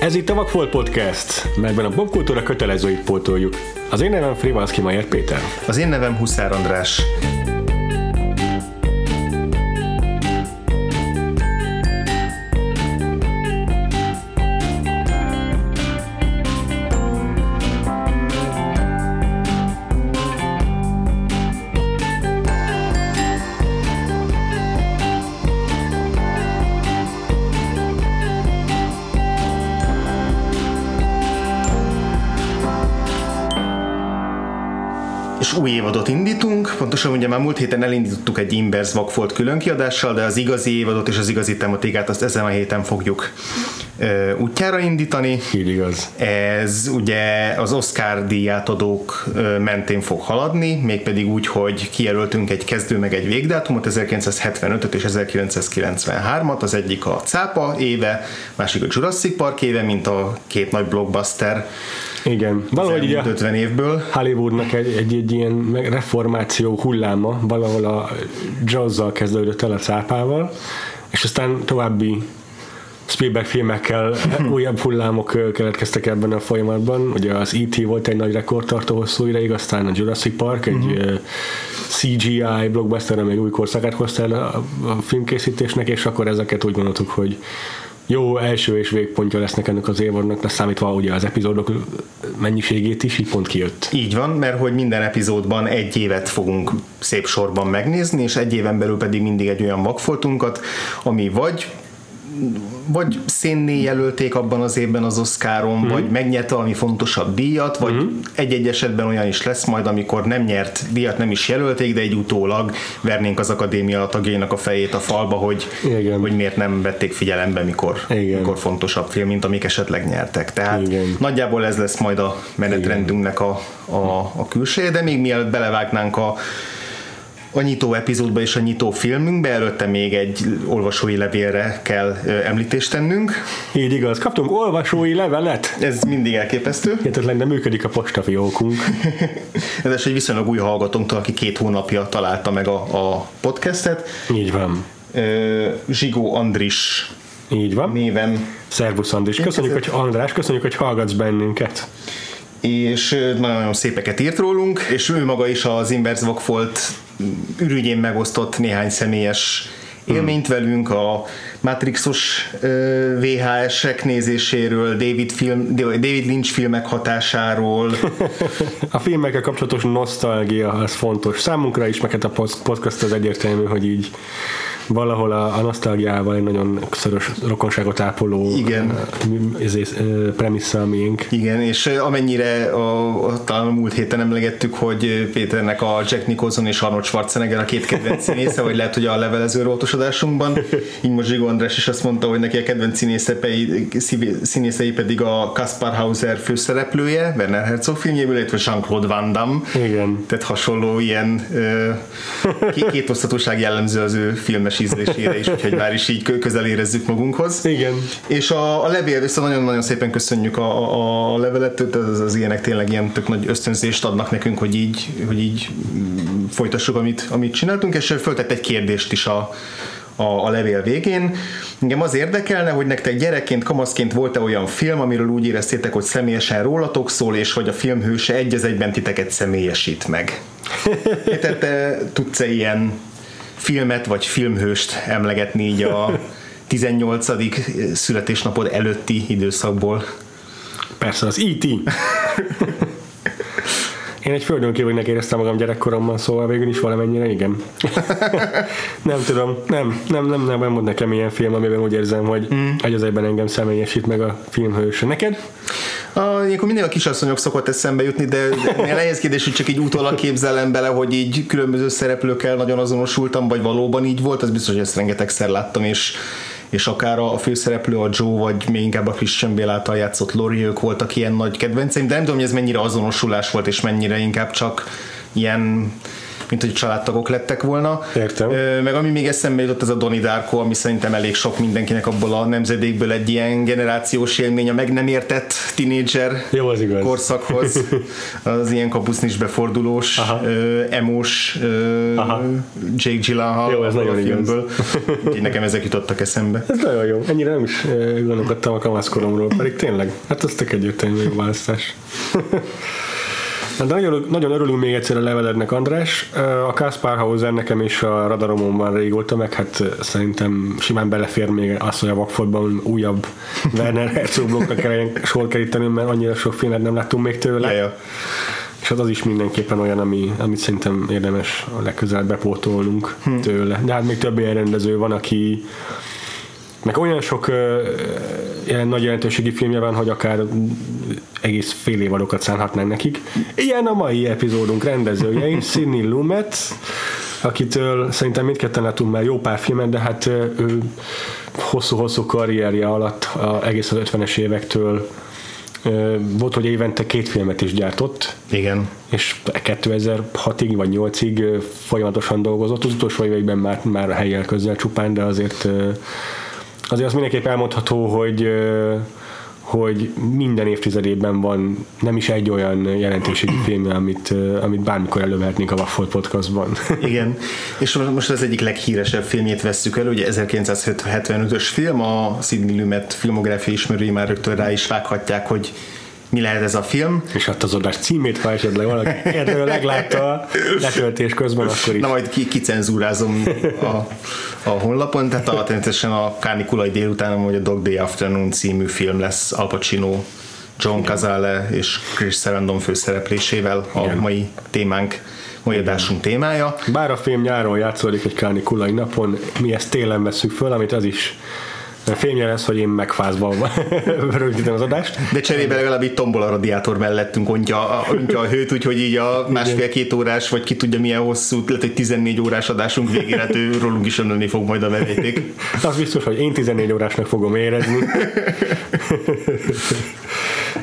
Ez itt a Vakfolt Podcast, melyben a popkultúra kötelezőit pótoljuk. Az én nevem Frivalszki Majer Péter. Az én nevem Huszár András. Pontosan ugye már múlt héten elindítottuk egy Inverse Vagfolt különkiadással, de az igazi évadot és az igazi tematikát azt ezen a héten fogjuk ö, útjára indítani. Így igaz. Ez ugye az Oscar díjátadók mentén fog haladni, mégpedig úgy, hogy kijelöltünk egy kezdő meg egy végdátumot, 1975 és 1993-at, az egyik a Cápa éve, másik a Jurassic Park éve, mint a két nagy blockbuster igen, valahogy így 50 évből. Hollywoodnak egy, egy, egy ilyen reformáció hulláma valahol a jazzzal kezdődött el a cápával, és aztán további Spielberg filmekkel újabb hullámok keletkeztek ebben a folyamatban. Ugye az E.T. volt egy nagy rekordtartó hosszú ideig, aztán a Jurassic Park, egy uh-huh. CGI blockbuster, amely új korszakát hozta el a, a filmkészítésnek, és akkor ezeket úgy gondoltuk, hogy jó első és végpontja lesznek ennek az évadnak, de számítva ugye az epizódok mennyiségét is, így pont kijött. Így van, mert hogy minden epizódban egy évet fogunk szép sorban megnézni, és egy éven belül pedig mindig egy olyan vakfoltunkat, ami vagy vagy szénné jelölték abban az évben az Oscaron, mm-hmm. vagy megnyerte valami fontosabb díjat, vagy mm-hmm. egy-egy esetben olyan is lesz majd, amikor nem nyert díjat, nem is jelölték, de egy utólag vernénk az akadémia tagjainak a fejét a falba, hogy, Igen. hogy miért nem vették figyelembe, mikor, Igen. mikor fontosabb film, mint amik esetleg nyertek. Tehát Igen. nagyjából ez lesz majd a menetrendünknek a, a, a külseje, de még mielőtt belevágnánk a a nyitó epizódba és a nyitó filmünkbe, előtte még egy olvasói levélre kell említést tennünk. Így igaz, kaptunk olvasói levelet. Ez mindig elképesztő. Hihetetlen, de működik a postafiókunk. Ez egy viszonylag új hallgatónktól, aki két hónapja találta meg a, a podcastet. Így van. Zsigó Andris így van. Néven. Szervusz Andris. Köszönjük, hogy András, köszönjük, hogy hallgatsz bennünket és nagyon szépeket írt rólunk, és ő maga is az Inverse Vagfolt ürügyén megosztott néhány személyes élményt velünk, a Matrixos VHS-ek nézéséről, David, film, David Lynch filmek hatásáról. a filmekkel kapcsolatos nosztalgia, az fontos számunkra is, meg hát a podcast az egyértelmű, hogy így valahol a, a nosztalgiával egy nagyon szoros rokonságot ápoló Igen. Ez, premissza miénk. Igen, és amennyire a, a, talán a múlt héten emlegettük, hogy Péternek a Jack Nicholson és Arnold Schwarzenegger a két kedvenc színésze, vagy lehet, hogy a levelező rótosodásunkban. Így most Zsigó András is azt mondta, hogy neki a kedvenc színészei, színészei pedig a Kaspar Hauser főszereplője, Werner Herzog filmjéből, illetve Jean-Claude Van Damme. Igen. Tehát hasonló ilyen két, két osztatóság jellemző az ő filmes ízlésére is, úgyhogy már is így közel érezzük magunkhoz. Igen. És a, a levél vissza nagyon-nagyon szépen köszönjük a, a, levelet, az, az ilyenek tényleg ilyen tök nagy ösztönzést adnak nekünk, hogy így, hogy így folytassuk, amit, amit csináltunk, és föltett egy kérdést is a, a, a levél végén. Engem az érdekelne, hogy nektek gyerekként, kamaszként volt-e olyan film, amiről úgy éreztétek, hogy személyesen rólatok szól, és hogy a film hőse egy az egyben titeket személyesít meg. Tehát te tudsz-e ilyen filmet vagy filmhőst emlegetni így a 18. születésnapod előtti időszakból? Persze, az E.T. Én egy földön kívülnek éreztem magam gyerekkoromban, szóval végül is valamennyire igen. nem tudom, nem, nem, nem, nem, nem mond nekem ilyen film, amiben úgy érzem, hogy mm. egy az egyben engem személyesít meg a filmhőse. Neked? A, ilyenkor mindig a kisasszonyok szokott eszembe jutni, de nehéz kérdés, hogy csak így utólag képzelem bele, hogy így különböző szereplőkkel nagyon azonosultam, vagy valóban így volt, az biztos, hogy ezt rengetegszer láttam, és és akár a főszereplő a Joe, vagy még inkább a Christian Bale által játszott Lori, ők voltak ilyen nagy kedvenceim, de nem tudom, hogy ez mennyire azonosulás volt, és mennyire inkább csak ilyen mint hogy családtagok lettek volna. Értem. Meg ami még eszembe jutott, az a Donnie Darko, ami szerintem elég sok mindenkinek abból a nemzedékből egy ilyen generációs élmény, a meg nem értett tinédzser Jó, az igaz. korszakhoz. Az ilyen kapusznis befordulós, Aha. ö, emós Aha. Jake Gyllenhaal Jó, ez a nagyon igaz. filmből. Úgyhogy nekem ezek jutottak eszembe. Ez nagyon jó. Ennyire nem is gondolkodtam a kamaszkoromról, pedig tényleg, hát az tök egyértelmű választás. Na, nagyon, nagyon örülünk még egyszer a levelednek, András. A Kaspar Hauser nekem is a radaromon van régóta, meg hát szerintem simán belefér még az, hogy a Vakfordban újabb Werner Herzog blokkra kelljen sor keríteni, mert annyira sok filmet nem láttunk még tőle. Ja, ja. És hát az is mindenképpen olyan, ami, amit szerintem érdemes a legközelebb bepótolnunk hm. tőle. De hát még több ilyen rendező van, aki meg olyan sok ö, ilyen nagy jelentőségi filmje van, hogy akár egész fél évadokat szánhatnánk nekik. Ilyen a mai epizódunk rendezője Sidney Lumet, akitől szerintem mindketten látunk már jó pár filmet, de hát ő hosszú-hosszú karrierje alatt, a, egész az 50-es évektől volt, hogy évente két filmet is gyártott, Igen. és 2006-ig vagy 8-ig folyamatosan dolgozott. Az utolsó években már, már a helyjel közel csupán, de azért azért az mindenképp elmondható, hogy hogy minden évtizedében van nem is egy olyan jelentőségi film, amit, amit bármikor elővehetnénk a Waffle Podcastban. Igen, és most- az egyik leghíresebb filmjét vesszük elő, ugye 1975-ös film, a Sidney Lumet filmográfia ismerői már rögtön rá is vághatják, hogy mi lehet ez a film. és hát az adás címét, ha esetleg valaki erről meglátta a letöltés közben, akkor is. Na majd ki, kicenzúrázom a, a honlapon, tehát a, természetesen a Kárnikulai délután, vagy a Dog Day Afternoon című film lesz Al Pacino, John Cazale és Chris Sarandon főszereplésével a Igen. mai témánk, mai adásunk témája. Bár a film nyáron játszódik egy kánikulai napon, mi ezt télen veszük föl, amit az is filmje lesz, hogy én megfázva rögzítem az adást. De cserébe legalább itt tombol a radiátor mellettünk, ontja, ontja a hőt, úgyhogy így a másfél-két órás, vagy ki tudja milyen hosszú, lehet, hogy 14 órás adásunk végére hát ő rólunk is önölni fog majd a veríték. Az biztos, hogy én 14 órásnak fogom érezni.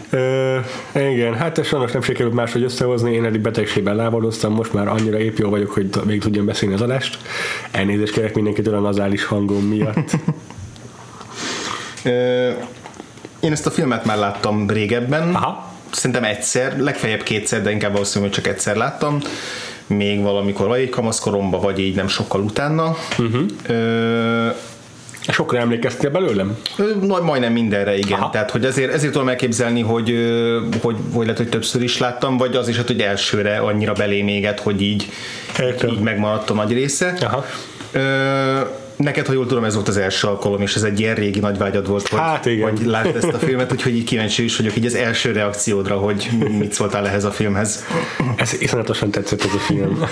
Ö, igen, hát ez sajnos nem sikerült máshogy összehozni, én eddig betegségben lábadoztam, most már annyira épp jó vagyok, hogy még tudjam beszélni az adást. Elnézést kérek mindenkitől a nazális hangom miatt. Én ezt a filmet már láttam régebben. Aha. Szerintem egyszer, legfeljebb kétszer, de inkább valószínű, hogy csak egyszer láttam. Még valamikor vagy így kamaszkoromban, vagy így nem sokkal utána. Uh-huh. Ö, Sokra emlékeztél belőlem? Nagy, majdnem mindenre, igen. Aha. Tehát, hogy azért, ezért tudom elképzelni, hogy, hogy, hogy lehet, hogy többször is láttam, vagy az is, hát, hogy elsőre annyira belém égett, hogy így, Értem. így megmaradt a nagy része. Aha. Ö, neked, ha jól tudom, ez volt az első alkalom, és ez egy ilyen régi nagy vágyad volt, hogy, Hát igen. hogy lásd ezt a filmet, úgyhogy így kíváncsi is vagyok így az első reakciódra, hogy mit szóltál ehhez a filmhez. Ez iszonyatosan tetszett ez a film.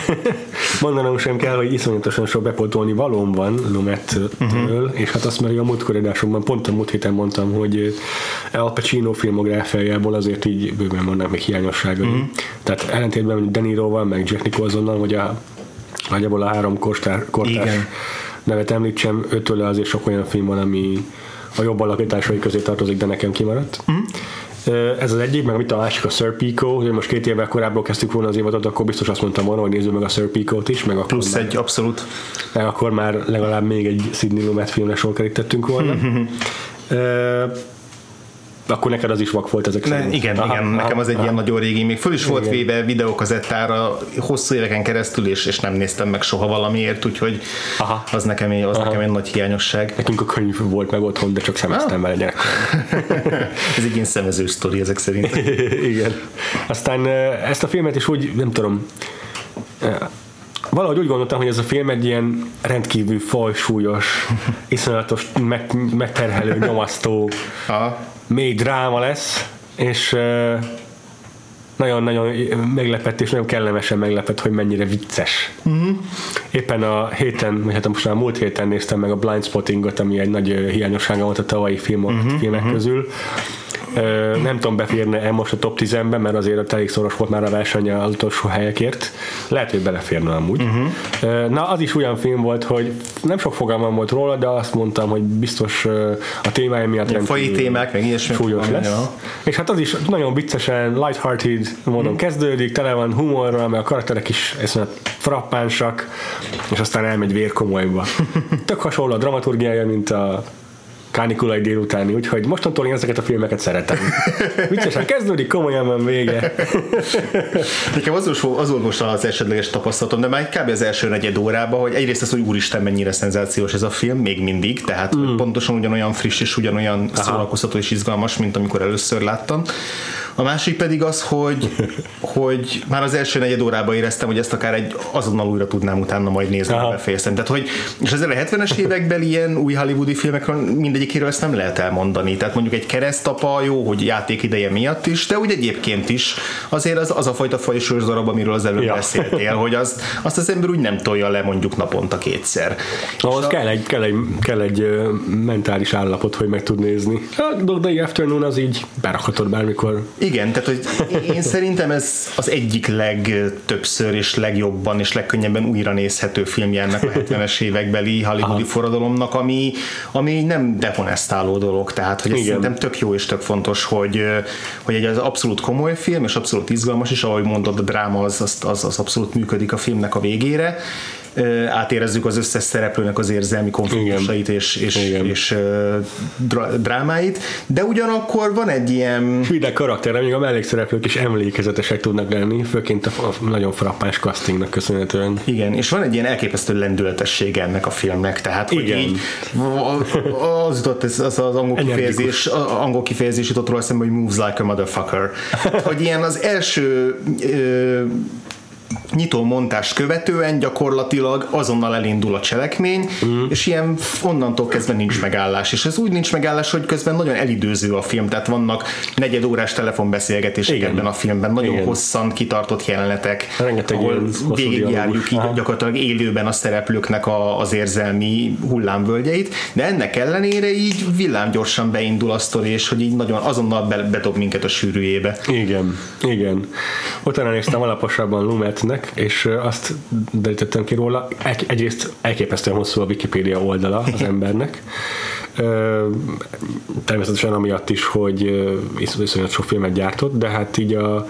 Mondanom sem kell, hogy iszonyatosan sok bepotolni valóm van Lumettől, uh-huh. és hát azt már a múltkor adásomban, pont a múlt héten mondtam, hogy Al Pacino filmográfiájából azért így bőven vannak még hiányosságai. Uh-huh. Tehát ellentétben De Niroval, meg Jack Nicholsonnal, hogy a nagyjából a három kortár, kortárs Igen. Nevet említsem, őtől azért sok olyan film van, ami a jobb alakításai közé tartozik, de nekem kimaradt. Mhm. Uh-huh. Ez az egyik, meg mit a másik a Sir Pico, hogy most két évvel korábban kezdtük volna az évadot, akkor biztos azt mondtam volna, hogy nézzük meg a Sir Pico-t is, meg akkor, Plusz már, egy abszolút. meg akkor már legalább még egy Sidney Lumet filmre sor kerítettünk volna. Akkor neked az is vak volt ezek Ne, szerint. igen, Aha, igen, aha, nekem az egy aha. ilyen nagyon régi, még föl is volt Igen. véve videókazettára hosszú éveken keresztül, és, és nem néztem meg soha valamiért, úgyhogy Aha. az nekem, az nekem egy nagy hiányosság. Nekünk a könyv volt meg otthon, de csak szemeztem vele gyerekkoromban. Ez egy ilyen szemező sztori ezek szerint. Igen. Aztán ezt a filmet is úgy, nem tudom, valahogy úgy gondoltam, hogy ez a film egy ilyen rendkívül fajsúlyos, iszonyatos, meg, megterhelő, nyomasztó, Aha. Mély dráma lesz, és nagyon-nagyon meglepett, és nagyon kellemesen meglepett, hogy mennyire vicces. Uh-huh. Éppen a héten, vagy hát most már a múlt héten néztem meg a Blind Spottingot, ami egy nagy hiányossága volt a tavalyi filmok, uh-huh, filmek uh-huh. közül, Nem tudom, beférne-e most a top 10-ben, mert azért elég szoros volt már a verseny az utolsó helyekért. Lehet, hogy beleférne amúgy. Uh-huh. Na, az is olyan film volt, hogy nem sok fogalmam volt róla, de azt mondtam, hogy biztos a témája miatt nem Fai témák, meg ilyesmi. Súlyos lesz. Ja. És hát az is nagyon viccesen, lighthearted módon mm. kezdődik, tele van humorral, mert a karakterek is eszemét frappánsak, és aztán elmegy vérkomolyba. Tök hasonló a dramaturgiája, mint a kánikulai délutáni, úgyhogy mostantól én ezeket a filmeket szeretem. Viccesen kezdődik, komolyan van vége. Nekem az, az volt most az esetleges tapasztalatom, de már kb. az első negyed órában, hogy egyrészt az, hogy úristen mennyire szenzációs ez a film, még mindig, tehát mm. pontosan ugyanolyan friss és ugyanolyan szórakoztató és izgalmas, mint amikor először láttam. A másik pedig az, hogy, hogy már az első negyed órában éreztem, hogy ezt akár egy azonnal újra tudnám utána majd nézni, ha befejeztem. Tehát, hogy, és ezzel a 70-es években ilyen új hollywoodi filmekről mindegyikéről ezt nem lehet elmondani. Tehát mondjuk egy keresztapa jó, hogy játék ideje miatt is, de úgy egyébként is azért az, az a fajta fajsős darab, amiről az előbb ja. beszéltél, hogy az, azt az ember úgy nem tolja le mondjuk naponta kétszer. Ahhoz a... kell, egy, kell, egy, kell egy mentális állapot, hogy meg tud nézni. A Dog Day Afternoon az így berakhatod bármikor. Igen, tehát hogy én szerintem ez az egyik legtöbbször és legjobban és legkönnyebben újra nézhető filmje ennek a 70-es évekbeli hollywoodi Aha. forradalomnak, ami, ami nem deponestáló dolog, tehát hogy ez Igen. szerintem tök jó és tök fontos, hogy, hogy egy az abszolút komoly film, és abszolút izgalmas, és ahogy mondod, a dráma az, az, az, az abszolút működik a filmnek a végére, átérezzük az összes szereplőnek az érzelmi konfliktusait és, és, Igen. és drámáit, de ugyanakkor van egy ilyen... Hüde karakter, amíg a mellékszereplők is emlékezetesek tudnak lenni, főként a nagyon frappáns castingnak köszönhetően. Igen, és van egy ilyen elképesztő lendületessége ennek a filmnek, tehát hogy Igen. így az jutott az, az, az angol kifejezés, angol kifejezés jutott róla szemben, hogy moves like a motherfucker. hogy ilyen az első ö, nyitó montást követően gyakorlatilag azonnal elindul a cselekmény, mm. és ilyen onnantól kezdve nincs megállás. És ez úgy nincs megállás, hogy közben nagyon elidőző a film, tehát vannak negyedórás telefonbeszélgetések Igen. ebben a filmben, nagyon Igen. hosszan kitartott jelenetek, Rengeteg ahol végigjárjuk így gyakorlatilag élőben a szereplőknek a, az érzelmi hullámvölgyeit, de ennek ellenére így villámgyorsan beindul a sztori, és hogy így nagyon azonnal bedob minket a sűrűjébe. Igen, igen. Utána néztem alaposabban Lumetnek, és azt derítettem ki róla. Egy, egyrészt elképesztően hosszú a Wikipédia oldala az embernek. Természetesen amiatt is, hogy iszonyat sok filmet gyártott, de hát így a,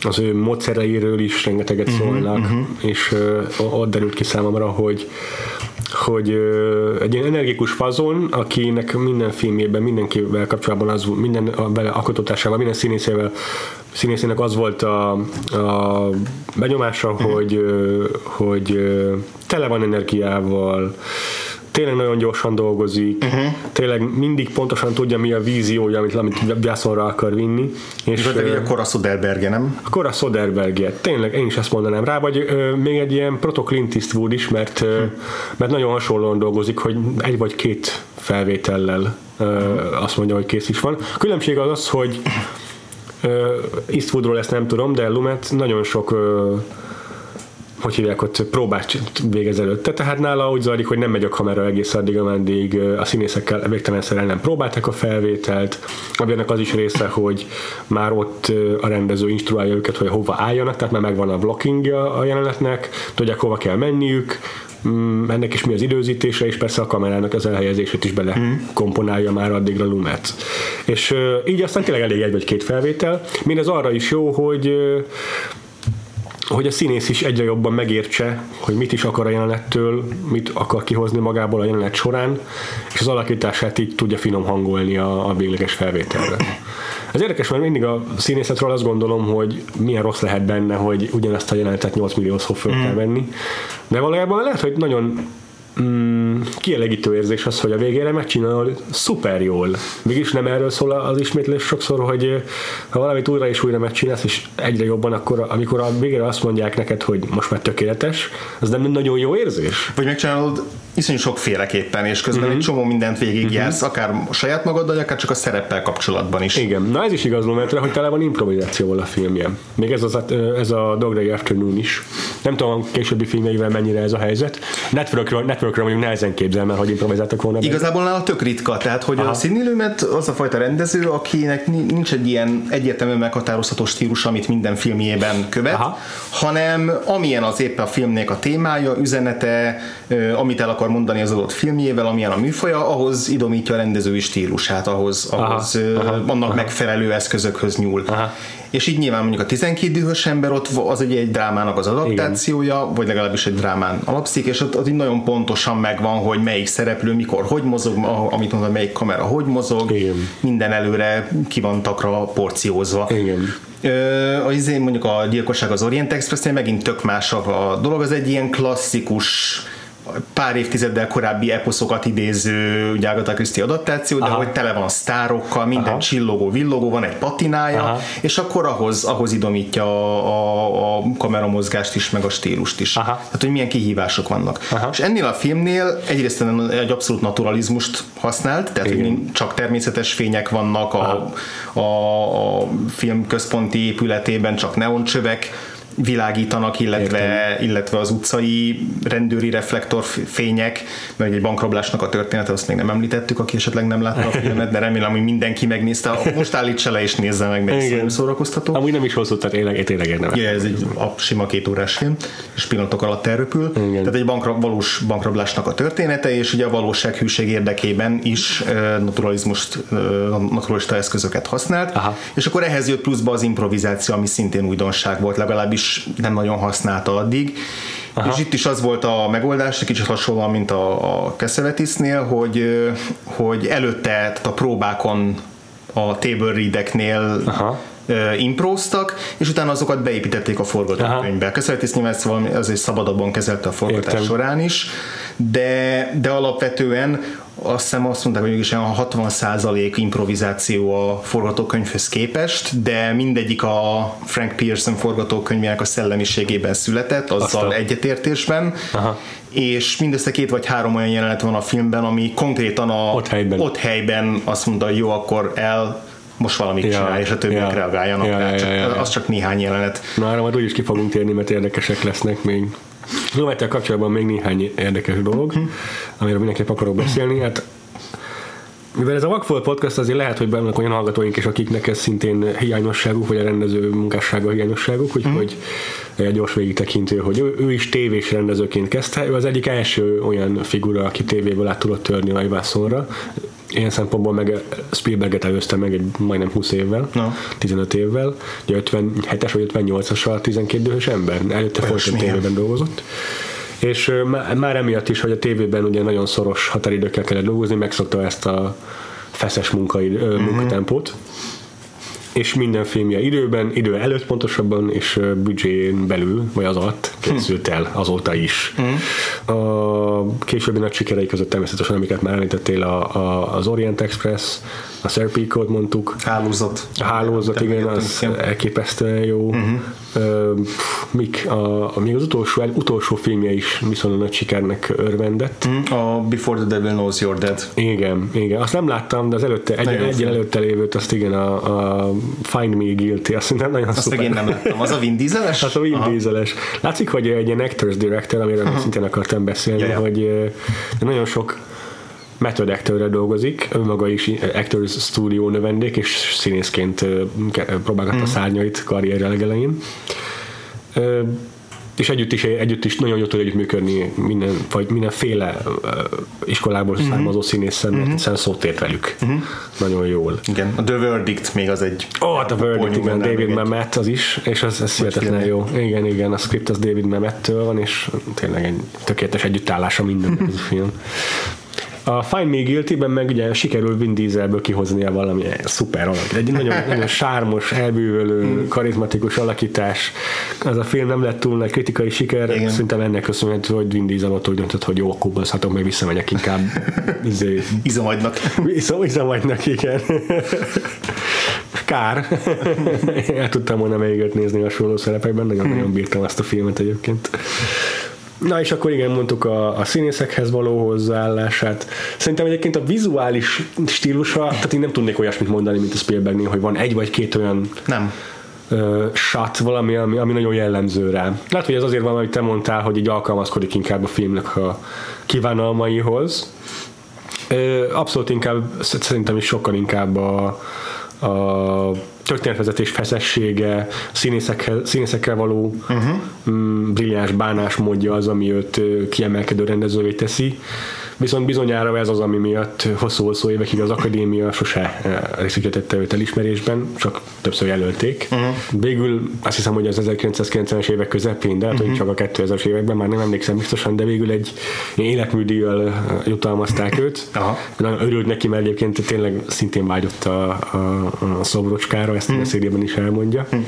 az ő módszereiről is rengeteget uh-huh, szólnak, uh-huh. és ott derült ki számomra, hogy hogy egy ilyen energikus fazon, akinek minden filmjében, mindenkivel kapcsolatban az minden a bele alkotásával, minden színészével színészének az volt a, a benyomása, uh-huh. hogy, hogy tele van energiával, tényleg nagyon gyorsan dolgozik, uh-huh. tényleg mindig pontosan tudja, mi a víziója, amit, amit Jászonra akar vinni. És, és uh, a Kora Soderbergje, nem? A Kora Soderbergje, tényleg én is ezt mondanám rá, vagy uh, még egy ilyen proto Clint Eastwood is, mert, uh, mert nagyon hasonlóan dolgozik, hogy egy vagy két felvétellel uh, azt mondja, hogy kész is van. A különbség az az, hogy Eastwoodról ezt nem tudom, de Lumet nagyon sok hogy hívják ott, próbát végez előtte, tehát nála úgy zajlik, hogy nem megy a kamera egész addig, ameddig a színészekkel végtelenszerűen nem próbálták a felvételt, aminek az is része, hogy már ott a rendező instruálja őket, hogy hova álljanak, tehát már megvan a blockingja a jelenetnek, tudják hova kell menniük, mm, ennek is mi az időzítése, és persze a kamerának az elhelyezését is bele mm. komponálja már addigra Lumet. És így aztán tényleg elég egy vagy két felvétel. Mindez arra is jó, hogy hogy a színész is egyre jobban megértse, hogy mit is akar a jelenettől, mit akar kihozni magából a jelenet során, és az alakítását így tudja finom hangolni a, a végleges felvételre. Ez érdekes, mert mindig a színészetről azt gondolom, hogy milyen rossz lehet benne, hogy ugyanezt a jelenetet 8 milliószor föl kell mm. venni, de valójában lehet, hogy nagyon mm, kielégítő érzés az, hogy a végére megcsinálod szuper jól. Mégis nem erről szól az ismétlés sokszor, hogy ha valamit újra és újra megcsinálsz, és egyre jobban, akkor amikor a végére azt mondják neked, hogy most már tökéletes, az nem nagyon jó érzés? Vagy megcsinálod iszonyú sokféleképpen, és közben uh-huh. egy csomó mindent végigjársz, uh-huh. akár saját magaddal, akár csak a szereppel kapcsolatban is. Igen, na ez is igaz mert hogy tele van improvizációval a filmje. Még ez, az, ez a Dog Day Afternoon is. Nem tudom, a későbbi filmeivel mennyire ez a helyzet. Networkről, Networkről mondjuk nehezen képzelem el, hogy improvizáltak volna. Igazából nála tök ritka, tehát hogy Aha. a Sidney Lumet az a fajta rendező, akinek ni- nincs egy ilyen egyértelműen meghatározható stílus, amit minden filmjében követ, Aha. hanem amilyen az éppen a filmnek a témája, üzenete, amit el akar mondani az adott filmjével, amilyen a műfaja, ahhoz idomítja a rendezői stílusát, ahhoz, ahhoz aha, annak megfelelő eszközökhöz nyúl. Aha. És így nyilván mondjuk a 12 dühös ember ott az egy, egy drámának az adaptációja, vagy legalábbis egy drámán alapszik, és ott, ott így nagyon pontosan megvan, hogy melyik szereplő mikor hogy mozog, amit mondtam, melyik kamera hogy mozog, Igen. minden előre ki van takra porciózva. Igen. Ö, az izé mondjuk a gyilkosság az Orient Expressnél megint tök más a dolog, az egy ilyen klasszikus pár évtizeddel korábbi eposzokat idéző ugye Agatha Christie adaptáció, de Aha. hogy tele van sztárokkal, minden Aha. csillogó, villogó, van egy patinája, Aha. és akkor ahhoz, ahhoz idomítja a, a, kameramozgást is, meg a stílust is. Aha. Tehát, hogy milyen kihívások vannak. Aha. És ennél a filmnél egyrészt egy abszolút naturalizmust használt, tehát hogy Igen. nincs- csak természetes fények vannak a, a, a film központi épületében, csak neoncsövek világítanak, illetve, illetve az utcai rendőri reflektorfények, mert egy bankrablásnak a története, azt még nem említettük, aki esetleg nem látta a filmet, de remélem, hogy mindenki megnézte. Most állítsa le és nézze meg, mert Igen. nagyon szórakoztató. Amúgy nem is hosszú, tehát tényleg, tényleg érdemes. Ja, ez egy a sima két órás film, és pillanatok alatt elröpül. Igen. Tehát egy bankra, valós bankrablásnak a története, és ugye a valósághűség érdekében is naturalizmust, naturalista eszközöket használt. Aha. És akkor ehhez jött pluszba az improvizáció, ami szintén újdonság volt, legalábbis nem nagyon használta addig. Aha. És itt is az volt a megoldás, egy kicsit hasonlóan, mint a, a Cassavetisnél, hogy, hogy előtte, tehát a próbákon a table readeknél Aha. impróztak, és utána azokat beépítették a forgatókönyvbe. Köszönhetis nyilván ezt valami azért szabadabban kezelte a forgatás Értem. során is, de, de alapvetően azt hiszem azt mondták, hogy mégis olyan 60% improvizáció a forgatókönyvhöz képest, de mindegyik a Frank Pearson forgatókönyvének a szellemiségében született, azzal egyetértésben, Aha. és mindössze két vagy három olyan jelenet van a filmben, ami konkrétan a, Ott helyben. ott helyben azt mondta, hogy jó, akkor el most valamit Ja, csinál, és a többiek ja, reagáljanak ja, rá. ja, Csak, ja, ja. Az csak néhány jelenet. Na, arra majd úgyis ki fogunk térni, mert érdekesek lesznek még. Zomettel kapcsolatban még néhány érdekes dolog, amiről mindenképp akarok beszélni. Hát mivel ez a Vakfolt podcast, azért lehet, hogy vannak olyan hallgatóink is, akiknek ez szintén hiányosságuk, vagy a rendező munkássága hiányosságuk, úgyhogy egy gyors végigtekintő, hogy ő, ő is tévés rendezőként kezdte. Ő az egyik első olyan figura, aki tévéből át tudott törni a Ivászonra. Ilyen szempontból meg Spielberget előzte meg egy majdnem 20 évvel, Na. 15 évvel, ugye 57-es vagy 58-as a 12 dühös ember, előtte folyton tévében dolgozott. És már emiatt is, hogy a tévében ugye nagyon szoros határidőkkel kellett dolgozni, megszokta ezt a feszes munkai, Mhm. uh-huh. munkatempót, és minden filmje időben, idő előtt pontosabban, és büdzsén belül, vagy az alatt készült el azóta is. Mhm. A későbbi nagy sikerei között természetesen, amiket már említettél, a, a, az Orient Express, a Serpico-t mondtuk, Hálózat. a hálózat, igen, az Igen. elképesztően jó. Uh-huh. Uh, mik, a, a, még az utolsó, utolsó filmje is viszonylag nagy sikernek örvendett. A Before the Devil Knows You're Dead. Igen, igen. Azt nem láttam, de az előtte, egy, egy előtte lévőt, azt igen, a, a Find Me Guilty, azt szerintem nagyon Azt szuper. meg én nem láttam. Az a Vin Dieseles? Hát a Vin Aha. Dieseles. Látszik, hogy egy ilyen actors director, amiről uh-huh. szintén akartam beszélni, Ja, ja. hogy nagyon sok method actorre dolgozik, ő maga is Actors Studio növendék, és színészként próbálgatta Mhm. a szárnyait karrierje legelején. És együtt is, együtt is nagyon jól tud együttműködni minden, vagy mindenféle iskolából Mhm. származó színésszel, mert egyszerűen szót ért velük. Nagyon jól. Igen, a The Verdict még az egy... Ó, oh, hát a Verdict, Paul igen, David Mamet az is, és az, ez hihetetlen jó. Igen, igen, a script az David Mamettől van, és tényleg egy tökéletes együttállása minden ez a film. A Find Me Guilty-ben meg ugye sikerül Vin Dieselből kihoznia valami szuper alak. Egy nagyon, nagyon sármos, elbűvölő, karizmatikus alakítás. Az a film nem lett túl nagy kritikai siker, Igen. szerintem ennek köszönhető, hogy Vin Diesel ott úgy döntött, hogy jó, akkor baszhatok, meg visszamegyek inkább izé, Izomagynak. Vissza, visszamagynak, igen. Kár. El tudtam volna őt nézni hasonló szerepekben, nagyon-nagyon bírtam azt a filmet egyébként. Na és akkor igen, mondtuk a, a színészekhez való hozzáállását. Szerintem egyébként a vizuális stílusa, tehát én nem tudnék olyasmit mondani, mint a Spielbergnél, hogy van egy vagy két olyan Nem. ö, shot, valami, ami, ami nagyon jellemző rá. Lehet, hogy ez azért van, amit te mondtál, hogy így alkalmazkodik inkább a filmnek a kívánalmaihoz. Ö, abszolút inkább, szerintem is sokkal inkább a, a történetvezetés feszessége, színészekkel, színészekkel való uh-huh. mm, brilliáns bánásmódja az, ami őt kiemelkedő rendezővé teszi. Viszont bizonyára ez az, ami miatt hosszú-hosszú évekig az akadémia sose részesítette őt elismerésben, csak többször jelölték. Uh-huh. Végül azt hiszem, hogy az 1990-es évek közepén, de hát, uh-huh. csak a 2000-es években, már nem emlékszem biztosan, de végül egy életműdíjjal eh, jutalmazták őt. Uh-huh. Nagyon örült neki, mert egyébként tényleg szintén vágyott a, a, a szobrocskára, ezt uh-huh. a szériában is elmondja. Uh-huh.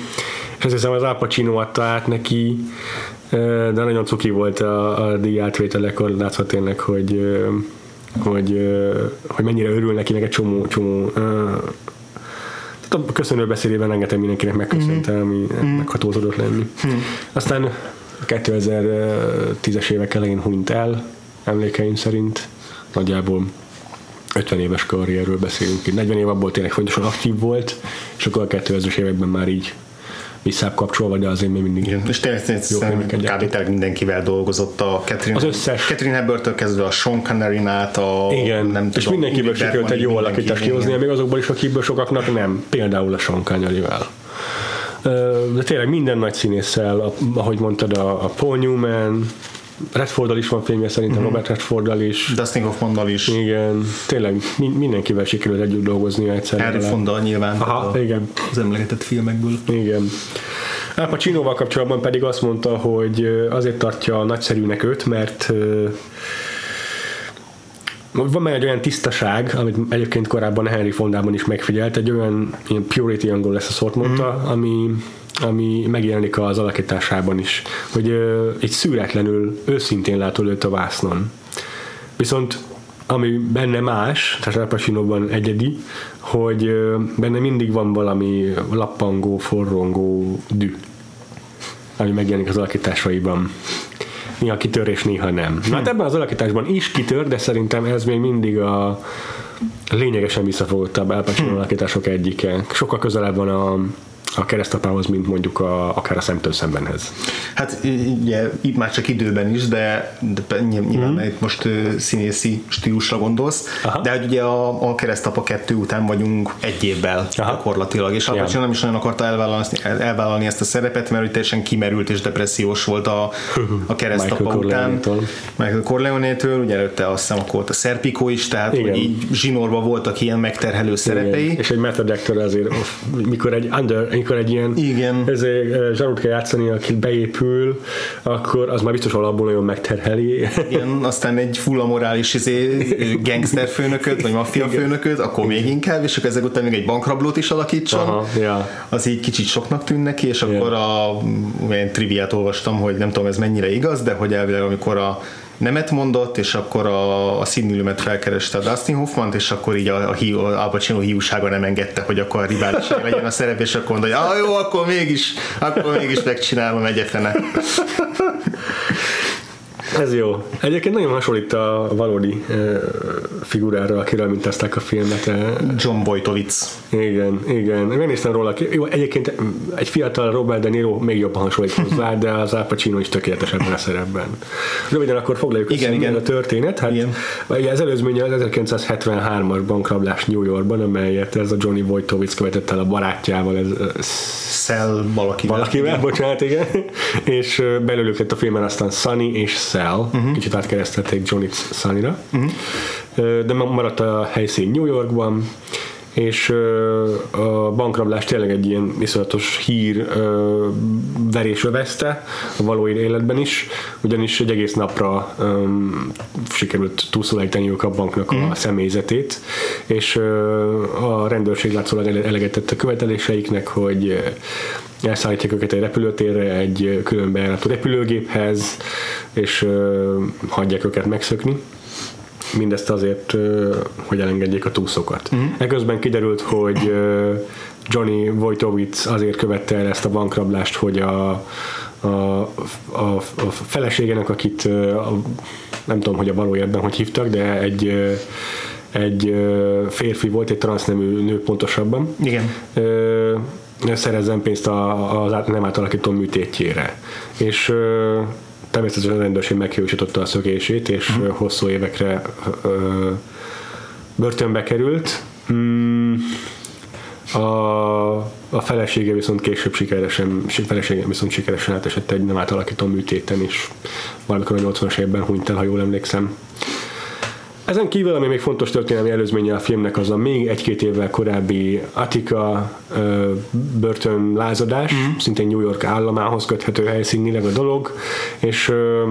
És azt hiszem, az Al Pacino adta át neki de nagyon cuki volt a, a díjátvételekor, látszhat tényleg, hogy, hogy, hogy mennyire örül neki, meg egy csomó, csomó a köszönő beszédében rengeteg mindenkinek megköszönte, mm. ami mm. megható tudott lenni. Mm. Aztán 2010-es évek elején hunyt el, emlékeim szerint, nagyjából 50 éves karrierről beszélünk. 40 év abból tényleg fontosan aktív volt, és akkor a 2000-es években már így visszább kapcsolva, de azért még mindig Igen. És természetesen kb. tényleg mindenkivel dolgozott a Catherine, az összes. Catherine Hepburn-től kezdve a Sean connery át a Igen, nem és tudom, mindenkiből sikerült egy jó alakítást kihozni, még azokból is, akikből sokaknak nem. Például a Sean Connery-vel. De tényleg minden nagy színésszel, ahogy mondtad, a, a Paul Newman, Redforddal is van filmje szerintem, mm-hmm. Robert Redforddal is. Dustin Hoffmannal is. Igen, tényleg mindenkivel sikerült együtt dolgozni egyszer. Harry Fonda nyilván. Aha, a, igen. Az emlegetett filmekből. Igen. Al Pacinoval kapcsolatban pedig azt mondta, hogy azért tartja nagyszerűnek őt, mert van már egy olyan tisztaság, amit egyébként korábban Henry Fondában is megfigyelt, egy olyan ilyen purity angol lesz a szót mondta, mm. ami ami megjelenik az alakításában is, hogy egy szűretlenül őszintén látod őt a vásznon. Viszont ami benne más, tehát Al Pacinoban egyedi, hogy benne mindig van valami lappangó, forrongó dű, ami megjelenik az alakításaiban. Néha kitör és néha nem. Na, hát ebben az alakításban is kitör, de szerintem ez még mindig a lényegesen visszafogottabb Al Pacino alakítások egyike. Sokkal közelebb van a a keresztapához, mint mondjuk a, akár a szemtől szembenhez. Hát ugye itt már csak időben is, de, de nyilván mm. itt most színészi stílusra gondolsz, Aha. de hogy ugye a, a keresztapa kettő után vagyunk egy évvel Aha. gyakorlatilag, és Al nem is nagyon akarta elvállalni, elvállalni ezt a szerepet, mert hogy teljesen kimerült és depressziós volt a, a keresztapa Michael után. Michael Corleone-től, ugye előtte azt hiszem akkor volt a Serpico is, tehát Igen. hogy így zsinórban voltak ilyen megterhelő szerepei. Igen. És egy method actor azért, mikor egy under, amikor egy ilyen Igen. ezért eh, zsarut kell játszani, aki beépül, akkor az már biztos alapból nagyon megterheli. Igen, aztán egy full morális izé, gangster főnököt, vagy maffia főnököt, akkor még inkább, és akkor ezek után még egy bankrablót is alakítson. Aha, ja. Az így kicsit soknak tűn neki, és akkor yeah. a ilyen triviát olvastam, hogy nem tudom ez mennyire igaz, de hogy elvileg amikor a nemet mondott, és akkor a, a színülőmet felkereste a Dustin Hoffman, és akkor így a, a, a Al Pacino hiúsága nem engedte, hogy akkor a rivális legyen a szerep, és akkor mondta, hogy ah, jó, akkor mégis, akkor mégis megcsinálom egyetlenet. Ez jó. Egyébként nagyon hasonlít a valódi uh, figurára, akiről mintázták a filmet. John Boytovitz. Igen, igen. Megnéztem róla. Jó, egyébként egy fiatal Robert De Niro még jobban hasonlít hozzá, de az Al Pacino is tökéletes ebben a szerepben. Röviden akkor foglaljuk igen, igen. a történet. Hát, igen. Ugye az előzménye az 1973-as bankrablás New Yorkban, amelyet ez a Johnny Boytovitz követett el a barátjával. Ez, Cell valakivel. Valakivel, bocsánat, igen. és belőlük lett a filmen aztán Sunny és Cell. Uh-huh. Kicsit átkeresztették Johnny Sunny-ra. Uh-huh. De maradt a helyszín New Yorkban, és a bankrablás tényleg egy ilyen viszonyatos hír verés övezte a való életben is, ugyanis egy egész napra um, sikerült túlszólítaniuk a banknak mm. a személyzetét, és a rendőrség látszólag eleget tett a követeléseiknek, hogy elszállítják őket egy repülőtérre, egy külön bejáratú repülőgéphez, és uh, hagyják őket megszökni mindezt azért, hogy elengedjék a túszokat. Uh-huh. Eközben kiderült, hogy Johnny Wojtowicz azért követte el ezt a bankrablást, hogy a, a, a, a feleségének, akit a, nem tudom, hogy a valójában hogy hívtak, de egy egy férfi volt, egy transznemű nő pontosabban. Igen szerezzen pénzt a, az át- nem átalakító műtétjére. És ö, természetesen a rendőrség meghiúsította a szökését, és uh-huh. hosszú évekre ö, börtönbe került. Mm, a, a felesége viszont később sikeresen, felesége viszont sikeresen átesett egy nem átalakító műtéten is. Valamikor a 80-as évben hunyt el, ha jól emlékszem. Ezen kívül, ami még fontos történelmi előzménye a filmnek, az a még egy-két évvel korábbi Attica ö, börtönlázadás, mm. szintén New York államához köthető helyszínileg a dolog, és ö,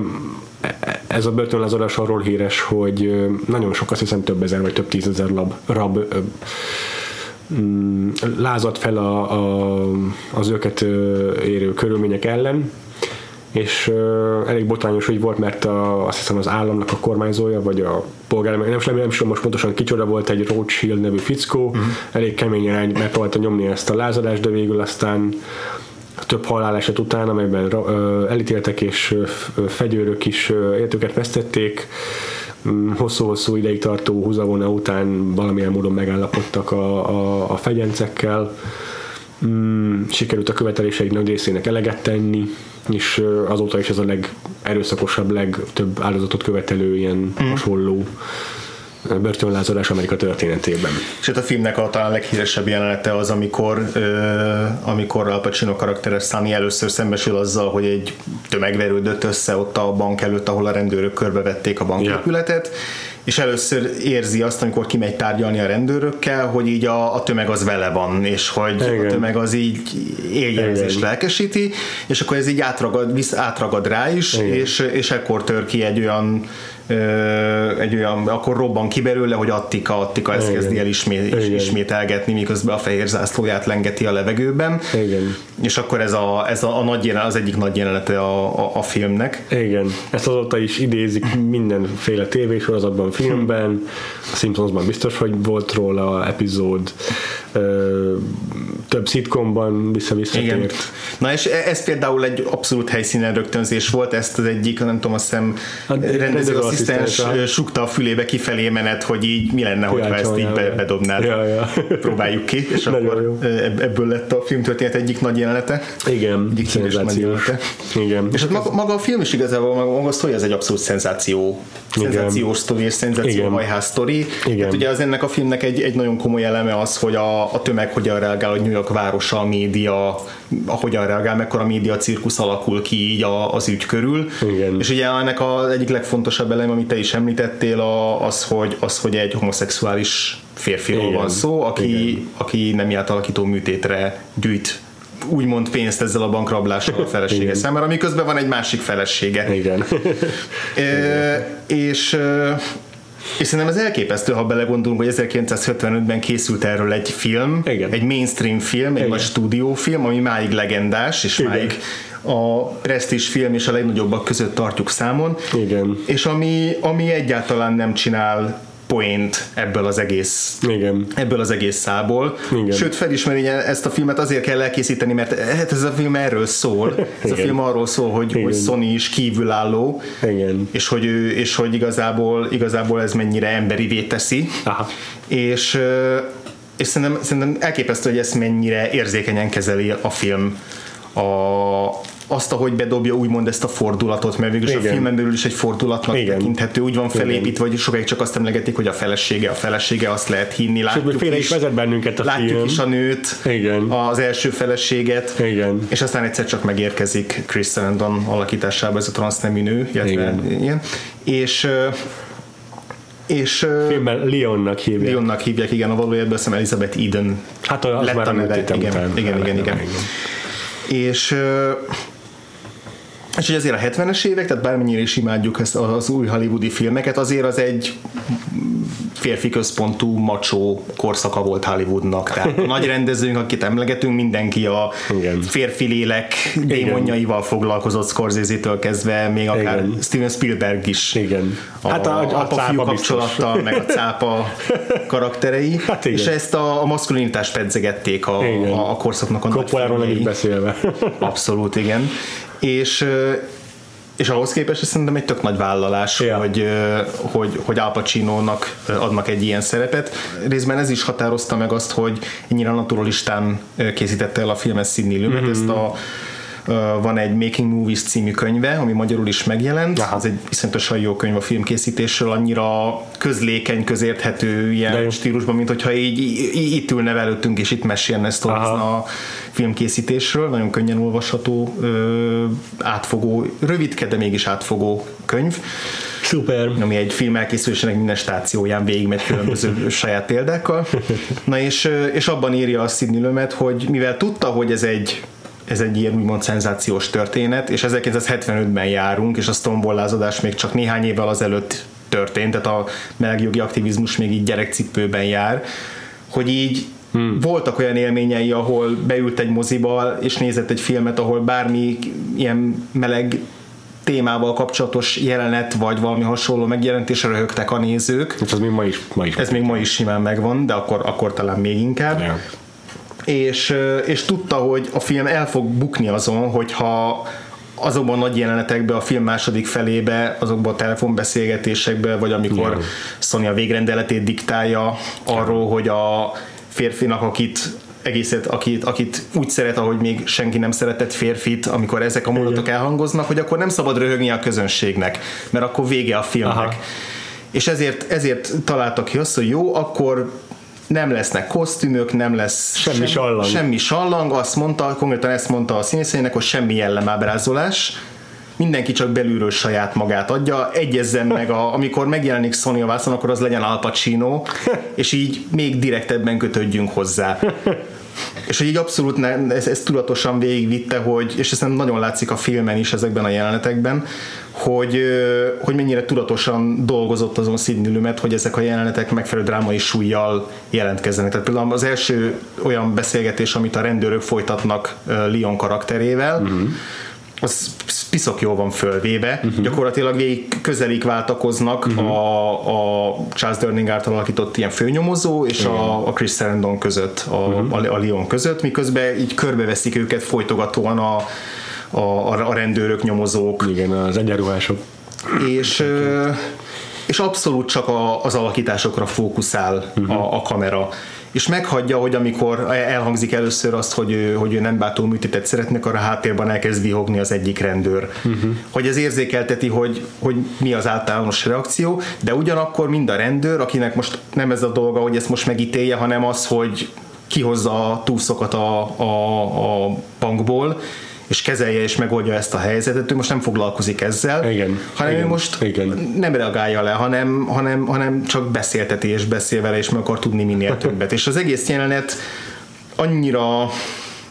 e- ez a börtönlázadás arról híres, hogy nagyon sok, azt hiszem több ezer vagy több tízezer lab, rab ö, mm, lázadt fel a, a, az őket érő körülmények ellen, és uh, elég botrányos hogy volt, mert a, azt hiszem az államnak a kormányzója, vagy a polgármester, nem, nem, nem is tudom most pontosan kicsoda volt, egy Rothschild nevű fickó, uh-huh. elég keményen megpróbálta nyomni ezt a lázadást, de végül aztán több haláleset után, amelyben uh, elítéltek és uh, fegyőrök is uh, életüket vesztették, um, hosszú-hosszú ideig tartó húzavona után valamilyen módon megállapodtak a, a, a fegyencekkel, mm, sikerült a követeléseik nagy részének eleget tenni, és azóta is ez a legerőszakosabb, legtöbb áldozatot követelő ilyen mm. hasonló börtönlázadás Amerika történetében. És hát a filmnek a talán leghíresebb jelenete az, amikor, ö, amikor Al Pacino karakteres Sunny először szembesül azzal, hogy egy tömeg verődött össze ott a bank előtt, ahol a rendőrök körbevették a banképületet, yeah és először érzi azt, amikor kimegy tárgyalni a rendőrökkel, hogy így a, a tömeg az vele van, és hogy Igen. a tömeg az így éljegyz és lelkesíti, és akkor ez így átragad, visz, átragad rá is, és, és ekkor tör ki egy olyan egy olyan, akkor robban ki belőle, hogy Attika, Attika ezt Igen. kezdi el ismét, is, ismételgetni, miközben a fehér zászlóját lengeti a levegőben. Igen. És akkor ez, a, ez a, a nagy jelen, az egyik nagy jelenete a, a, a filmnek. Igen. Ezt azóta is idézik mindenféle tévésorozatban, filmben, a Simpsonsban biztos, hogy volt róla epizód, több szitkomban vissza-visszatért. Na és e- ez például egy abszolút helyszínen rögtönzés volt, ezt az egyik, nem tudom, azt hiszem rendezőasszisztens sukta a fülébe kifelé menet, hogy így mi lenne, hogyha ezt így be, bedobnád. Ja, ja. Próbáljuk ki, és akkor jó. ebből lett a filmtörténet egyik nagy jelenete. Igen, egyik szenzációs. Igen. És hát maga, maga, a film is igazából, maga a sztori, ez egy abszolút szenzáció, szenzációs sztori és szenzáció hajház sztori. Hát ugye az ennek a filmnek egy, egy nagyon komoly eleme az, hogy a, a tömeg hogyan reagál, hogy New York városa, a média, hogyan reagál, mekkora média cirkusz alakul ki így a, az ügy körül. Igen. És ugye ennek az egyik legfontosabb elem, amit te is említettél, az, hogy, az, hogy egy homoszexuális férfiról van szó, aki, aki nem átalakító műtétre gyűjt úgymond pénzt ezzel a bankrablással a felesége Igen. számára, miközben van egy másik felesége. Igen. e, és és szerintem ez elképesztő, ha belegondolunk, hogy 1975-ben készült erről egy film, Igen. egy mainstream film, egy nagy stúdiófilm, ami máig legendás, és Igen. máig a presztis film és a legnagyobbak között tartjuk számon. Igen. És ami, ami egyáltalán nem csinál point ebből az egész Igen. ebből az egész szából. Igen. Sőt, felismeri ezt a filmet azért kell elkészíteni, mert hát ez a film erről szól. Ez Igen. a film arról szól, hogy, Igen. hogy Sony is kívülálló, Igen. és hogy ő, és hogy igazából, igazából ez mennyire emberivé teszi. Aha. És és szerintem, szerintem elképesztő, hogy ezt mennyire érzékenyen kezeli a film a, azt, ahogy bedobja úgymond ezt a fordulatot, mert végül a filmen belül is egy fordulatnak Igen. tekinthető, úgy van felépítve, hogy sokáig csak azt emlegetik, hogy a felesége, a felesége, azt lehet hinni, látjuk Sőt, is, is vezet bennünket a látjuk film. is a nőt, Igen. az első feleséget, Igen. és aztán egyszer csak megérkezik Chris Sarandon alakításába ez a transznemű nő, Igen. ilyen, és és Filmben Leonnak hívják. Leonnak hívják, igen, a valójában azt Elizabeth Eden hát az lett már a neve. Igen, igen, igen, igen, igen. És és hogy azért a 70-es évek, tehát bármennyire is imádjuk ezt az új hollywoodi filmeket, azért az egy férfi központú macsó korszaka volt Hollywoodnak. Tehát a nagy rendezőnk, akit emlegetünk, mindenki a Igen. férfi lélek démonjaival foglalkozott Scorsese-től kezdve, még akár Igen. Steven Spielberg is. Igen. A, hát a, a, a fiú kapcsolattal, meg a cápa karakterei. Hát igen. és ezt a, a maszkulinitást pedzegették a, a, a korszaknak a Coppoláról nem is beszélve. Abszolút, igen és és ahhoz képest ez szerintem egy tök nagy vállalás, Ja. hogy, hogy, hogy Al Pacino-nak adnak egy ilyen szerepet. Részben ez is határozta meg azt, hogy ennyire naturalistán készítette el a filmet Sidney Lumet, Mhm. mm-hmm. ezt a van egy Making Movies című könyve, ami magyarul is megjelent. Aha. Ez egy iszonyatosan jó könyv a filmkészítésről, annyira közlékeny, közérthető ilyen stílusban, mint hogyha így, így, itt ülne előttünk, és itt mesélne sztorizna a filmkészítésről. Nagyon könnyen olvasható, átfogó, rövidke, de mégis átfogó könyv Szuper. ami egy film elkészülésének minden stációján végigmegy különböző saját példákkal. Na és, és abban írja a Sidney Lumet, hogy mivel tudta, hogy ez egy ez egy ilyen úgymond szenzációs történet, és 1975-ben járunk, és a Stonewall lázadás még csak néhány évvel azelőtt történt, tehát a melegjogi aktivizmus még így gyerekcipőben jár, hogy így Hmm. Voltak olyan élményei, ahol beült egy moziba, és nézett egy filmet, ahol bármi ilyen meleg témával kapcsolatos jelenet, vagy valami hasonló megjelentésre röhögtek a nézők. Hát ez még ma is, ma is. Ez még ma is simán megvan, de akkor, akkor talán még inkább. Ja. És, és tudta, hogy a film el fog bukni azon, hogyha azokban a nagy jelenetekben, a film második felébe, azokban a telefonbeszélgetésekben, vagy amikor Igen. Sony a végrendeletét diktálja arról, hogy a férfinak, akit egészet, akit, akit úgy szeret, ahogy még senki nem szeretett férfit, amikor ezek a mondatok elhangoznak, hogy akkor nem szabad röhögni a közönségnek, mert akkor vége a filmnek. Aha. És ezért, ezért találtak ki azt, hogy jó, akkor nem lesznek kosztümök, nem lesz Semmi sallang. semmi sallang, azt mondta, konkrétan ezt mondta a színészeinek, hogy semmi jellemábrázolás, mindenki csak belülről saját magát adja, egyezzen meg, a, amikor megjelenik Sony a vászon, akkor az legyen Al Pacino, és így még direktebben kötődjünk hozzá. És hogy így abszolút ne, ez, ez tudatosan végigvitte, hogy, és ez nem nagyon látszik a filmen is ezekben a jelenetekben, hogy, hogy mennyire tudatosan dolgozott azon Sidney Lumet, hogy ezek a jelenetek megfelelő drámai súlyjal jelentkezzenek. Tehát például az első olyan beszélgetés, amit a rendőrök folytatnak Leon karakterével, uh-huh az piszok jól van fölvéve. Uh-huh. Gyakorlatilag végig közelik váltakoznak uh-huh. a, a Charles Durning által alakított ilyen főnyomozó és a, a Chris Sarandon között, a, uh-huh. a, a Leon között, miközben így körbeveszik őket folytogatóan a, a, a rendőrök, nyomozók, Igen, az egyenruhások. és, és abszolút csak a, az alakításokra fókuszál a, a kamera. És meghagyja, hogy amikor elhangzik először azt, hogy ő, hogy ő nem bátó műtétet szeretnek, arra a háttérben elkezd vihogni az egyik rendőr. Uh-huh. Hogy ez érzékelteti, hogy, hogy mi az általános reakció, de ugyanakkor mind a rendőr, akinek most nem ez a dolga, hogy ezt most megítélje, hanem az, hogy kihozza a túszokat a, a, a bankból, és kezelje és megoldja ezt a helyzetet, ő most nem foglalkozik ezzel, Igen, hanem igen, ő most igen. nem reagálja le, hanem, hanem, hanem csak beszélteti és beszél vele, és meg akar tudni minél többet. És az egész jelenet annyira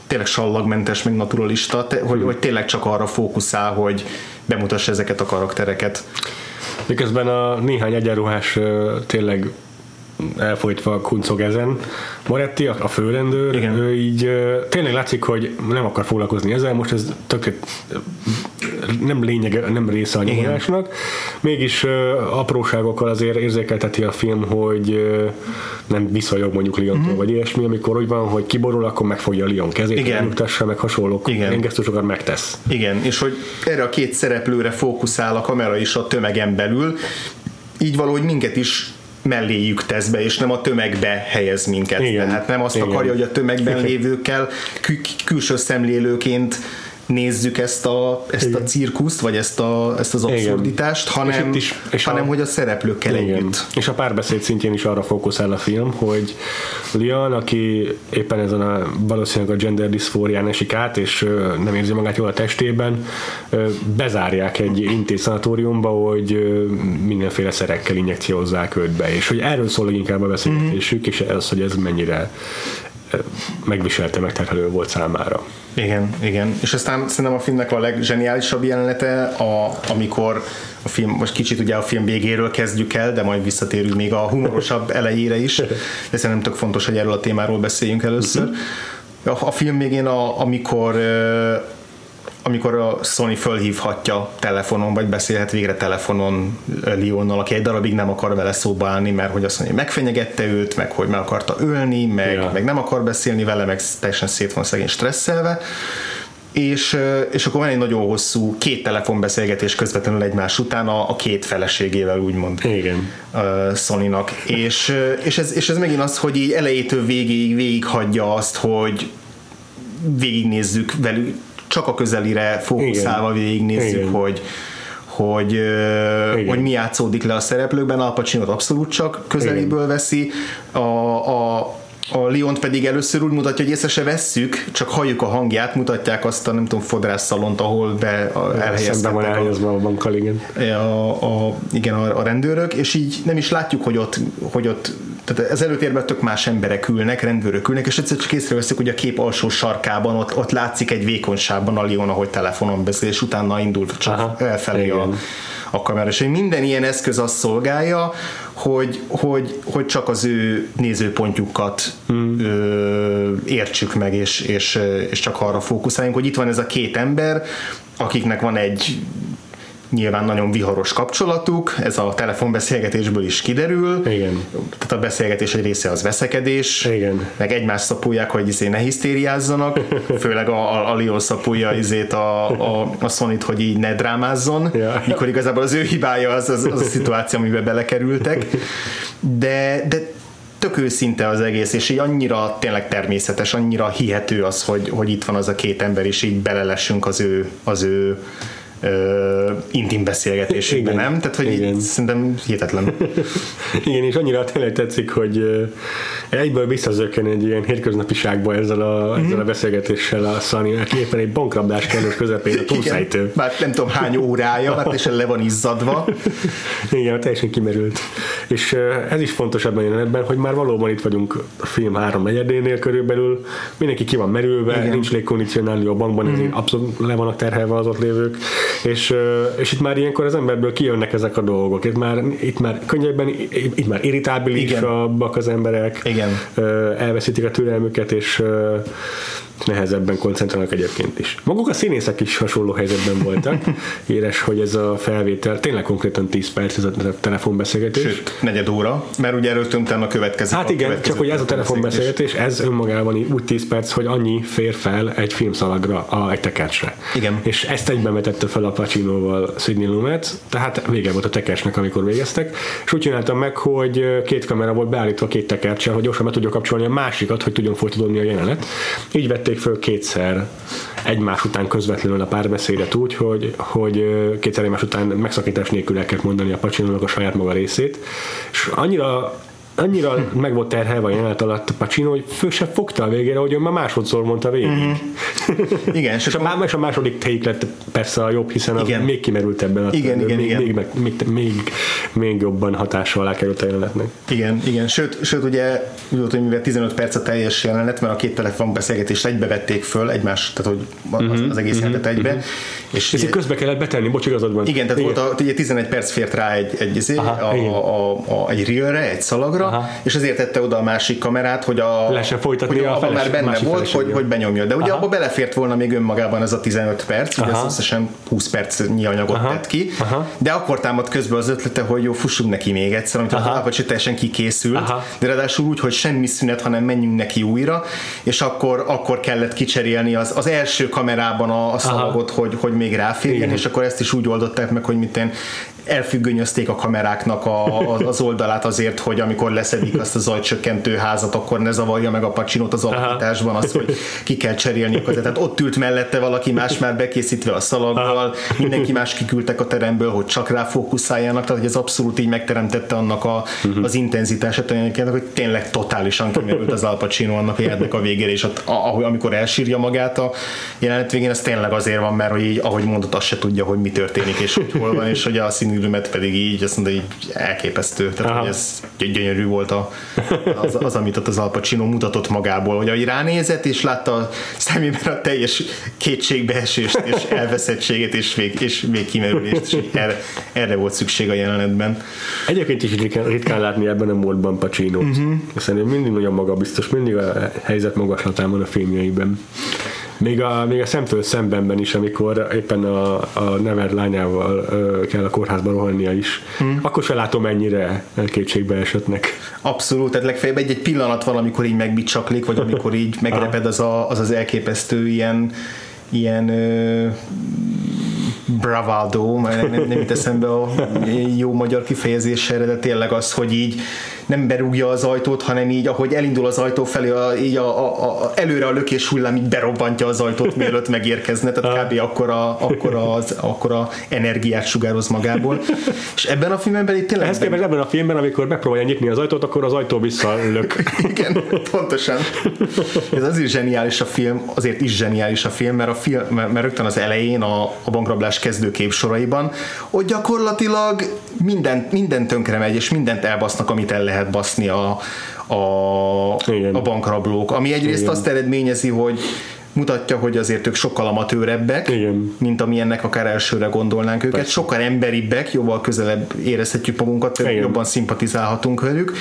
tényleg sallagmentes, meg naturalista, te, hogy, hogy tényleg csak arra fókuszál, hogy bemutassa ezeket a karaktereket. Miközben a néhány egyenruhás tényleg elfolytva kuncog ezen. Moretti, a, a főrendőr, Igen. ő így tényleg látszik, hogy nem akar foglalkozni ezzel, most ez tök nem lényege, nem része a nyomulásnak. Mégis apróságokkal azért érzékelteti a film, hogy nem visszajog mondjuk Liontól, Mhm. mm. vagy ilyesmi, amikor úgy van, hogy kiborul, akkor megfogja a Lion kezét, Igen. nyugtassa, meg hasonlók. Igen. Ilyen gesztusokat megtesz. Igen, és hogy erre a két szereplőre fókuszál a kamera is a tömegen belül, így valahogy minket is melléjük tesz be, és nem a tömegbe helyez minket. Igen. Tehát nem azt Igen. akarja, hogy a tömegben lévőkkel kül- külső szemlélőként nézzük ezt a, ezt a cirkuszt, vagy ezt, a, ezt az Igen. abszurditást, hanem, itt is- és hanem a- hogy a szereplőkkel Igen. együtt. És a párbeszéd szintjén is arra fókuszál a film, hogy Leon, aki éppen ezen a valószínűleg a gender diszfórián esik át, és ö, nem érzi magát jól a testében, ö, bezárják egy intézszanatóriumba, hogy ö, mindenféle szerekkel injekciózzák őt be, és hogy erről szól inkább a beszélgetésük, és ez, hogy ez mennyire megviselte, megterhelő volt számára. Igen, igen. És aztán szerintem a filmnek a legzseniálisabb jelenete, a, amikor a film, most kicsit ugye a film végéről kezdjük el, de majd visszatérünk még a humorosabb elejére is, de szerintem tök fontos, hogy erről a témáról beszéljünk először. A, a film végén, a, amikor amikor a Sony fölhívhatja telefonon, vagy beszélhet végre telefonon Leonnal, aki egy darabig nem akar vele szóba állni, mert hogy mondja, hogy megfenyegette őt, meg hogy meg akarta ölni, meg, Ja. meg nem akar beszélni vele, meg teljesen szét van szegény stresszelve, és, és akkor van egy nagyon hosszú két telefonbeszélgetés közvetlenül egymás után a, a két feleségével, úgymond. Igen. Uh, Sony-nak. És, és, ez, és ez megint az, hogy így elejétől végig, végig hagyja azt, hogy végignézzük velük, csak a közelire fókuszálva végignézzük, Igen. hogy hogy, Igen. hogy mi játszódik le a szereplőkben, Al Pacino abszolút csak közeléből Igen. veszi, a, a, a Leont pedig először úgy mutatja, hogy észre se vesszük, csak halljuk a hangját, mutatják azt a nem tudom, fodrásszalont, ahol be elhelyeztek. van elhelyezve a bankkal, igen. A, a, igen, a, a, rendőrök, és így nem is látjuk, hogy ott, hogy ott tehát az előtérben tök más emberek ülnek, rendőrök ülnek, és egyszer csak észreveszünk, hogy a kép alsó sarkában ott, ott látszik egy vékonyságban a Leon, ahogy telefonon beszél, és utána indul csak Aha, elfelé a, a kamera. És minden ilyen eszköz azt szolgálja, hogy, hogy, hogy csak az ő nézőpontjukat hmm. ö, értsük meg, és, és, és csak arra fókuszáljunk, hogy itt van ez a két ember, akiknek van egy nyilván nagyon viharos kapcsolatuk, ez a telefonbeszélgetésből is kiderül. Igen. Tehát a beszélgetés egy része az veszekedés, Igen. meg egymást szapulják, hogy izé ne hisztériázzanak, főleg a, a, a Leon szapulja izét a, a, a sony hogy így ne drámázzon, ja. mikor igazából az ő hibája az, az, az a szituáció, amiben belekerültek. De, de tök őszinte az egész, és így annyira tényleg természetes, annyira hihető az, hogy, hogy itt van az a két ember, és így belelessünk az ő, az ő ö, intim beszélgetésükben, nem? Tehát, hogy Igen. szerintem hihetetlen. Igen, és annyira tényleg tetszik, hogy egyből visszazökken egy ilyen hétköznapiságba ezzel a, mm-hmm. ezzel a beszélgetéssel a Sunny, aki éppen egy bankrablás kellős közepén a túlszájtő. Bár nem tudom hány órája, mert és le van izzadva. Igen, teljesen kimerült. És ez is fontos ebben a jelenetben, hogy már valóban itt vagyunk a film három negyedénél körülbelül, mindenki ki van merülve, Igen. nincs légkondicionáló a bankban, mm. ezért abszolút le vannak terhelve az ott lévők és, és itt már ilyenkor az emberből kijönnek ezek a dolgok. Itt már, itt már könnyebben, itt már irritábilisabbak az emberek, Igen. elveszítik a türelmüket, és nehezebben koncentrálnak egyébként is. Maguk a színészek is hasonló helyzetben voltak. Éres, hogy ez a felvétel tényleg konkrétan 10 perc ez a telefonbeszélgetés. Sőt, negyed óra, mert ugye erről utána a következő. Hát igen, csak hogy ez a telefonbeszélgetés, ez önmagában úgy 10 perc, hogy annyi fér fel egy filmszalagra, a, egy tekercsre. Igen. És ezt egyben vetette fel a Pacinoval Sidney Lumet, tehát vége volt a tekercsnek, amikor végeztek, és úgy csináltam meg, hogy két kamera volt beállítva két tekercsel, hogy gyorsan be tudja kapcsolni a másikat, hogy tudjon folytatódni a jelenet. Így vett vették föl kétszer egymás után közvetlenül a párbeszédet úgy, hogy, hogy kétszer egymás után megszakítás nélkül el kell mondani a pacsinónak a saját maga részét, és annyira annyira meg volt terhelve a jelenet alatt Pacino, hogy fő se fogta a végére, hogy ő már másodszor mondta végig. Mm-hmm. Igen, és, a, és a második take lett persze a jobb, hiszen igen. még kimerült ebben a igen, igen, még, igen. Még, még, még, még, jobban hatással alá került a jelenetnek. Igen, igen. Sőt, sőt ugye, hogy mivel 15 perc a teljes jelenet, mert a két telefonbeszélgetést egybe vették föl egymás, tehát hogy az, mm-hmm. az egész mm-hmm. egybe. Mm-hmm. És, és közbe kellett betenni, bocs, igazad van. Igen, tehát igen. volt a, ugye 11 perc fért rá egy, egy, egy, Aha, a, a, a, a, egy reelre, egy szalagra, Aha. és azért tette oda a másik kamerát, hogy a, Lehessen folytatni hogy a feles, már benne volt, hogy, hogy benyomja. De ugye Aha. abba belefért volna még önmagában ez a 15 perc, ugye ez összesen 20 percnyi anyagot Aha. tett ki, Aha. de akkor támad közben az ötlete, hogy jó, fussunk neki még egyszer, amit Aha. az teljesen kikészült, Aha. de ráadásul úgy, hogy semmi szünet, hanem menjünk neki újra, és akkor, akkor kellett kicserélni az, az első kamerában a, a szalagot, hogy, hogy még ráférjen, és akkor ezt is úgy oldották meg, hogy mit én elfüggönyözték a kameráknak a, az oldalát azért, hogy amikor leszedik azt a zajcsökkentő házat, akkor ne zavarja meg a pacsinót az alapításban az, hogy ki kell cserélni a Tehát ott ült mellette valaki más már bekészítve a szalaggal, mindenki más kiküldtek a teremből, hogy csak rá fókuszáljanak, tehát hogy ez abszolút így megteremtette annak a, az intenzitását, hogy tényleg totálisan kimerült az Al Pacino annak a a végére, és ott, ahogy, amikor elsírja magát a jelenet végén, ez tényleg azért van, mert hogy így, ahogy mondott, azt se tudja, hogy mi történik, és hogy hol van, és hogy a színű színürömet pedig így, azt mondta, így elképesztő. Tehát, Aha. hogy ez gyönyörű volt a, az, az, amit ott az Al Pacino mutatott magából, hogy ahogy ránézett, és látta a szemében a teljes kétségbeesést, és elveszettséget, és még, és még kimerülést, és erre, erre volt szükség a jelenetben. Egyébként is ritkán, ritkán látni ebben a módban Pacino. Uh-huh. Szerintem mindig nagyon magabiztos, mindig a helyzet magaslatán van a filmjeiben. Még a, még a szemtől szembenben is, amikor éppen a, a Never lányával kell a kórházba rohannia is, hmm. akkor se látom mennyire kétségbe esetnek. Abszolút, tehát legfeljebb egy, egy pillanat van, amikor így megbicsaklik, vagy amikor így megreped az, a, az az elképesztő ilyen ilyen ö, bravado, mert nem, nem jut eszembe a jó magyar kifejezésre, de tényleg az, hogy így nem berúgja az ajtót, hanem így, ahogy elindul az ajtó felé, a, így a, a, a, előre a lökés hullám így berobbantja az ajtót, mielőtt megérkezne, tehát kb. akkora, akkora, az, akkora energiát sugároz magából. És ebben a filmben pedig tényleg... Ehhez képest ebben a filmben, amikor megpróbálja nyitni az ajtót, akkor az ajtó visszalök. Igen, pontosan. Ez azért zseniális a film, azért is zseniális a film, mert, a film, mert rögtön az elején a, a bankrablás kezdőkép soraiban, hogy gyakorlatilag minden, minden tönkre megy, és mindent elbasznak, amit el lehet baszni a, a, a bankrablók. Ami egyrészt Igen. azt eredményezi, hogy mutatja, hogy azért ők sokkal amatőrebbek, Igen. mint amilyennek akár elsőre gondolnánk őket, Persze. sokkal emberibbek, jóval közelebb érezhetjük magunkat, Igen. jobban szimpatizálhatunk velük,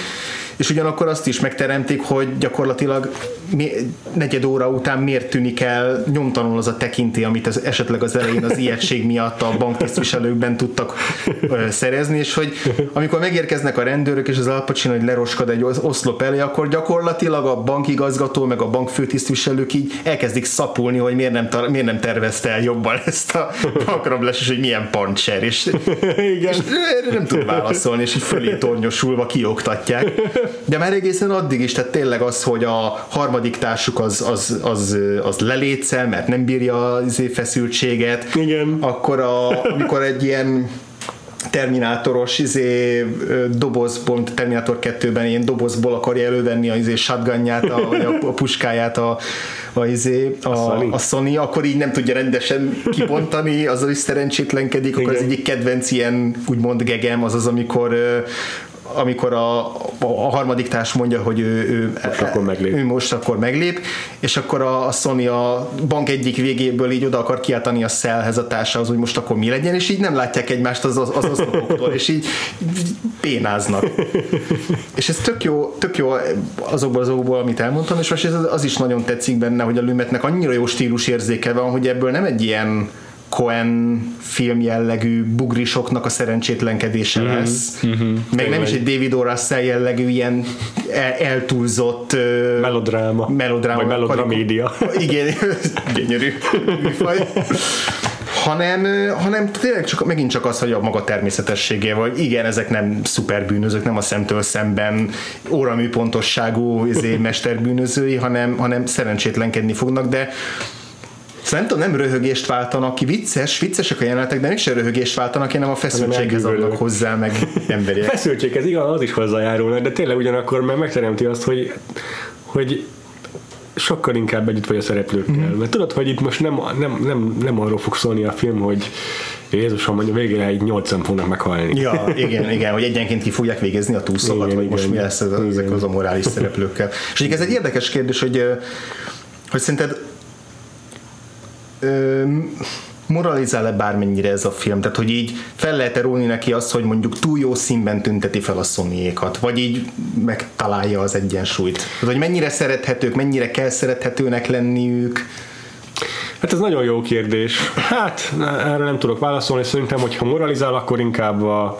és ugyanakkor azt is megteremtik, hogy gyakorlatilag negyed óra után miért tűnik el nyomtalanul az a tekinté, amit az, esetleg az elején az ijegység miatt a banktisztviselőkben tudtak ö, szerezni, és hogy amikor megérkeznek a rendőrök, és az Al Pacino, hogy leroskad egy oszlop elé, akkor gyakorlatilag a bankigazgató, meg a bankfőtisztviselők így elkezdik szapulni, hogy miért nem, tar- miért nem tervezte el jobban ezt a bankrablás, és hogy milyen pancser, és, Igen. és nem tud válaszolni, és így fölé tornyosulva kioktatják. De már egészen addig is, tehát tényleg az, hogy a harmadik társuk az, az, az, az lelétszel, mert nem bírja az feszültséget. Igen. Akkor a, amikor egy ilyen terminátoros izé, dobozból, Terminátor 2-ben ilyen dobozból akarja elővenni a izé, shotgunját, a, a, a puskáját a, a, izé, a, a, Sony. a Sony, akkor így nem tudja rendesen kibontani, azzal is szerencsétlenkedik, akkor az egyik kedvenc ilyen úgymond gegem az az, amikor amikor a, a harmadik társ mondja, hogy ő, ő, most akkor meglép. ő most akkor meglép, és akkor a, a Sony a bank egyik végéből így oda akar kiáltani a szelhez a társához, hogy most akkor mi legyen, és így nem látják egymást az az, az oszlopoktól, és így pénáznak. és ez tök jó, tök jó azokból azokból, amit elmondtam, és most ez az is nagyon tetszik benne, hogy a Lümetnek annyira jó stílus érzéke van, hogy ebből nem egy ilyen Cohen film jellegű bugrisoknak a szerencsétlenkedése mm-hmm. lesz. Mm-hmm. Meg nem is egy David O. Russell jellegű ilyen el, eltúlzott melodráma. melodráma vagy melodramédia. Igen, gyönyörű műfaj hanem, hanem tényleg csak, megint csak az, hogy a maga természetességével, vagy igen, ezek nem szuperbűnözők, nem a szemtől szemben óramű pontosságú izé, mesterbűnözői, hanem, hanem szerencsétlenkedni fognak, de Szóval nem tudom, nem röhögést váltanak ki, vicces, viccesek a jelenetek, de mégsem röhögést váltanak, hanem a feszültséghez adnak hozzá, meg emberiek. Feszültséghez, igen, az is hozzájárul, de tényleg ugyanakkor meg megteremti azt, hogy, hogy sokkal inkább együtt vagy a szereplőkkel. Mm-hmm. Mert tudod, hogy itt most nem, nem, nem, nem arról fog szólni a film, hogy Jézusom, mondja, végére egy nyolcan fognak meghalni. Ja, igen, igen, hogy egyenként ki fogják végezni a túlszokat, vagy most mi lesz ez, ezek az a morális szereplőkkel. És ez egy érdekes kérdés, hogy, hogy szerinted moralizál-e bármennyire ez a film? Tehát, hogy így fel lehet róni neki azt, hogy mondjuk túl jó színben tünteti fel a szomjékat, vagy így megtalálja az egyensúlyt? Tehát, hogy mennyire szerethetők, mennyire kell szerethetőnek lenniük? Hát ez nagyon jó kérdés. Hát erre nem tudok válaszolni, szerintem, hogyha moralizál, akkor inkább a,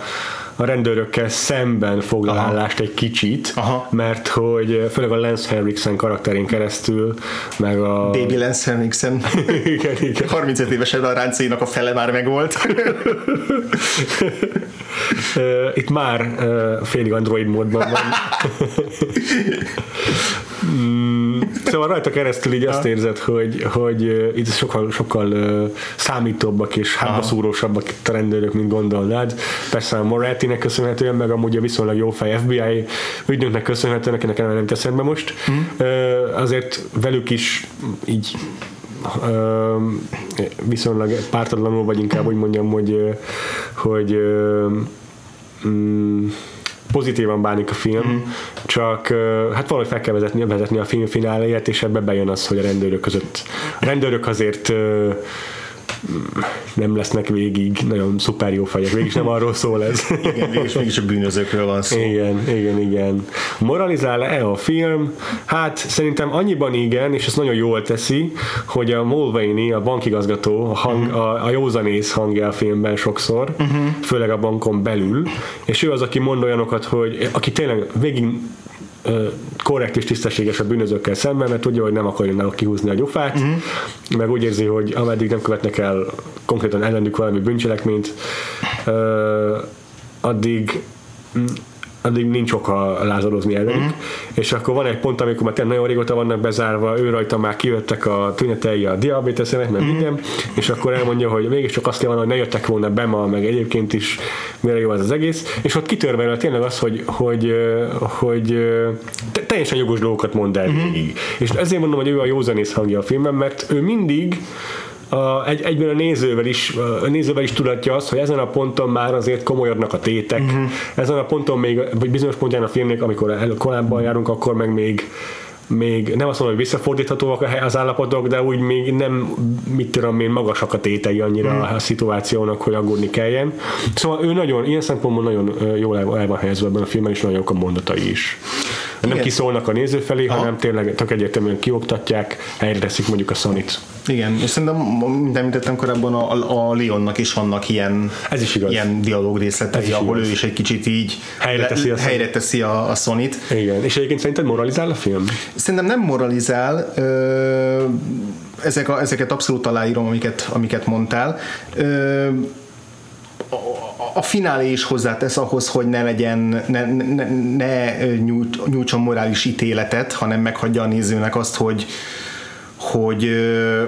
a rendőrökkel szemben foglal Aha. állást egy kicsit, Aha. mert hogy főleg a Lance Henriksen karakterén keresztül, meg a... Baby Lance Henriksen. igen, igen. 35 évesen a ráncénak a fele már megvolt. Itt már félig android módban van. Szóval rajta keresztül így azt érzed, hogy, hogy itt sokkal, sokkal számítóbbak és hátbaszúrósabbak a rendőrök, mint gondolnád. Persze a Moretti-nek köszönhetően, meg amúgy a viszonylag jó fej FBI ügynöknek köszönhetően, akinek nem teszem be most. Mm. Azért velük is így viszonylag pártatlanul, vagy inkább úgy mondjam, hogy, hogy mm, pozitívan bánik a film, mm. csak hát valahogy fel kell vezetni, vezetni a film fináléját, és ebbe bejön az, hogy a rendőrök között a rendőrök azért nem lesznek végig nagyon szuper jó fejek, végig nem arról szól ez. igen, végig mégis a bűnözőkről van szó. Igen, igen, igen. Moralizál-e a film? Hát szerintem annyiban igen, és ezt nagyon jól teszi, hogy a Mulvaney, a bankigazgató, a, hang, uh-huh. a, a józanész hangja a filmben sokszor, uh-huh. főleg a bankon belül, és ő az, aki mond olyanokat, hogy aki tényleg végig korrekt és tisztességes a bűnözőkkel szemben, mert tudja, hogy nem akarja kihúzni a gyufát, uh-huh. meg úgy érzi, hogy ameddig nem követnek el konkrétan ellenük valami bűncselekményt, addig addig nincs oka lázadozni ellenük, uh-huh. és akkor van egy pont, amikor már nagyon régóta vannak bezárva, ő rajta már kijöttek a tünetei a diabéteszenek, meg uh-huh. minden, és akkor elmondja, hogy mégiscsak azt kell hogy ne jöttek volna be ma, meg egyébként is mire jó ez az egész, és ott kitör belőle tényleg az, hogy, hogy, hogy teljesen jogos dolgokat mond el uh-huh. És ezért mondom, hogy ő a józanész hangja a filmben, mert ő mindig a, egy, egyben a nézővel is, a nézővel is tudatja azt, hogy ezen a ponton már azért komolyodnak a tétek, uh-huh. ezen a ponton még, vagy bizonyos pontján a filmnek, amikor el, korábban járunk, akkor meg még még nem azt mondom, hogy visszafordíthatóak az állapotok, de úgy még nem, mit tudom én, magasak a tétei annyira mm. a szituációnak, hogy aggódni kelljen. Szóval ő nagyon, ilyen szempontból nagyon jól el van helyezve ebben a filmben, és nagyon jók a mondatai is. Igen. Nem kiszólnak a néző felé, Aha. hanem tényleg tök egyértelműen kioktatják, helyre teszik mondjuk a Sonit. Igen, és szerintem, mint említettem korábban, a, a Leonnak is vannak ilyen, Ez is igaz. ilyen dialóg részletei, ahol igaz. ő is egy kicsit így helyre teszi a, helyre teszi a, a Sonit. Igen, és egyébként szerinted moralizál a film? Szerintem nem moralizál, ö, ezek a, ezeket abszolút aláírom, amiket, amiket mondtál. Ö, a finálé is hozzátesz ahhoz, hogy ne legyen, ne, ne, ne nyújt, nyújtson morális ítéletet, hanem meghagyja a nézőnek azt, hogy, hogy,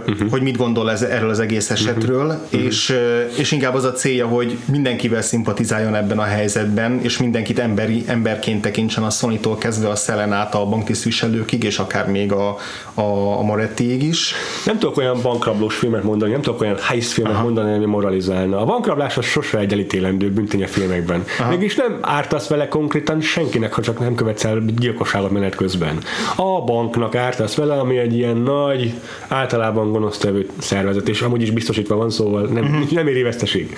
uh-huh. hogy mit gondol ez, erről az egész esetről, uh-huh. és, és inkább az a célja, hogy mindenkivel szimpatizáljon ebben a helyzetben, és mindenkit emberi, emberként tekintsen a sony kezdve a Szelen át a banktisztviselőkig, és akár még a, a, a Morettiig is. Nem tudok olyan bankrablós filmet mondani, nem tudok olyan heist filmet Aha. mondani, ami moralizálna. A bankrablás az sose egy elítélendő büntény a filmekben. Aha. Mégis nem ártasz vele konkrétan senkinek, ha csak nem követsz el gyilkosságot menet közben. A banknak ártasz vele, ami egy ilyen nagy általában gonosztevő szervezet, és amúgy is biztosítva van, szóval nem, uh-huh. nem éri veszteség.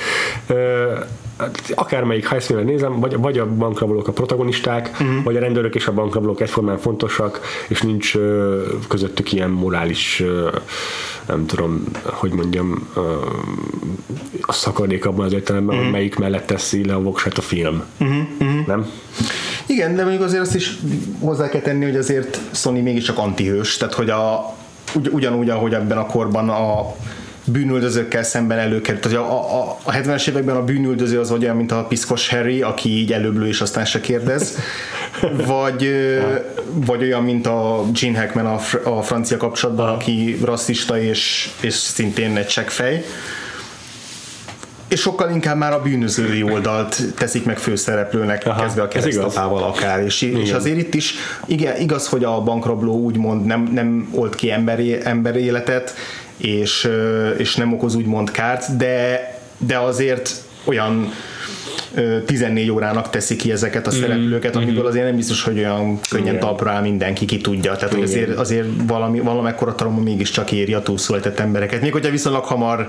Akármelyik highscale nézem, vagy, vagy a bankrablók a protagonisták, uh-huh. vagy a rendőrök és a bankrablók egyformán fontosak, és nincs közöttük ilyen morális nem tudom, hogy mondjam, a szakadék abban az értelemben, uh-huh. hogy melyik mellett teszi le a voksát a film. Uh-huh. Uh-huh. Nem? Igen, de mondjuk azért azt is hozzá kell tenni, hogy azért Sony mégiscsak antihős, tehát hogy a, ugy, ugyanúgy, ahogy ebben a korban a bűnüldözőkkel szemben előkerült. Tehát a, a, a 70-es években a bűnüldöző az olyan, mint a piszkos Harry, aki így előblő és aztán se kérdez, vagy, vagy olyan, mint a Gene Hackman a, fr- a francia kapcsolatban, aki rasszista és, és szintén egy csekkfej és sokkal inkább már a bűnözői oldalt teszik meg főszereplőnek, Aha, kezdve a keresztapával akár. És, és azért itt is igen, igaz, hogy a bankrabló úgymond nem, nem old ki emberi, emberi életet, és, és nem okoz úgymond kárt, de, de azért olyan 14 órának teszi ki ezeket a mm, szereplőket, mm-hmm. amiből azért nem biztos, hogy olyan könnyen Igen. talpra áll mindenki, ki tudja. Tehát hogy azért, azért valami, valamekkora trauma mégiscsak éri a túlszólített embereket. Még hogyha viszonylag hamar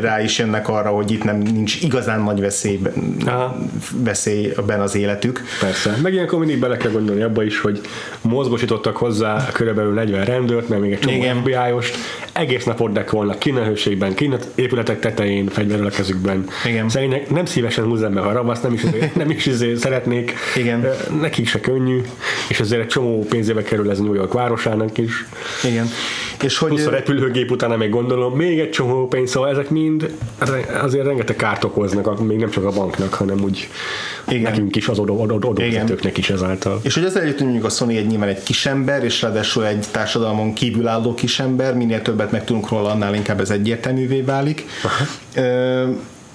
rá is jönnek arra, hogy itt nem nincs igazán nagy veszélyben, veszélyben az életük. Persze. Meg ilyenkor mindig bele kell gondolni abba is, hogy mozgosítottak hozzá körülbelül 40 rendőrt, mert még egy csomó fbi egész nap ott volna kint épületek tetején, fegyverrel a kezükben. Igen. Szerintem nem szívesen húzzám meg a rabaszt, nem is, nem is azért szeretnék. Igen. Nekik se könnyű, és azért egy csomó pénzébe kerül ez New York városának is. Igen. És hogy Plusz a repülőgép után még gondolom, még egy csomó pénz, szóval ezek mind azért rengeteg kárt okoznak, még nem csak a banknak, hanem úgy igen. nekünk is, az adófizetőknek is ezáltal. És hogy ezzel hogy mondjuk a Sony egy nyilván egy kisember, és ráadásul egy társadalmon kívülálló kisember, minél többet megtudunk róla, annál inkább ez egyértelművé válik. Aha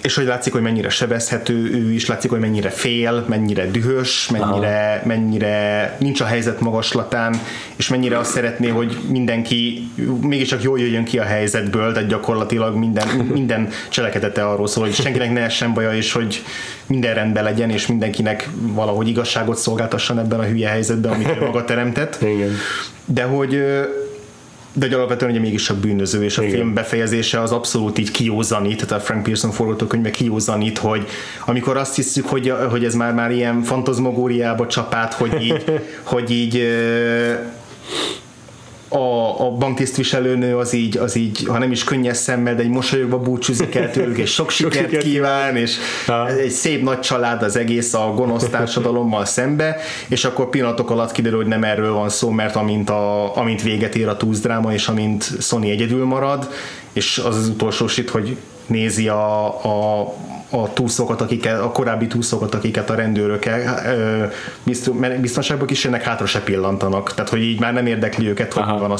és hogy látszik, hogy mennyire sebezhető ő is, látszik, hogy mennyire fél, mennyire dühös, mennyire, mennyire nincs a helyzet magaslatán, és mennyire azt szeretné, hogy mindenki mégiscsak jól jöjjön ki a helyzetből, tehát gyakorlatilag minden, minden cselekedete arról szól, hogy senkinek ne essen baja, és hogy minden rendben legyen, és mindenkinek valahogy igazságot szolgáltasson ebben a hülye helyzetben, amit ő maga teremtett. Igen. De hogy de hogy alapvetően ugye mégis a bűnöző, és a Igen. film befejezése az abszolút így kiózanít, tehát a Frank Pearson forgatókönyve kiózanít, hogy amikor azt hiszük, hogy, hogy ez már már ilyen fantazmogóriába csapát, hogy így, hogy így a, a banktisztviselőnő az így, az így, ha nem is könnyes szemmel, de egy mosolyogva búcsúzik el tőlük, és sok sikert sikert kíván, és Ha. egy szép nagy család az egész a gonosz társadalommal szembe, és akkor pillanatok alatt kiderül, hogy nem erről van szó, mert amint, a, amint véget ér a túzdráma, és amint Sony egyedül marad, és az az utolsó sit, hogy nézi a, a, a túszokat, akiket, a korábbi túszokat, akiket a rendőrök el- ö, bizt- biztonságba kísérnek, hátra se pillantanak. Tehát, hogy így már nem érdekli őket, hogy Aha. van a.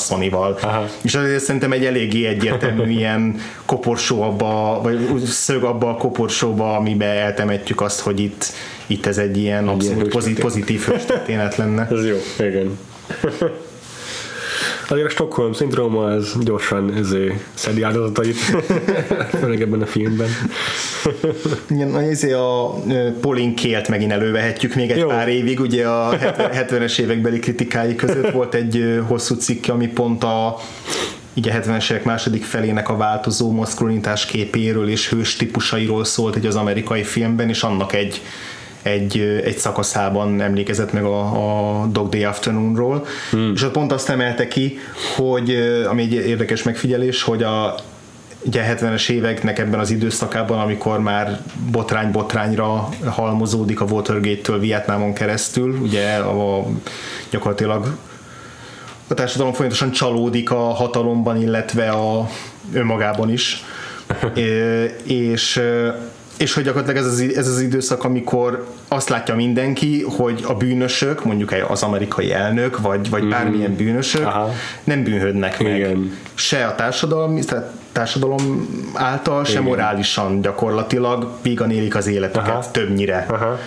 Aha. És azért szerintem egy eléggé egyértelmű ilyen koporsó abba, vagy szög abba a koporsóba, amibe eltemetjük azt, hogy itt, itt ez egy ilyen abszolút pozit, hőstörténet. pozitív hőstörténet lenne. Ez jó, igen. Azért a Stockholm szindróma az gyorsan ezért szedi áldozatait, főleg ebben a filmben. Igen, ezért a ö, Pauline Kélt megint elővehetjük még egy Jó. Pár évig, ugye a 70 es évekbeli kritikái között volt egy hosszú cikk, ami pont a így a 70-es évek második felének a változó maszkulinitás képéről és hős típusairól szólt egy az amerikai filmben, és annak egy egy, egy szakaszában emlékezett meg a, a Dog Day Afternoonról, hmm. és ott pont azt emelte ki, hogy ami egy érdekes megfigyelés, hogy a ugye 70-es éveknek ebben az időszakában, amikor már botrány-botrányra halmozódik a Watergate-től Vietnámon keresztül, ugye a, gyakorlatilag a társadalom folyamatosan csalódik a hatalomban, illetve a önmagában is. É, és és hogy gyakorlatilag ez az, ez az időszak, amikor azt látja mindenki, hogy a bűnösök, mondjuk az amerikai elnök, vagy, vagy bármilyen bűnösök Aha. nem bűnhődnek meg. Igen. Se a társadalom, tehát társadalom által, se Igen. morálisan gyakorlatilag vígan élik az életüket Aha. többnyire. Aha.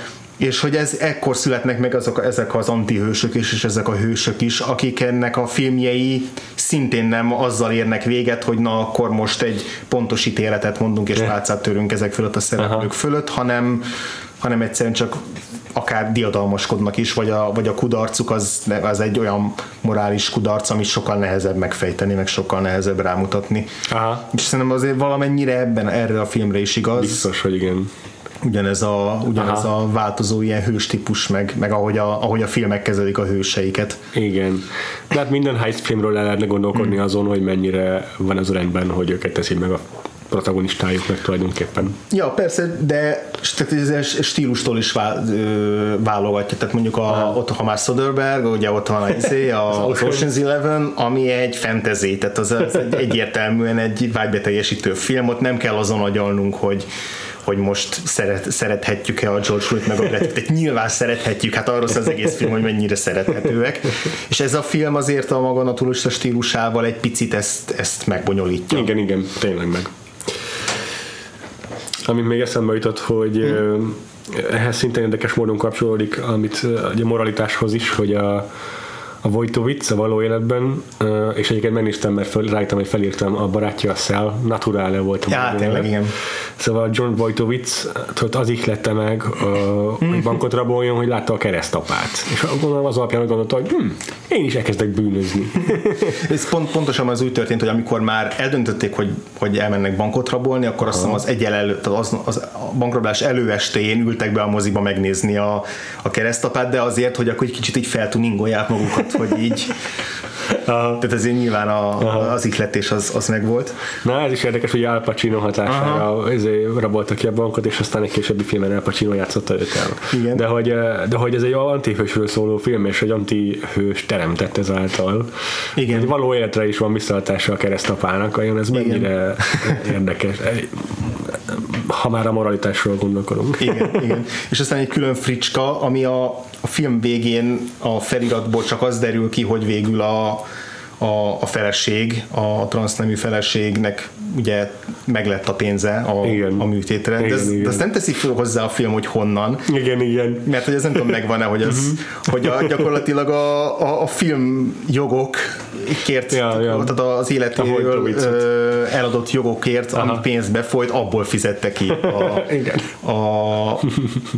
És hogy ez ekkor születnek meg azok, ezek az antihősök is, és ezek a hősök is, akik ennek a filmjei szintén nem azzal érnek véget, hogy na akkor most egy pontos ítéletet mondunk, és pálcát törünk ezek fölött a szereplők Aha. fölött, hanem, hanem egyszerűen csak akár diadalmaskodnak is, vagy a, vagy a kudarcuk az, az egy olyan morális kudarc, amit sokkal nehezebb megfejteni, meg sokkal nehezebb rámutatni. Aha. És szerintem azért valamennyire ebben erre a filmre is igaz Biztos, hogy igen. Ugyanez a, ugyanez a változó ilyen hős típus, meg, meg ahogy, a, ahogy a filmek kezelik a hőseiket. Igen. De hát minden heist filmről el lehetne gondolkodni Hmm. azon, hogy mennyire van az rendben, hogy őket teszik meg a protagonistájuknak tulajdonképpen. Ja, persze, de tehát ez stílustól is vál, ö, válogatja. Tehát mondjuk a, ott, ha már Soderbergh, ugye ott van a, izé, a, az Ocean's Eleven, ami egy fantasy, tehát az, az egy, egyértelműen egy vágybeteljesítő film, ott nem kell azon agyalnunk, hogy hogy most szeret, szerethetjük-e a George Clooney-t meg a Brad Pittet. Nyilván szerethetjük, hát arról szól az egész film, hogy mennyire szerethetőek. És ez a film azért a maga naturalista stílusával egy picit ezt, ezt megbonyolítja. Igen, igen, tényleg meg. Amit még eszembe jutott, hogy hmm. ehhez szintén érdekes módon kapcsolódik, amit a moralitáshoz is, hogy a, a Vojtovic a való életben, és egyébként megnéztem, mert fel, rájöttem, hogy felírtam a barátja a Szell, Naturale volt a Ja, tényleg, igen. Szóval John Vojtovic tudod, az ihlette meg, hogy bankot raboljon, hogy látta a keresztapát. És gondolom az alapján gondolta, hogy hm, én is elkezdek bűnözni. Ez pont, pontosan az úgy történt, hogy amikor már eldöntötték, hogy, hogy elmennek bankot rabolni, akkor azt hiszem az egyel előtt, az, az, a bankrablás előestéjén ültek be a moziba megnézni a, a keresztapát, de azért, hogy akkor egy kicsit így feltuningolják magukat, hogy így tehát ezért nyilván a, az ihletés az, az megvolt. Na, ez is érdekes, hogy Al Pacino hatására ezért raboltak ki a bankot, és aztán egy későbbi filmen Al Pacino játszotta őt el. Igen. De hogy, eh, de hogy ez egy antihősről szóló film, és egy antihős teremtett ezáltal. Igen. Egy való életre is van visszahatása a keresztapának, olyan ez mennyire érdekes. Ha már a moralitásról gondolkodunk. Igen, igen. És aztán egy külön fricska, ami a, a film végén a feliratból csak az derül ki, hogy végül a, a, a feleség, a transznemű feleségnek ugye meglett a pénze a, Igen. a műtétre. De, Igen, ez, igen. de azt nem teszik fel hozzá a film, hogy honnan, Igen, igen. mert hogy ez nem tudom megvan-e, hogy, az, hogy a, gyakorlatilag a, a, a film jogok kért, Ja, ja. tehát az életéről eladott jogokért, ami Aha. pénzbe folyt, abból fizette ki a, Igen. a,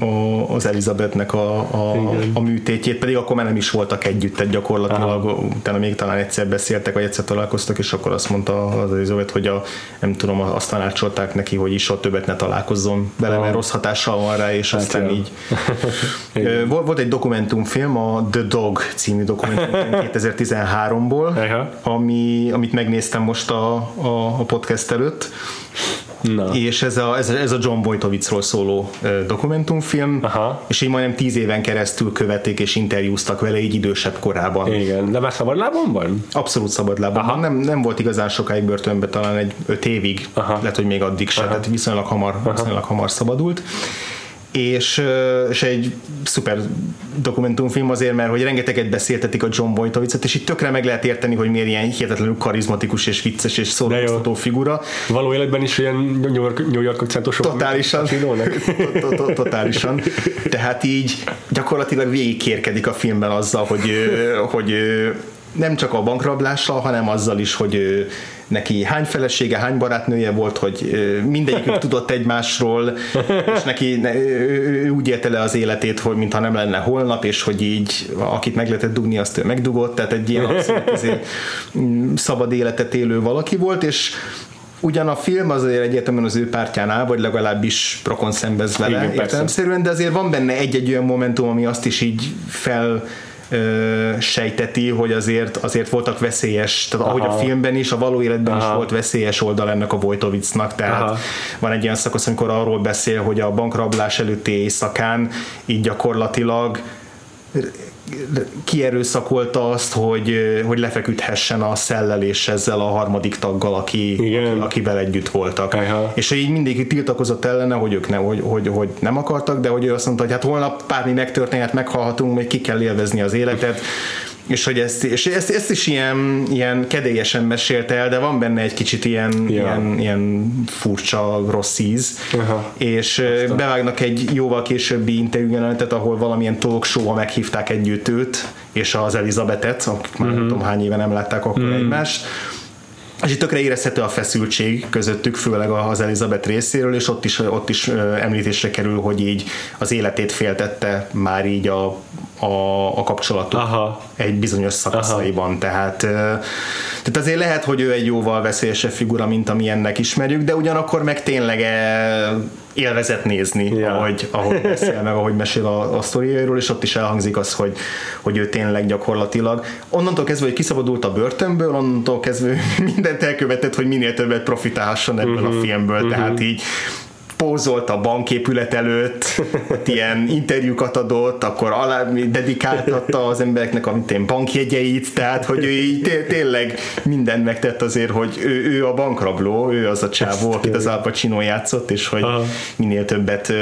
a, az Elizabethnek a, a, a műtétjét, pedig akkor már nem is voltak együtt, tehát gyakorlatilag utána még talán egyszer beszéltek, vagy egyszer találkoztak, és akkor azt mondta az Elizabeth, hogy a, nem tudom, azt tanácsolták neki, hogy is soha többet ne találkozzon vele, mert rossz hatással van rá, és hát aztán így. volt, volt egy dokumentumfilm, a The Dog című dokumentumfilm 2013-ból, ami, amit megnéztem most a, a, a podcast előtt, Na. és ez a, ez a, ez a John Wojtowiczról szóló dokumentumfilm, Aha. és így majdnem tíz éven keresztül követték és interjúztak vele így idősebb korában. Igen, de már szabadlábon van? Abszolút szabadlábon van, nem, nem volt igazán sokáig börtönben, talán egy öt évig, Aha. lehet, hogy még addig se, Aha. tehát viszonylag hamar, Aha. viszonylag hamar szabadult és, és egy szuper dokumentumfilm azért, mert hogy rengeteget beszéltetik a John Wojtowiczot, és itt tökre meg lehet érteni, hogy miért ilyen hihetetlenül karizmatikus és vicces és szórakoztató figura. Való életben is ilyen New York, New York akcentusok Totálisan. Totálisan. Tehát így gyakorlatilag végigkérkedik a filmben azzal, hogy, hogy nem csak a bankrablással, hanem azzal is, hogy neki hány felesége, hány barátnője volt, hogy mindegyikük tudott egymásról, és neki ne, ő úgy élte le az életét, hogy mintha nem lenne holnap, és hogy így akit meg lehetett dugni, azt ő megdugott, tehát egy ilyen abszolút azért mm, szabad életet élő valaki volt, és ugyan a film azért egyértelműen az ő pártján áll, vagy legalábbis prokon szembez vele Igen, értelemszerűen, de azért van benne egy-egy olyan momentum, ami azt is így fel sejteti, hogy azért, azért voltak veszélyes, tehát Aha. ahogy a filmben is, a való életben Aha. is volt veszélyes oldal ennek a Vojtovicnak, tehát Aha. van egy ilyen szakasz, amikor arról beszél, hogy a bankrablás előtti éjszakán így gyakorlatilag kierőszakolta azt, hogy, hogy lefeküdhessen a szellel és ezzel a harmadik taggal, aki, Igen. aki akivel együtt voltak. Aha. És így mindig tiltakozott ellene, hogy ők nem, hogy, hogy, hogy nem akartak, de hogy ő azt mondta, hogy hát holnap bármi megtörténhet, meghalhatunk, még ki kell élvezni az életet és hogy ezt, és ezt, ezt is ilyen, ilyen kedélyesen mesélte el, de van benne egy kicsit ilyen, ja. ilyen, ilyen furcsa, rossz íz, Aha. és Aztán. bevágnak egy jóval későbbi interjújelenetet, ahol valamilyen talk show meghívták együtt őt, és az Elizabetet, akik már mm-hmm. nem tudom hány éve nem látták akkor mm-hmm. egymást, és itt tökre érezhető a feszültség közöttük, főleg az Elizabeth részéről, és ott is, ott is említésre kerül, hogy így az életét féltette már így a, a, a kapcsolatuk Aha. egy bizonyos szakaszaiban. Aha. Tehát, tehát azért lehet, hogy ő egy jóval veszélyesebb figura, mint amilyennek ismerjük, de ugyanakkor meg tényleg élvezet nézni, ja. ahogy, ahogy beszél meg, ahogy mesél a, a sztoriairól, és ott is elhangzik az, hogy, hogy ő tényleg gyakorlatilag onnantól kezdve, hogy kiszabadult a börtönből, onnantól kezdve mindent elkövetett, hogy minél többet profitálhasson ebből uh-huh. a mhm. filmből, uh-huh. tehát így pózolt a banképület előtt, ilyen interjúkat adott, akkor alá dedikáltatta az embereknek a én bankjegyeit, tehát hogy ő így té- tényleg mindent megtett azért, hogy ő, ő a bankrabló, ő az a csávó, akit az Al Pacino játszott, és hogy Aha. minél többet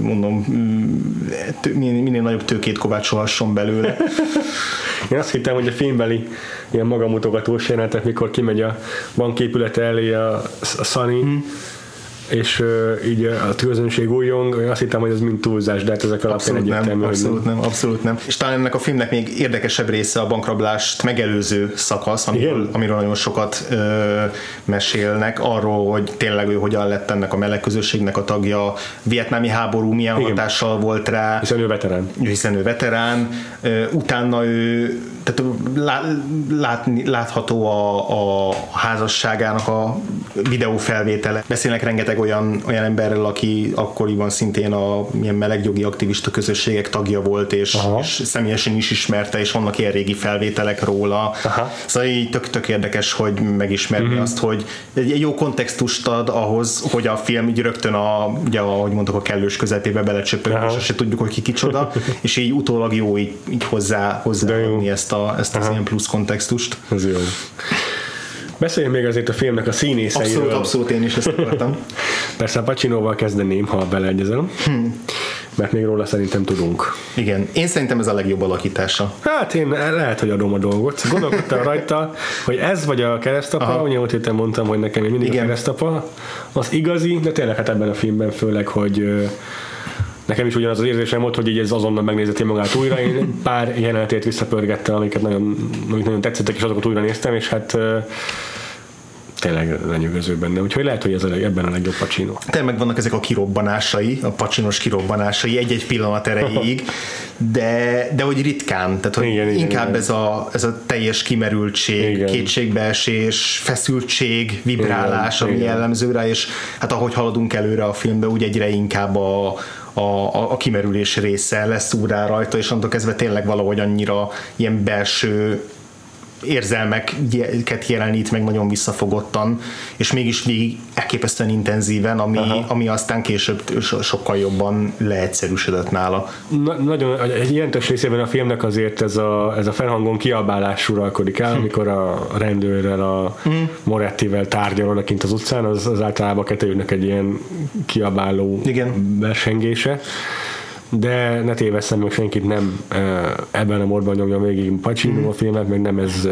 mondom, minél, minél nagyobb tőkét kovácsolhasson belőle. Én azt hittem, hogy a filmbeli ilyen magamutogatós jelenetek, mikor kimegy a banképülete elé a, a Sunny, hmm és uh, így a közönség újjong, azt hittem, hogy ez mind túlzás, de hát ezek alapján abszolút egyértelmű, nem, abszolút nem. nem, abszolút nem. És talán ennek a filmnek még érdekesebb része a bankrablást megelőző szakasz, amiről, amiről nagyon sokat ö, mesélnek, arról, hogy tényleg ő hogyan lett ennek a meleg közösségnek a tagja, a vietnámi háború milyen Igen. hatással volt rá. Hiszen ő veterán. Hiszen ő veterán. Ö, utána ő tehát látni, látható a, a házasságának a videófelvétele. Beszélnek rengeteg olyan, olyan emberrel, aki akkoriban szintén a milyen melegjogi aktivista közösségek tagja volt, és, és személyesen is ismerte, és vannak ilyen régi felvételek róla. Aha. Szóval így tök, tök érdekes, hogy megismerni mm-hmm. azt, hogy egy jó kontextust ad ahhoz, hogy a film így rögtön a, ugye, ahogy mondok, a kellős közepébe belecsöpög, és se tudjuk, hogy ki kicsoda, és így utólag jó így, így hozzá, hozzá ezt a, ezt az ilyen plusz kontextust. Ez jó. Beszéljünk még azért a filmnek a színészeiről. Abszolút, abszolút, én is ezt akartam. Persze a Pacinoval kezdeném, ha beleegyezem. Hmm. Mert még róla szerintem tudunk. Igen, én szerintem ez a legjobb alakítása. Hát én lehet, hogy adom a dolgot. Gondolkodtam rajta, hogy ez vagy a keresztapa, ugye ott héten mondtam, hogy nekem mindig Igen. a keresztapa, az igazi, de tényleg hát ebben a filmben főleg, hogy nekem is ugyanaz az érzésem volt, hogy így ez azonnal megnézeti magát újra. Én pár jelenetét visszapörgettem, amiket nagyon, amik nagyon tetszettek, és azokat újra néztem, és hát tényleg lenyűgöző benne. Úgyhogy lehet, hogy ez a, ebben a legjobb Pacino. Tényleg megvannak ezek a kirobbanásai, a pacsinos kirobbanásai egy-egy pillanat erejéig, de, de hogy ritkán, tehát hogy igen, inkább igen. Ez, a, ez a teljes kimerültség, Igen. kétségbeesés, feszültség, vibrálás, Igen, ami igen. jellemző rá, és hát ahogy haladunk előre a filmbe, úgy egyre inkább a, a, a, a kimerülés része lesz úrá rajta, és onnantól kezdve tényleg valahogy annyira ilyen belső érzelmeket jelenít meg nagyon visszafogottan, és mégis végig elképesztően intenzíven, ami, ami aztán később so- sokkal jobban leegyszerűsödött nála. Na, nagyon, egy jelentős részében a filmnek azért ez a, ez a felhangon kiabálás uralkodik el, amikor a rendőrrel, a Morettivel tárgyal odakint az utcán, az, az általában kettőjüknek egy ilyen kiabáló Igen. versengése. De ne tévesszem meg senkit nem ebben a módban nyomja végig Pacino a filmet, meg nem ez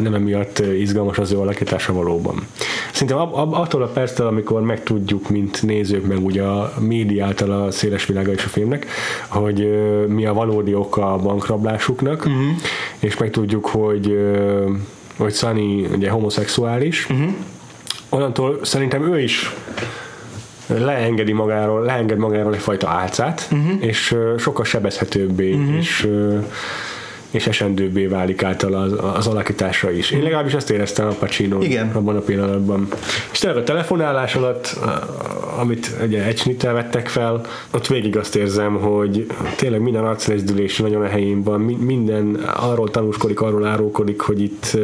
nem emiatt izgalmas az ő alakítása valóban. Szerintem ab, ab, attól a perctől, amikor megtudjuk, mint nézők, meg ugye a média által a széles világa is a filmnek, hogy mi a valódi oka a bankrablásuknak, uh-huh. és megtudjuk, hogy hogy Sunny ugye homoszexuális, uh-huh. onnantól szerintem ő is leengedi magáról, leenged magáról egyfajta álcát, uh-huh. és sokkal sebezhetőbbé, uh-huh. és és esendőbbé válik által az, az alakításra is. Én legalábbis ezt éreztem a Pacino Igen. abban a pillanatban. És tényleg a telefonálás alatt, amit ugye egy snittel vettek fel, ott végig azt érzem, hogy tényleg minden arcrezdülés nagyon a helyén van, mi- minden arról tanúskodik, arról árulkodik, hogy itt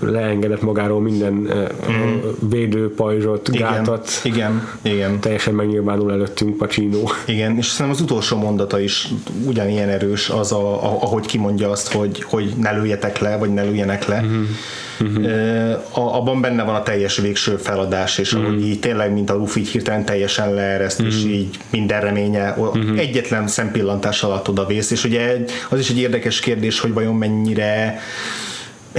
leengedett magáról minden mm. védőpajzsot, Igen, gátat, igen, igen. teljesen megnyilvánul előttünk Pacino. Igen, és szerintem az utolsó mondata is ugyanilyen erős, az, a, a, ahogy kimondja azt, hogy, hogy ne lőjetek le, vagy ne lőjenek le. Uh-huh. A, abban benne van a teljes végső feladás, és uh-huh. ahogy így tényleg, mint a Luffy így hirtelen teljesen leereszt, uh-huh. és így minden reménye uh-huh. egyetlen szempillantás alatt oda vész, és ugye az is egy érdekes kérdés, hogy vajon mennyire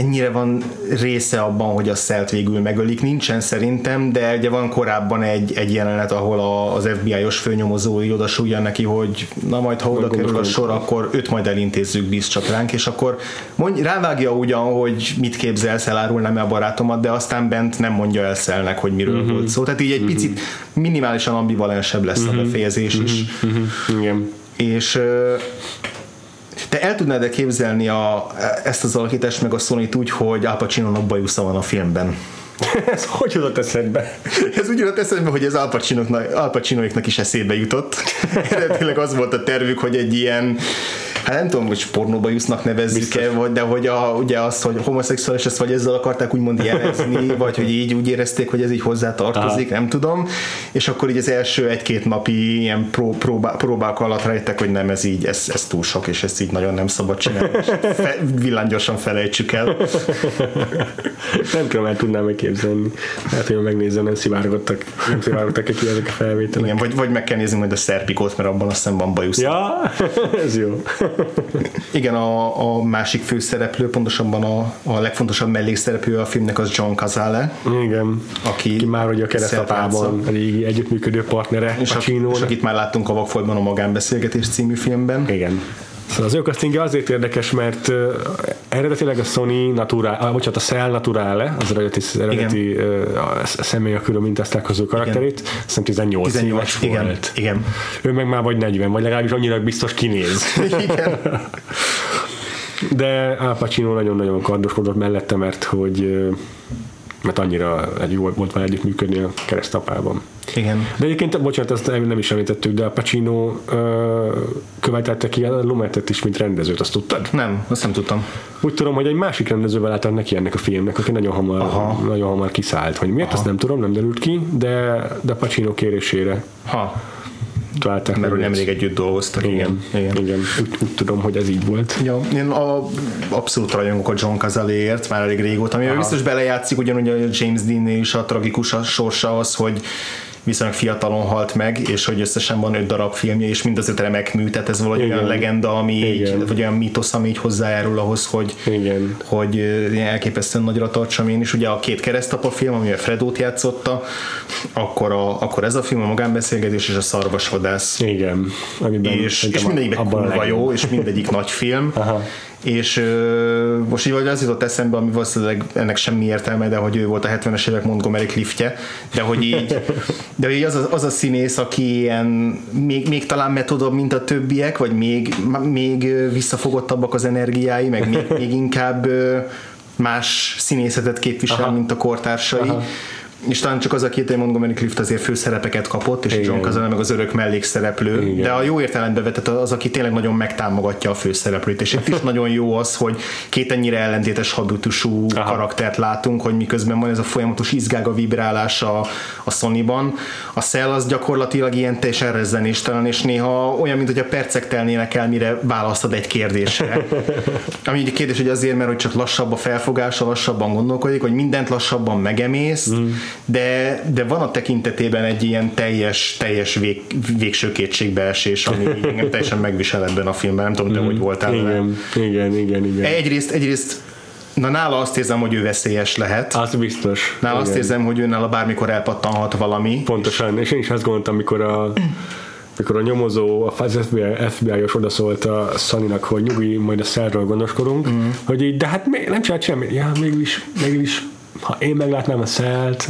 mennyire van része abban, hogy a szelt végül megölik, nincsen szerintem, de ugye van korábban egy, egy jelenet, ahol a, az FBI-os főnyomozó így oda súgja neki, hogy na majd ha oda kerül a sor, akkor őt majd elintézzük, bíz csak ránk, és akkor mondj, rávágja ugyan, hogy mit képzelsz, elárulnám-e a barátomat, de aztán bent nem mondja el szelnek, hogy miről uh-huh. volt szó. Tehát így egy uh-huh. picit minimálisan ambivalensebb lesz uh-huh. a befejezés is. Uh-huh. Igen. És te el tudnád -e képzelni a, ezt az alakítást meg a sony úgy, hogy Al Pacino-nak bajusza van a filmben? Ez hogy jutott eszedbe? Ez úgy jutott eszembe, hogy ez Al, Pacino-nak, Al Pacinoiknak is eszébe jutott. Eredetileg az volt a tervük, hogy egy ilyen hát nem tudom, hogy pornóba jusznak nevezzük-e, vagy, de hogy a, ugye azt, hogy homoszexuális ezt vagy ezzel akarták úgymond jelezni, vagy hogy így úgy érezték, hogy ez így hozzá tartozik, nem tudom. És akkor így az első egy-két napi ilyen pró, próbá, próbák alatt rájöttek, hogy nem, ez így, ez, ez túl sok, és ezt így nagyon nem szabad csinálni. És fe, villámgyorsan felejtsük el. nem tudom, el tudnám megképzelni. Hát, hogy megnézem, nem szivárogottak, nem szivárogtak ki ezek a felvételek. Igen, vagy, vagy meg kell nézni majd a szerpikót, mert abban azt hiszem van bajusz. Ja, ez jó. Igen, a, a másik főszereplő, pontosabban a, a legfontosabb mellékszereplő a filmnek az John Cazale, Igen. aki, Ki már ugye a keresztapában régi együttműködő partnere és, a, és akit már láttunk a Vakfolytban a Magánbeszélgetés című filmben. Igen. Szóval az ő castingja azért érdekes, mert uh, eredetileg a Sony Naturale, ah, bocsánat, a Cell Naturale, az eredeti, eredeti uh, a személy, akiről mintázták az ő karakterét, szerintem 18, 18, éves igen, volt. igen. Ő meg már vagy 40, vagy legalábbis annyira biztos kinéz. igen. De Al Pacino nagyon-nagyon kardoskodott mellette, mert hogy mert annyira egy jó volt vele együttműködni a keresztapában. Igen. De egyébként, bocsánat, ezt nem, is említettük, de a Pacino ö, követelte ki a Lumetet is, mint rendezőt, azt tudtad? Nem, azt nem tudtam. Úgy tudom, hogy egy másik rendezővel álltak neki ennek a filmnek, aki nagyon hamar, Aha. nagyon hamar kiszállt. Hogy miért, azt nem tudom, nem derült ki, de, de Pacino kérésére Ha, találták. mert nemrég együtt dolgoztak. Igen, igen. igen. Úgy, úgy, tudom, hogy ez így volt. Ja, én a, abszolút rajongok a John Cazaléért már elég régóta, amivel biztos belejátszik ugyanúgy a James dean is a tragikus a sorsa az, hogy viszonylag fiatalon halt meg, és hogy összesen van öt darab filmje, és mind az öt remek mű, tehát ez valahogy olyan legenda, ami így, Igen. vagy olyan mítosz, ami így hozzájárul ahhoz, hogy, Igen. hogy elképesztően nagyra tartsam én is. Ugye a két keresztapa film, ami a Fredót játszotta, akkor, a, akkor ez a film, a magánbeszélgetés és a szarvasvadász Igen. Amiben és, és a kurva jó, és mindegyik nagy film, Aha. És ö, most így vagy az jutott eszembe, ami valószínűleg ennek semmi értelme, de hogy ő volt a 70-es évek Montgomery Cliftje, de hogy így, de hogy az, a, az a színész, aki ilyen még, még talán metodabb, mint a többiek, vagy még, még visszafogottabbak az energiái, meg még, még inkább más színészetet képvisel, Aha. mint a kortársai. Aha és talán csak az a két, hogy Montgomery Clift azért főszerepeket kapott, és Igen. John Kazana meg az örök mellékszereplő, Igen. de a jó értelemben vetett az, aki tényleg nagyon megtámogatja a főszereplőt, és itt is nagyon jó az, hogy két ennyire ellentétes hadutusú Aha. karaktert látunk, hogy miközben van ez a folyamatos izgága vibrálás a, a Sony-ban, a Cell az gyakorlatilag ilyen teljesen rezzenéstelen, és néha olyan, mint hogy a percek telnének el, mire választad egy kérdésre. Ami egy kérdés, hogy azért, mert hogy csak lassabb a felfogása, lassabban gondolkodik, hogy mindent lassabban megemész, mm de, de van a tekintetében egy ilyen teljes, teljes vég, végső kétségbeesés, ami engem teljesen megvisel ebben a filmben, nem tudom, de mm, hogy voltál igen, vele. Igen, igen, igen. Egyrészt, egyrészt Na nála azt érzem, hogy ő veszélyes lehet. Az biztos. Nála igen. azt érzem, hogy ő nála bármikor elpattanhat valami. Pontosan, és én is azt gondoltam, amikor a mikor a nyomozó, a FBI, FBI-os odaszólt a Szaninak, hogy nyugi, majd a szerről gondoskodunk, mm. hogy így, de hát még nem csinált semmit. Ja, mégis, mégis ha én meglátnám a szelt.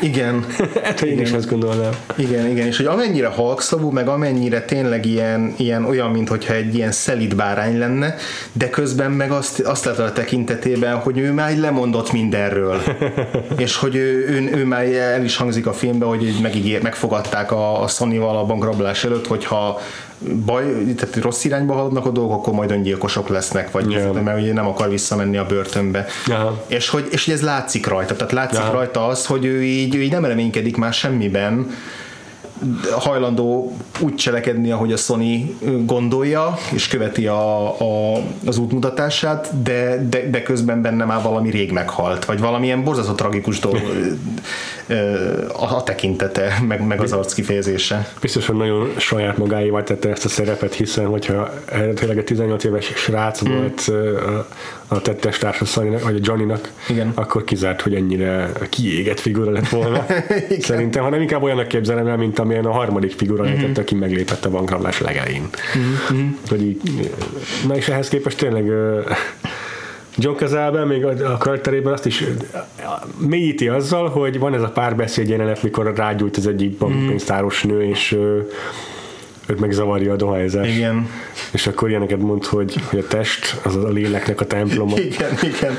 Igen. hát, én is azt gondolnám. Igen, igen, és hogy amennyire halkszavú, meg amennyire tényleg ilyen, ilyen olyan, mintha egy ilyen szelid bárány lenne, de közben meg azt, azt lehet a tekintetében, hogy ő már lemondott mindenről. és hogy ő, ő, ő már el is hangzik a filmben, hogy megígér, megfogadták a, a Sony-val a bankrablás előtt, hogyha baj, tehát rossz irányba haladnak a dolgok, akkor majd öngyilkosok lesznek, vagy yeah. mert ugye nem akar visszamenni a börtönbe. Yeah. És, hogy, és hogy ez látszik rajta, tehát látszik yeah. rajta az, hogy ő így, ő így nem reménykedik már semmiben, hajlandó úgy cselekedni, ahogy a Sony gondolja, és követi a, a, az útmutatását, de, de, de közben benne már valami rég meghalt, vagy valamilyen borzasztó tragikus dolog a, a tekintete, meg, meg az arc kifejezése. Biztos, hogy nagyon saját magáévá tette ezt a szerepet, hiszen hogyha tényleg egy 18 éves srác hmm. volt a, a tettes társa vagy a Johnnynak, Igen. akkor kizárt, hogy ennyire kiégett figura lett volna. Szerintem, hanem inkább olyanak képzelem el, mint amilyen a harmadik figura mm-hmm. lehetett, aki meglépett a bankrablás legelején. Mm-hmm. Hogy így, na és ehhez képest tényleg John Cazale még a, a karakterében azt is mélyíti azzal, hogy van ez a párbeszéd jelenet, mikor rágyújt az egyik bankpénztáros nő, és őt megzavarja a dohányzás. Igen. És akkor ilyeneket mond, hogy, hogy a test az a léleknek a temploma. Igen, igen.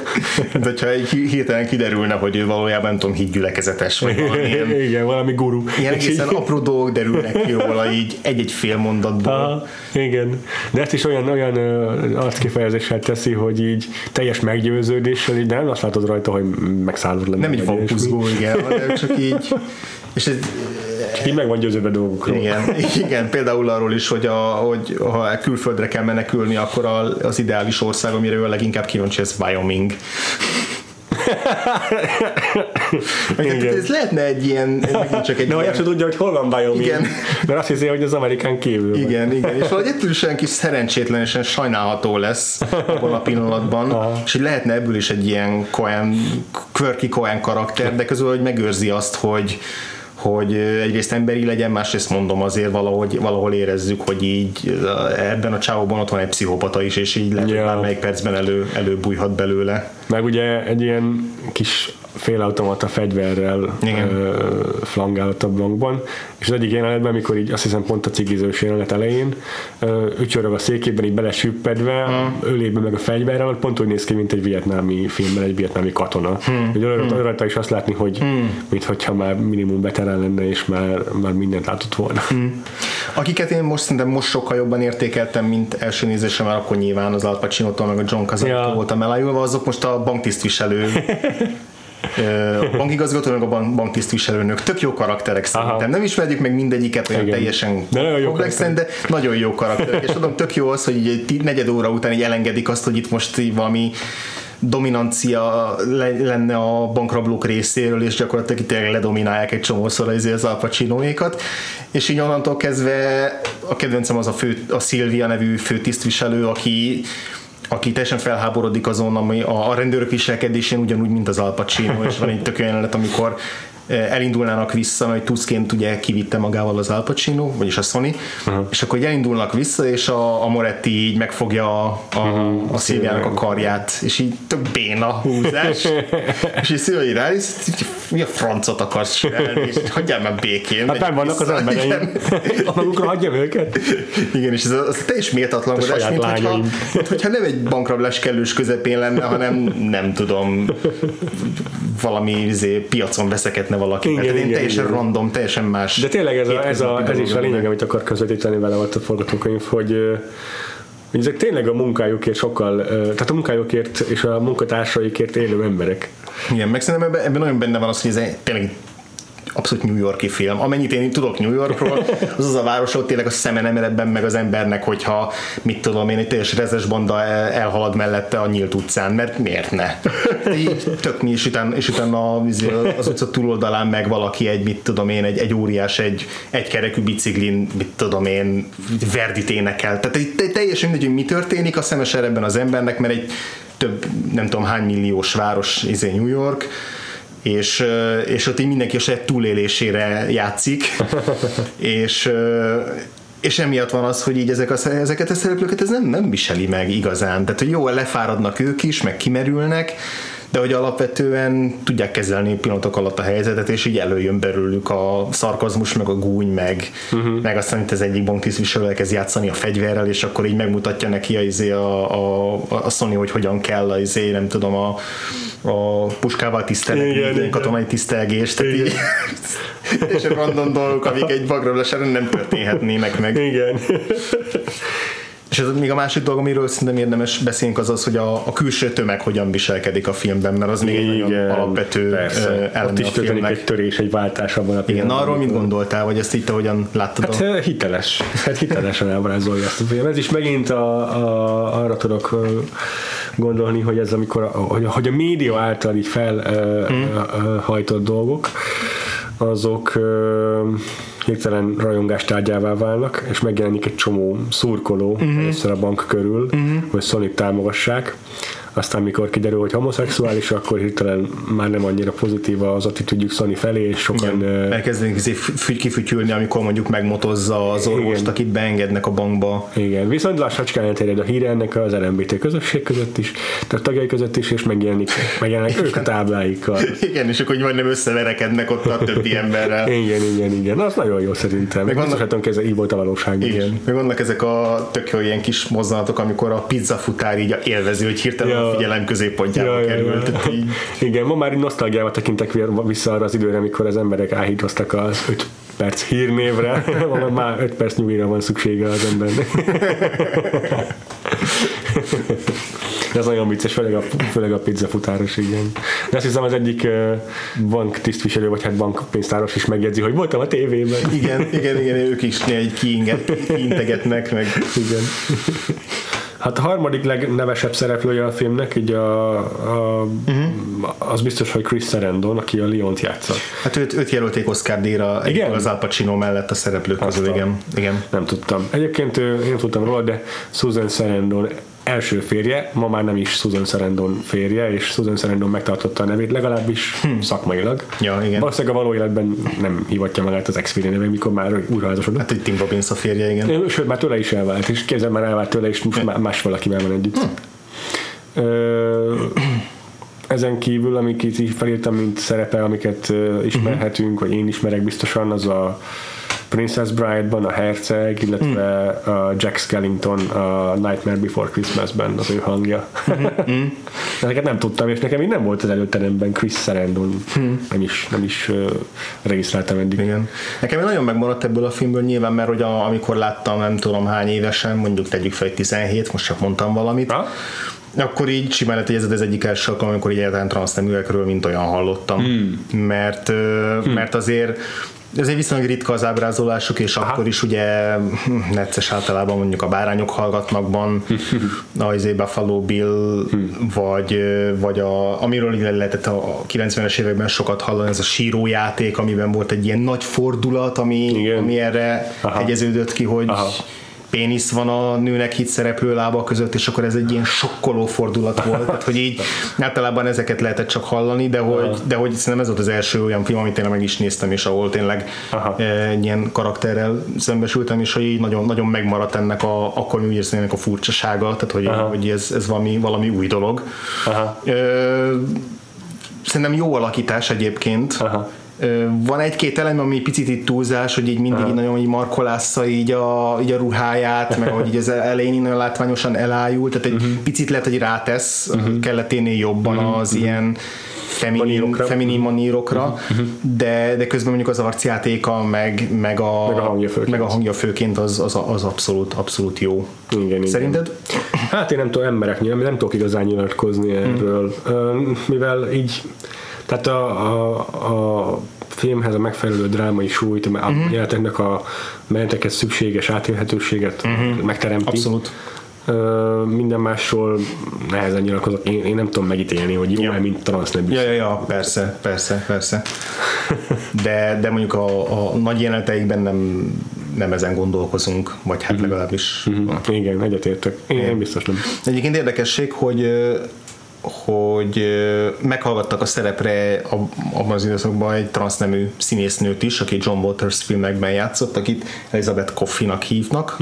De hogyha hirtelen kiderülne, hogy ő valójában nem tudom, hídgyülekezetes, vagy valamilyen... igen, valami guru. Ilyen egészen apró dolgok derülnek ki róla így egy-egy fél mondatból. Aha, igen. De ezt is olyan, olyan arckifejezéssel teszi, hogy így teljes meggyőződéssel, így nem azt látod rajta, hogy megszállod le. Nem így van igen, hanem csak így és ez, csak így meg van győződve dolgokról. Igen, igen, például arról is, hogy, a, hogy ha külföldre kell menekülni, akkor az ideális ország, amire ő a leginkább kíváncsi, ez Wyoming. Igen. ez lehetne egy ilyen, csak egy De ilyen... tudja, hogy hol van Wyoming. Igen. Mert azt hiszi, hogy az Amerikán kívül. Igen, van. igen. És valahogy ettől is olyan kis szerencsétlen és sajnálható lesz abban a pillanatban, Aha. és hogy lehetne ebből is egy ilyen Cohen, quirky Cohen karakter, de közül, hogy megőrzi azt, hogy hogy egyrészt emberi legyen, másrészt mondom azért valahogy, valahol érezzük, hogy így ebben a csávóban ott van egy pszichopata is, és így lehet, yeah. hogy bármelyik percben elő, előbújhat belőle. Meg ugye egy ilyen kis félautomata fegyverrel ö, flangálott a blankban, és az egyik jelenetben, amikor így azt hiszem pont a cigizős jelenet elején, ücsörög a székében, így belesüppedve, hmm. ölébe meg a fegyverrel, pont úgy néz ki, mint egy vietnámi filmben egy vietnámi katona. Hmm. Ugye hmm. rajta is azt látni, hogy hmm. mintha már minimum veterán lenne, és már, már mindent látott volna. Hmm. Akiket én most szerintem most sokkal jobban értékeltem, mint első nézésem, mert akkor nyilván az Al meg a John Kazan ja. voltam elájulva, azok most a banktisztviselő a bankigazgató, meg a bank, banktisztviselőnök. Tök jó karakterek szerintem. Aha. Nem ismerjük meg mindegyiket olyan Igen. teljesen de nagyon komplexen, de nagyon jó karakterek. És tudom, tök jó az, hogy egy negyed óra után így elengedik azt, hogy itt most így valami dominancia lenne a bankrablók részéről, és gyakorlatilag itt ledominálják egy csomószor az, az Al Pacino-ékat, és így onnantól kezdve a kedvencem az a, fő, a Szilvia nevű főtisztviselő, aki aki teljesen felháborodik azon, ami a, a rendőrök viselkedésén ugyanúgy, mint az Al Pacino, és van egy tök jelenet, amikor elindulnának vissza, mert Tuskként ugye kivitte magával az Al Pacino, vagyis a Sony, uh-huh. és akkor elindulnak vissza, és a, a Moretti így megfogja a, a, uh-huh. a Szilviának a karját, és így tök béna húzás, és így Szilvi rá, és mi a francot akarsz csinálni, és hagyjál már békén. Hát nem vannak az embereim. A magukra hagyjam őket. Igen, és ez az teljes méltatlankodás, mint hogyha, hogyha nem egy bankrablás kellős közepén lenne, hanem nem tudom, valami izé, piacon veszekedne valaki. Igen, igen, teljesen igen. random, teljesen más. De tényleg ez, a, ez, a, ez is a lényeg, amit akar közvetíteni vele ott a forgatókönyv, hogy hogy ezek tényleg a munkájukért sokkal, tehát a munkájukért és a munkatársaikért élő emberek. Igen, meg szerintem ebben, ebben nagyon benne van az, hogy ez tényleg abszolút New Yorki film. Amennyit én tudok New Yorkról, az az a város, ott tényleg a szeme nem eredben meg az embernek, hogyha mit tudom én, egy teljes rezes banda elhalad mellette a nyílt utcán, mert miért ne? Így tök mi, és utána, és utána az utca túloldalán meg valaki egy, mit tudom én, egy, egy óriás, egy, egy kerekű biciklin, mit tudom én, verdit énekel. Tehát teljesen mindegy, hogy mi történik a szemes ebben az embernek, mert egy több, nem tudom hány milliós város, izé New York, és, és ott így mindenki a saját túlélésére játszik, és, és emiatt van az, hogy így ezek a, ezeket a szereplőket ez nem, nem viseli meg igazán. Tehát, hogy jó, lefáradnak ők is, meg kimerülnek, de hogy alapvetően tudják kezelni pillanatok alatt a helyzetet, és így előjön belőlük a szarkazmus, meg a gúny, meg, uh-huh. meg aztán itt az egyik banktisztviselő elkezd játszani a fegyverrel, és akkor így megmutatja neki a, izé a, a, a Sony, hogy hogyan kell a, izé, nem tudom, a, a puskával tisztelni, katonai tisztelgést, tehát így és random dolgok, amik egy bagröblesen nem történhetnének meg. Igen. És ez még a másik dolog, amiről szerintem érdemes beszélni, az az, hogy a, a külső tömeg hogyan viselkedik a filmben, mert az még egy nagyon alapvető eleme a filmnek. egy törés, egy váltás abban a Igen, arról mit gondoltál, vagy ezt itt ahogyan láttad? Hát a... hiteles, hát hitelesen ábrázolja ezt a film. Ez is megint a, a, arra tudok gondolni, hogy ez amikor, hogy, hogy a média által így felhajtott hmm. dolgok, azok hirtelen rajongás tárgyává válnak, és megjelenik egy csomó szurkoló uh-huh. először a bank körül, uh-huh. hogy sony támogassák, aztán mikor kiderül, hogy homoszexuális, akkor hirtelen már nem annyira pozitív az attitűdjük Sony felé, és sokan... Igen, elkezdenek izé kifütyülni, amikor mondjuk megmotozza az orvost, akit beengednek a bankba. Igen, viszont lassacskán elterjed a híre ennek az LMBT közösség között is, tehát tagjai között is, és megjelenik, megjelenik ők a tábláikkal. Igen, és akkor majdnem összeverekednek ott a többi emberrel. igen, igen, igen, az nagyon jó szerintem. Meg vannak, ez így volt a valóság. Igen. igen. Meg vannak ezek a tök jó ilyen kis mozzanatok, amikor a pizzafutár így élvezi, hogy hirtelen ja. A figyelem középpontjába ja, került. Ja, ja. Igen, ma már nosztalgiával tekintek vissza arra az időre, amikor az emberek áhítoztak az 5 perc hírnévre, már 5 perc nyugíra van szüksége az embernek. Ez nagyon vicces, főleg a, főleg a pizzafutáros, igen. De azt hiszem az egyik bank tisztviselő, vagy hát bankpénztáros is megjegyzi, hogy voltam a tévében. Igen, igen, igen, ők is egy kiintegetnek meg. Igen. Hát a harmadik legnevesebb szereplője a filmnek, így a, a, uh-huh. az biztos, hogy Chris Sarandon, aki a Leont játszott. Hát őt, őt jelölték Oscar díjra igen? az Al Pacino mellett a szereplők közül, igen. igen. Nem tudtam. Egyébként én tudtam róla, de Susan Sarandon első férje, ma már nem is Susan Sarandon férje, és Susan Sarandon megtartotta a nevét, legalábbis hm. szakmailag. Ja, igen. Valószínűleg a való életben nem hivatja magát az ex férje neve, mikor már újraházasodott. Hát, hogy Tim Robbins a férje, igen. Sőt, már tőle is elvált, és kézzel már elvált tőle, és most hm. más valakivel van együtt. Hm. Ö, ezen kívül, amiket így felírtam, mint szerepe, amiket ismerhetünk, uh-huh. vagy én ismerek biztosan, az a Princess Bride-ban a herceg, illetve mm. a Jack Skellington a Nightmare Before Christmas-ben az ő hangja. Mm-hmm. Ezeket nem tudtam, és nekem még nem volt az előteremben Chris Sarandon, mm. nem is, nem is uh, regisztráltam eddig. Igen. Nekem nagyon megmaradt ebből a filmből nyilván, mert hogy a, amikor láttam nem tudom hány évesen, mondjuk tegyük fel 17, most csak mondtam valamit, ha? akkor így simán lehet, hogy ez az egyik első alkalom, amikor így egyáltalán transzneműekről mint olyan hallottam. Mm. Mert, mm. mert azért ez egy viszonylag ritka az ábrázolásuk, és Aha. akkor is ugye necces általában mondjuk a bárányok hallgatmakban, a izé Buffalo Bill, hmm. vagy, vagy a, amiről lehetett a 90-es években sokat hallani, ez a sírójáték, amiben volt egy ilyen nagy fordulat, ami, ami erre Aha. egyeződött ki, hogy Aha pénisz van a nőnek hit szereplő lába között, és akkor ez egy ilyen sokkoló fordulat volt, tehát hogy így általában ezeket lehetett csak hallani, de hogy, de hogy szerintem ez volt az első olyan film, amit én meg is néztem, és ahol tényleg Aha. eh, egy ilyen karakterrel szembesültem, és hogy így nagyon, nagyon megmaradt ennek a, akkor úgy érzem, ennek a furcsasága, tehát hogy, Aha. hogy ez, ez valami, valami új dolog. Aha. Ö, szerintem jó alakítás egyébként. Aha. Van egy-két elem, ami picit itt túlzás, hogy így mindig így nagyon így markolásza így a, így a ruháját, meg hogy így az elején így nagyon látványosan elájul, tehát egy Mhm. picit lehet, hogy rátesz uh-huh. kelleténél jobban az ilyen feminin, Manírokra. Mhm. feminin manírokra, de, de közben mondjuk az arcjátéka, meg, meg, a, Meg a hangja főként. meg a hangja főként az, az, az abszolút, abszolút jó. Igen, igen. Szerinted? Hát én nem tudom, emberek nyilván, nem tudok igazán nyilatkozni erről, Ö, mivel így, tehát a, a, a filmhez a megfelelő drámai súlyt, a uh-huh. jelenteknek a meneteket szükséges átélhetőséget uh-huh. megteremti. Abszolút. Ö, minden másról nehezen nyilatkozok. Én, én nem tudom megítélni, hogy jó-e, Ja. mint transznemű. Ja, ja, ja, persze, persze, persze. De, de mondjuk a, a nagy jeleneteikben nem, nem ezen gondolkozunk, vagy hát legalábbis. Mhm. Igen, egyetértek. Én, én biztos nem. Egyébként érdekesség, hogy hogy meghallgattak a szerepre abban az időszakban egy transznemű színésznőt is, aki John Waters filmekben játszott, akit Elizabeth Coffey-nak hívnak,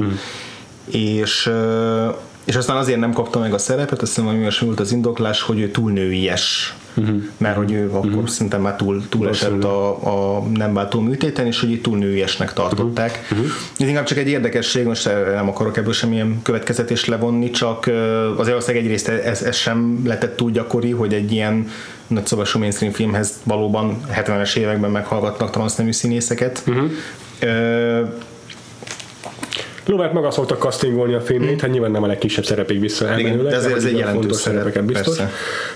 és ö, és aztán azért nem kapta meg a szerepet, azt hiszem, olyasmi volt az indoklás, hogy ő túl nőies. Uh-huh. Mert hogy ő akkor uh-huh. szerintem már túl, túl esett a, a nem váltó műtéten, és hogy így túl nőiesnek tartották. Uh-huh. Ez inkább csak egy érdekesség, most nem akarok ebből semmilyen következetést levonni, csak azért valószínűleg egyrészt ez, ez sem lehetett túl gyakori, hogy egy ilyen nagyszabású mainstream filmhez valóban 70-es években meghallgatnak transznemű színészeket. Uh-huh. Lubert maga szokta castingolni a filmét, hát nyilván nem a legkisebb szerepig vissza Hmm. Igen, elmenőleg, de azért ez egy jelentős fontos szerep, biztos. persze.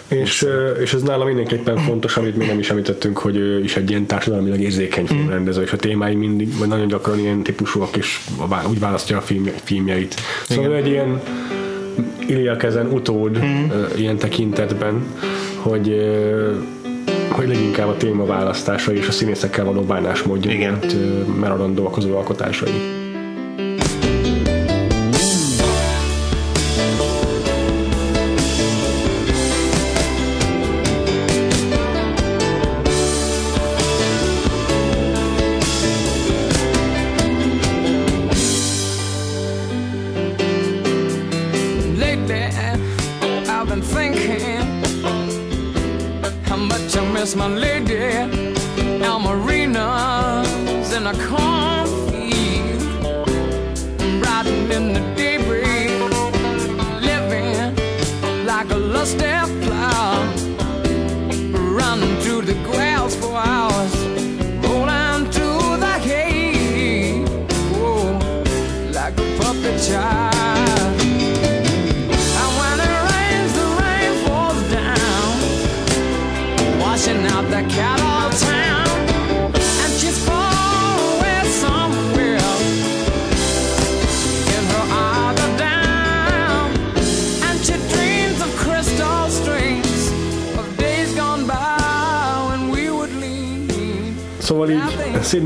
És, és ez nála mindenképpen fontos, amit még nem is említettünk, hogy ő is egy ilyen társadalmilag érzékeny Hmm. filmrendező, és a témái mindig, vagy nagyon gyakran ilyen típusúak, és úgy választja a film, filmjeit. Szóval ő egy ilyen Ilya Kezen utód Hmm. ö, ilyen tekintetben, hogy hogy leginkább a téma választása és a színészekkel való bánásmódja Igen. ö, maradandóak az alkotásai.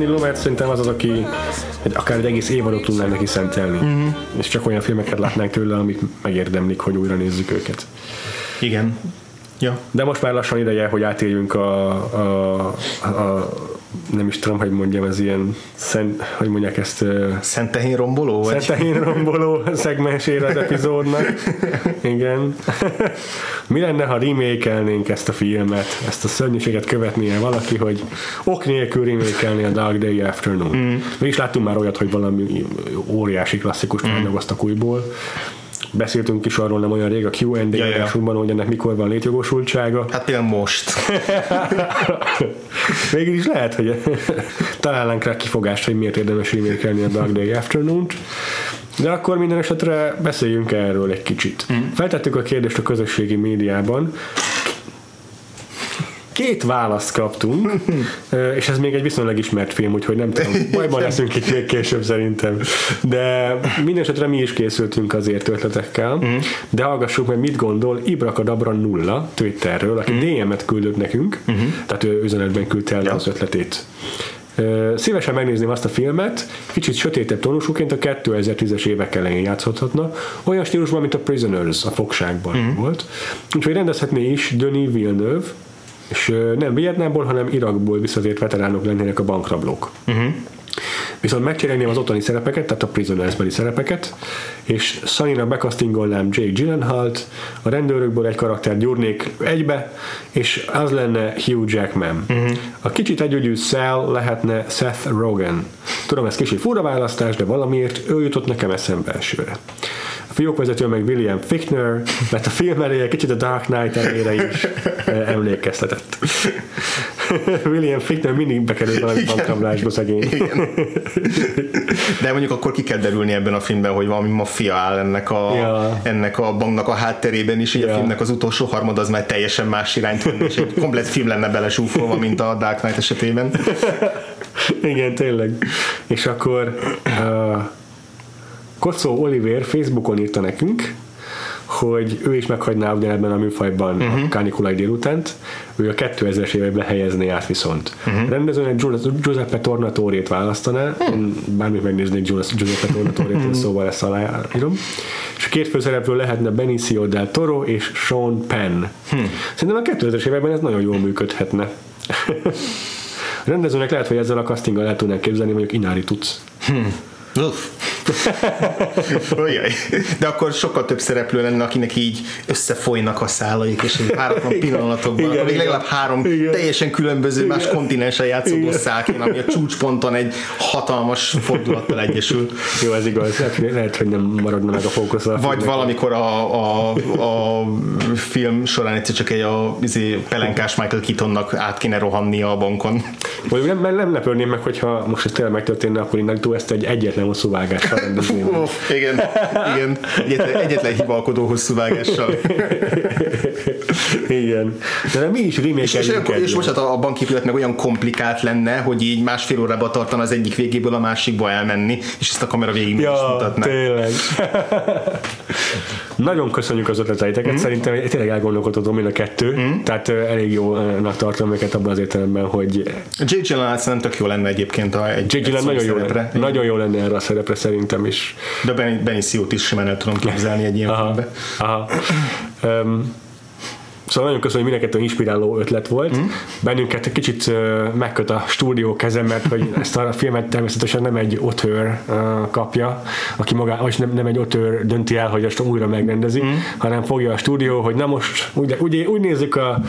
Sidney Lumet szerintem az az, aki egy, akár egy egész évadot tudnánk neki szentelni. Uh-huh. És csak olyan filmeket látnánk tőle, amik megérdemlik, hogy újra nézzük őket. Igen. Ja. De most már lassan ideje, hogy átérjünk a, a, a, nem is tudom, hogy mondjam, ez ilyen szent, hogy mondják ezt ö, Szent tehén romboló? Vagy? Szentehén romboló szegmensére az epizódnak. Igen. Mi lenne, ha remake ezt a filmet, ezt a szörnyűséget követnie valaki, hogy ok nélkül remake a Dark Day Afternoon. Mm. Mi is láttunk már olyat, hogy valami óriási klasszikus mm. újból. Beszéltünk is arról nem olyan rég a Q&A Ja, ja. adásunkban, hogy ennek mikor van létjogosultsága. Hát például most. Végül is lehet, hogy találnánk rá kifogást, hogy miért érdemes remake a Dark Day Afternoon-t. De akkor minden esetre beszéljünk erről egy kicsit. Mm. Feltettük a kérdést a közösségi médiában, Két választ kaptunk, és ez még egy viszonylag ismert film, úgyhogy nem tudom, bajban leszünk itt még később szerintem. De minden esetre mi is készültünk azért ötletekkel, de hallgassuk meg, mit gondol Ibrakadabra nulla Twitterről, aki DM-et küldött nekünk, tehát ő üzenetben küldte el az ötletét. Szívesen megnézném azt a filmet, kicsit sötétebb tónusúként a 2010-es évek elején játszhatna, olyan stílusban, mint a Prisoners a fogságban mm. volt. Úgyhogy rendezhetné is Denis Villeneuve, és nem Vietnámból, hanem Irakból visszatért veteránok lennének a bankrablók. Uh-huh. Viszont megcserélném az otthoni szerepeket, tehát a Prisoners-beli szerepeket, és Sunny-ra bekasztingolnám Jake Gyllenhaalt, a rendőrökből egy karakter gyúrnék egybe, és az lenne Hugh Jackman. Uh-huh. A kicsit együgyű Sal lehetne Seth Rogen. Tudom, ez kicsit fura választás, de valamiért ő jutott nekem eszembe elsőre. A fiókvezető meg William Fichtner, mert a film eléje kicsit a Dark Knight elére is emlékeztetett. William Fichtner mindig bekerül valami bankrablásba szegény. Igen. De mondjuk akkor ki kell derülni ebben a filmben, hogy valami maffia áll ennek a, Ja. ennek a banknak a hátterében is, így a Ja. filmnek az utolsó harmad az már teljesen más irányt venni, és egy komplet film lenne belesúfolva, mint a Dark Knight esetében. Igen, tényleg. És akkor uh, Kocó Oliver Facebookon írta nekünk, hogy ő is meghagyná ugyanebben a műfajban uh-huh. a kánikulai délutánt, ő a 2000-es években helyezné át viszont. Uh-huh. Rendezőnek Giuseppe- Tornatorét választaná, én bármit megnéznék Giuseppe Tornatorét, szóval ezt aláírom. És a két főszereplő lehetne Benicio del Toro és Sean Penn. Hmm. Szerintem a 2000-es években ez nagyon jól működhetne. A rendezőnek lehet, hogy ezzel a castinggal el tudnánk képzelni, mondjuk Inári tudsz. Uff. Ojjaj. De akkor sokkal több szereplő lenne, akinek így összefolynak a szálaik, és egy páratlan pillanatokban, Igen, még igen. legalább három Igen. teljesen különböző más kontinensen játszódó Igen. szál kéne, ami a csúcsponton egy hatalmas fordulattal egyesül. Jó, ez igaz. Lehet, hogy- lehet, hogy nem maradna meg a fókusz. Vagy filmnek. valamikor a, a, a film során egyszer csak egy a izé, pelenkás Michael Keatonnak át kéne rohannia a bankon. Mondjuk nem, nem lepődném meg, hogyha most ez tényleg megtörténne, akkor innentől ezt egy egyetlen hosszú rendezném. Ó, igen, igen. Egyetlen, egyetlen hibalkodó hosszú vágással. Igen. De nem mi is remake És, és, és, és most hát a, a banképület meg olyan komplikált lenne, hogy így másfél órába tartana az egyik végéből a másikba elmenni, és ezt a kamera végig ja, is mutatná. tényleg. Nagyon köszönjük az ötleteiteket, mm. szerintem tényleg elgondolkodható mind a kettő, mm. tehát elég jónak tartom őket abban az értelemben, hogy Jake Gyllenhaal szerintem tök jó lenne egyébként a egy, Jake Gyllenhaal nagyon jó, lenne, nagyon jó lenne erre a szerepre szerintem is. De Ben- Benicio-t is simán el tudom képzelni egy ilyen Aha, filmbe. aha. Um, Szóval nagyon köszönöm, hogy mindenkettő inspiráló ötlet volt. Mm. Bennünket egy kicsit uh, megköt a stúdió kezem, mert hogy ezt a filmet természetesen nem egy auteur uh, kapja, aki maga, vagy nem, nem egy auteur dönti el, hogy ezt újra megrendezi, mm. hanem fogja a stúdió, hogy na most úgy, úgy, úgy nézzük a,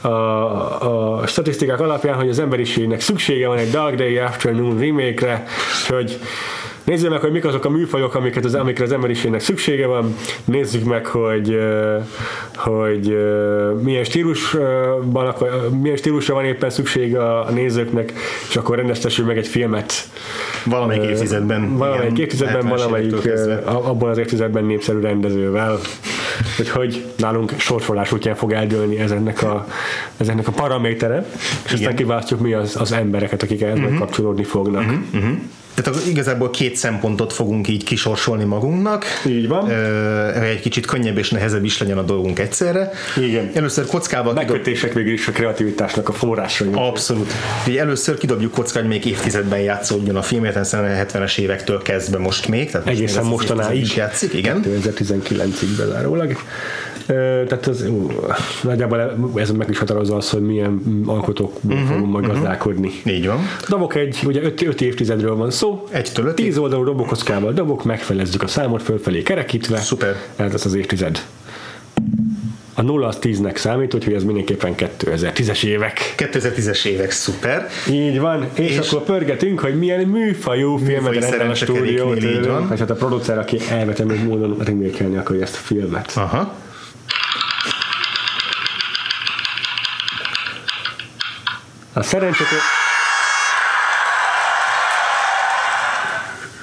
a, a statisztikák alapján, hogy az emberiségnek szüksége van egy Dark Day Afternoon remake-re, hogy Nézzük meg, hogy mik azok a műfajok, amiket az, amikre az emberiségnek szüksége van. Nézzük meg, hogy, hogy milyen stílusban, milyen stílusra van éppen szükség a nézőknek, és akkor rendeztessünk meg egy filmet. Valamelyik évtizedben. Valamelyik igen, évtizedben, 70-es valamelyik abban az évtizedben népszerű rendezővel. Úgyhogy nálunk sorsolás útján fog eldőlni ezeknek a, ezeknek a paramétere, és aztán kiválasztjuk mi az, az embereket, akik ehhez uh-huh. kapcsolódni fognak. Uh-huh. Tehát igazából két szempontot fogunk így kisorsolni magunknak. Így van. Ö, egy kicsit könnyebb és nehezebb is legyen a dolgunk egyszerre. Igen. Először kockával kidob... Megkötések végül is a kreativitásnak a forrásai. Abszolút. Így először kidobjuk kocká, hogy még évtizedben játszódjon a film, hiszen 70-es évektől kezdve most még. Tehát most Egészen mostanáig. játszik, igen. 2019-ig bezárólag. Tehát ú, nagyjából ez meg is határozza az, hogy milyen alkotókból uh-huh, fogunk majd uh-huh. gazdálkodni. Így van. Dobok egy, ugye 5 évtizedről van szó, Egytől ötig? 10 oldalú dobokockával dobok, megfelezzük a számot fölfelé kerekítve. Szuper. Ez lesz az évtized. A nulla az 10-nek számít, úgyhogy ez mindenképpen 2010-es évek. 2010-es évek, szuper. Így van, és, És- és akkor pörgetünk, hogy milyen műfajú filmet rendel a stúdió vagy hát a producer, aki elvetemült módon remékelni akarja ezt a filmet. Aha. A szerencsétől...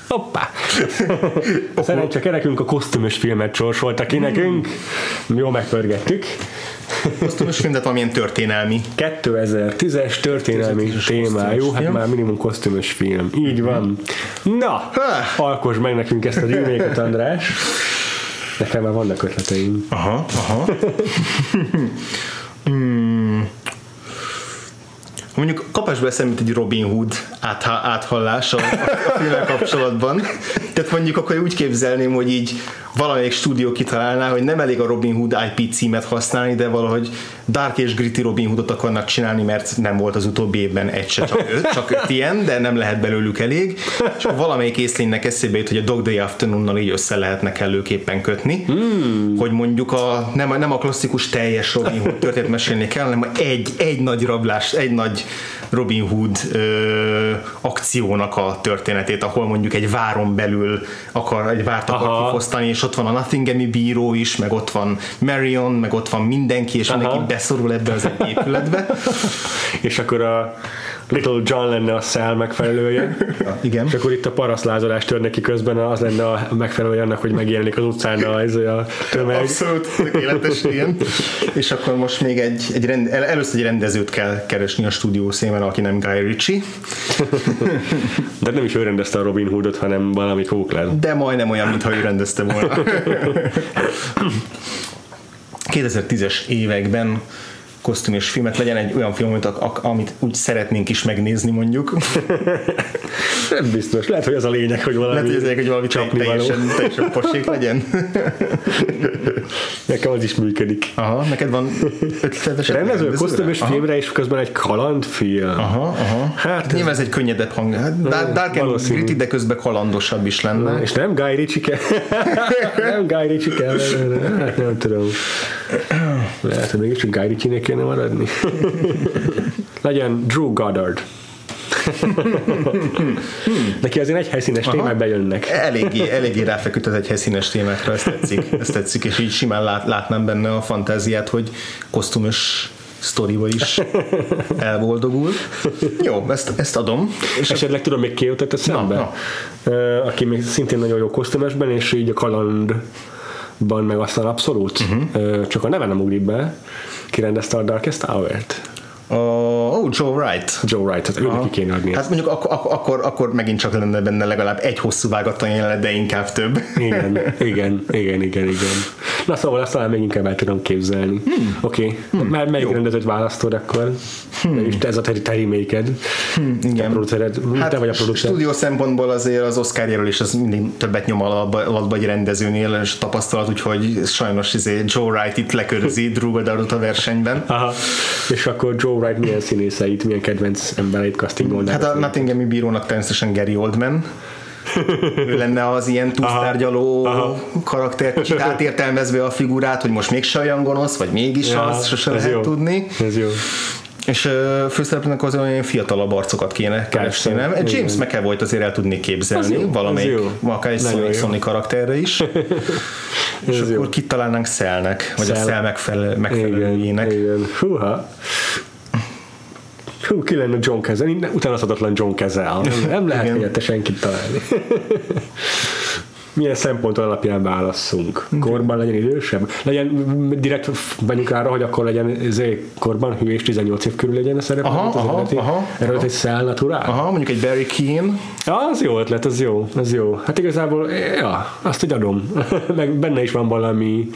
Hoppá! Szerencse kerekünk a kosztümös filmet sorsolta ki nekünk. Jó megpörgettük. Kosztümös film, de valamilyen történelmi. 2010-es történelmi 2010-es témájú, hát film. már minimum kosztümös film. Így van. Na, alkos meg nekünk ezt a remake András. Nekem már vannak ötleteim. Aha, aha. hmm. Mondjuk kap kapásból eszem, mint egy Robin Hood átha, áthallás a, a filmmel kapcsolatban. Tehát mondjuk akkor úgy képzelném, hogy így valamelyik stúdió kitalálná, hogy nem elég a Robin Hood IP címet használni, de valahogy Dark és Gritty Robin Hoodot akarnak csinálni, mert nem volt az utóbbi évben egy se, csak öt, csak öt ilyen, de nem lehet belőlük elég. És valamelyik észlénynek eszébe jut, hogy a Dog Day Afternoon-nal így össze lehetne kellőképpen kötni, hmm. hogy mondjuk a, nem, a, nem a klasszikus teljes Robin Hood történet mesélni kell, hanem egy, egy nagy rablás, egy nagy Robin Hood ö, akciónak a történetét, ahol mondjuk egy váron belül akar, egy várt akar Aha. kifosztani, és ott van a Nottinghami bíró is, meg ott van Marion, meg ott van mindenki, és mindenki beszorul ebbe az egy épületbe. És akkor a Little John lenne a szál megfelelője. Igen. És akkor itt a parasztlázadás törne ki közben, az lenne a megfelelője annak, hogy megjelenik az utcán a, ez a tömeg. Abszolút tökéletes ilyen. És akkor most még egy, egy rend, el, először egy rendezőt kell keresni a stúdió szémen, aki nem Guy Ritchie, De nem is ő rendezte a Robin Hoodot, hanem valami Coughlin. de majdnem olyan, mintha ő rendezte volna. 2010-es években kosztümös filmet legyen egy olyan film, amit, amit úgy szeretnénk is megnézni mondjuk. Nem biztos. Lehet, hogy az a lényeg, hogy valami Lehet, hogy hogy valami csapni való. teljesen, teljesen posék legyen. Nekem az is működik. Aha, neked van ötletes Rendező kosztümös Aha. filmre, és közben egy kalandfilm. Aha, aha. Hát ez- Nyilván ez egy könnyedebb hang. Hát, Dark and gritty, de közben kalandosabb is lenne. És nem Guy Ritchie kell. nem Guy Ritchie kell. Hát nem tudom. Lehet, hogy mégis csak Guy Ritchie-nek kéne maradni. Legyen Drew Goddard. Neki azért egy helyszínes témák bejönnek. Eléggé, eléggé ráfeküdt az egy helyszínes témákra, ezt tetszik, ezt tetszik, és így simán lát, látnám benne a fantáziát, hogy kosztümös sztoriba is elboldogul. Jó, ezt, ezt adom. És esetleg tudom, még ki jutott eszembe? Na, Ö, Aki még szintén nagyon jó kosztümösben, és így a kalandban meg aztán abszolút. Uh-huh. Csak a neve nem ugrik be. Ki rendezte a Darkest Hour-t? Oh, oh, Joe Wright. Joe Wright, tehát őnek kéne adni. Hát mondjuk ak- ak- akkor, akkor megint csak lenne benne legalább egy hosszú vágatlan jelenet, de inkább több. Igen, igen, igen, igen, igen. Na szóval azt talán még inkább el tudom képzelni. Hmm. Oké, okay. hmm. már melyik rendezőt választod akkor? Hmm. És te ez a te, te. Hmm. Igen. Producered, hát, te vagy a producer. Stúdió szempontból azért az Oscar jelölés az mindig többet nyom alatba egy rendezőnél, és tapasztalat, úgyhogy sajnos izé Joe Wright itt lekörözi Drew Goddardot a versenyben. Aha. És akkor Joe Wright milyen színészeit, milyen kedvenc embereit castingolnál? Hát a Nottinghami bírónak természetesen Gary Oldman. ő lenne az ilyen túlsztárgyaló karakter, kicsit átértelmezve a figurát, hogy most mégse olyan gonosz, vagy mégis Ja, az, sose lehet jó. tudni. Ez jó. És főszereplőnek az olyan fiatalabb arcokat kéne keresni, nem? igen. James McAvoy-t azért el tudnék képzelni, Az jó, valamelyik, jó. akár egy jó. Sonic karakterre is. és jó. akkor kit találnánk Szelnek, vagy a Cell. Szel megfelel, Igen, megfelelőjének. igen. Húha. Hú, ki lenne John Kezel? Utánozhatatlan John Kezel. Nem lehet Igen. helyette senkit találni. Milyen szempont alapján válasszunk? Korban legyen idősebb? Legyen direkt menjünk arra, hogy akkor legyen ezé, korban hű és 18 év körül legyen a szerep. Aha, aha, eredeti- aha, Eredeti aha. egy Cell Natural? Aha, mondjuk egy Barry Keane. Ja, az jó ötlet, az jó, az jó. Hát igazából, ja, azt így adom. Meg benne is van valami,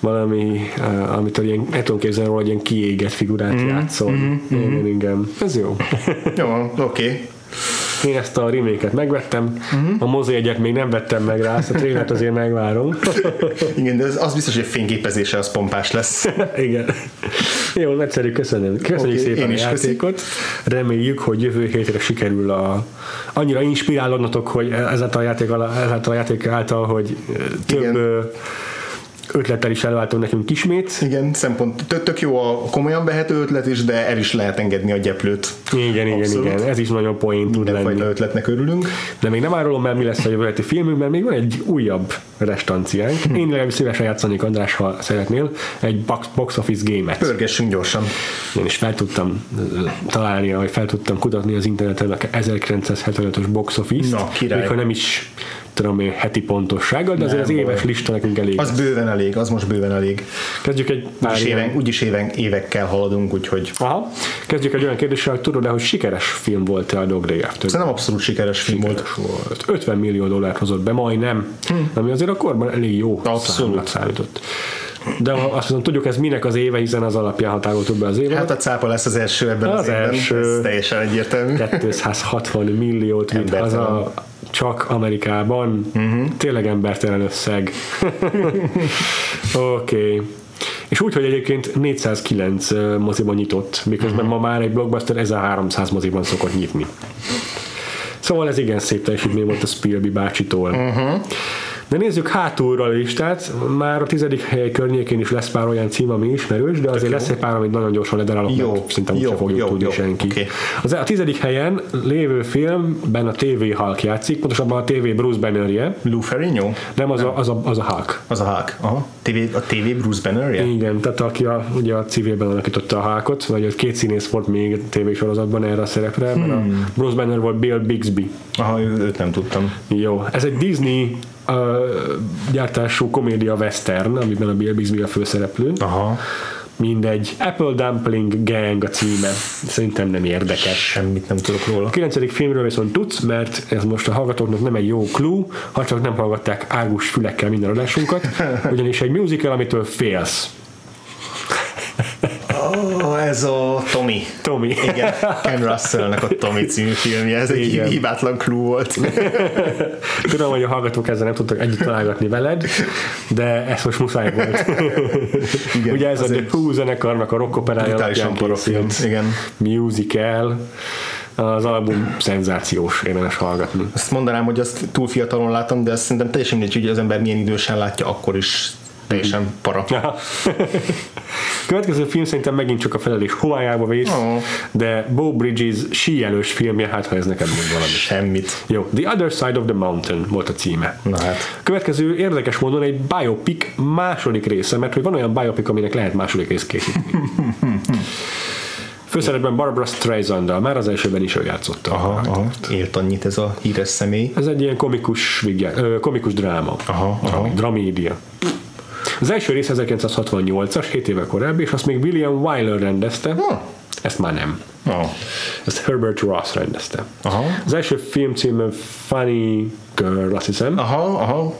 valami, uh, amit ilyen, el tudom képzelni róla, hogy ilyen kiégett figurát mm, játszol. Mm, igen, igen. Ez jó. Jó, oké. Okay. Én ezt a remake megvettem, uh-huh. a mozi egyet még nem vettem meg rá, ezt a trélet azért megvárom. Igen, de az, az biztos, hogy a fényképezése az pompás lesz. Igen. Jó, nagyszerű, köszönöm. Köszönjük okay, szépen én a is játékot. Reméljük, hogy jövő hétre sikerül a, annyira inspirálódnotok, hogy ezáltal a játék, alá- ezáltal a játék által, hogy ö, több Igen. Ötlettel is elváltunk nekünk ismét. Igen, szempont tök, tök jó a komolyan vehető ötlet is, de el is lehet engedni a gyeplőt. Igen, igen, Abszolút. igen. Ez is nagyon poén tud lenni. ötletnek örülünk. De még nem árulom el, mi lesz a jövő heti filmünk, mert még van egy újabb restanciánk. Én legalábbis szívesen játszanék, András, ha szeretnél, egy box, box office game-et. Pörgessünk gyorsan. Én is fel tudtam találni, vagy fel tudtam kutatni az interneten a 1975-ös box office Na, király. még ha nem is tudom én heti pontossággal, de azért az éves lista nekünk elég. Az bőven elég, az most bőven elég. Kezdjük egy pár Úgyis, éven, úgyis éven, évekkel haladunk, úgyhogy Aha. Kezdjük egy olyan kérdéssel, hogy tudod-e, hogy sikeres film volt-e a Dog Day After? szerintem abszolút sikeres film volt. volt. 50 millió dollárt hozott be, majdnem, hm. ami azért a korban elég jó Abszolút. számnak számított. De azt mondom, tudjuk, ez minek az éve, hiszen az alapján határoltuk be az évet. Hát a cápa lesz az első ebben az, Az az évben, első. ez teljesen egyértelmű. 260 milliót vitt Embertelen. haza csak Amerikában. Uh-huh. Tényleg embertelen összeg. Oké. Okay. És úgy, hogy egyébként 409 ö, moziban nyitott, miközben uh-huh. ma már egy blockbuster 1300 moziban szokott nyitni. Szóval ez igen szép teljesítmény volt a Spielby bácsitól. Uh-huh. De nézzük hátulról a listát, már a tizedik hely környékén is lesz pár olyan cím, ami ismerős, de azért lesz egy pár, amit nagyon gyorsan ledarálok, Jó, mert úgyse jó, fogjuk jó, tudni jó, senki. oké. Az, a tizedik helyen lévő filmben a TV Hulk játszik, pontosabban a TV Bruce Bannerje, Lou Ferrigno? nem az a, az a, az a Hulk. Az a Hulk. Aha. TV, a TV Bruce Banner Igen, tehát aki a, ugye a civilben alakította a Hulkot, vagy ott két színész volt még a tévésorozatban erre a szerepre, mert a Hmm. Bruce Banner volt Bill Bixby. Aha, őt nem tudtam. Jó, ez egy Disney uh, gyártású komédia western, amiben a Bill Bixby a főszereplő. Aha. Mindegy. Apple Dumpling Gang a címe. Szerintem nem érdekes. Semmit nem tudok róla. A kilencedik filmről viszont tudsz, mert ez most a hallgatóknak nem egy jó clue, ha csak nem hallgatták águs fülekkel minden adásunkat, ugyanis egy musical, amitől félsz. Oh, ez a Tommy. Tommy. Igen, Ken Russellnek a Tommy című filmje, ez egy Igen. hibátlan clue volt. Tudom, hogy a hallgatók ezzel nem tudtak együtt találgatni veled, de ez most muszáj volt. Igen, Ugye ez a The egy Who zenekarnak a rock operája alapján készült Igen. musical. Az album szenzációs, érdemes hallgatni. Azt mondanám, hogy azt túl fiatalon láttam, de azt szerintem teljesen mindegy, hogy az ember milyen idősen látja, akkor is teljesen para. Következő film szerintem megint csak a felelés homályába vész, Ó. de Bo Bridges síelős filmje, hát ha ez neked mond valami. Semmit. Jó, The Other Side of the Mountain volt a címe. Na hát. Következő érdekes módon egy biopic második része, mert hogy van olyan biopic, aminek lehet második részt készíteni. Főszerepben Barbara streisand már az elsőben is ő játszotta. Aha, aha. Élt annyit ez a híres személy. Ez egy ilyen komikus, vigyá- komikus dráma. Aha, aha. Dramédia. Az első rész 1968-as, 7 éve korábbi, és azt még William Wyler rendezte. Hm. Ezt már nem. Oh. Ezt Herbert Ross rendezte. Aha. Az első film címe Funny Girl, azt hiszem. Aha, aha.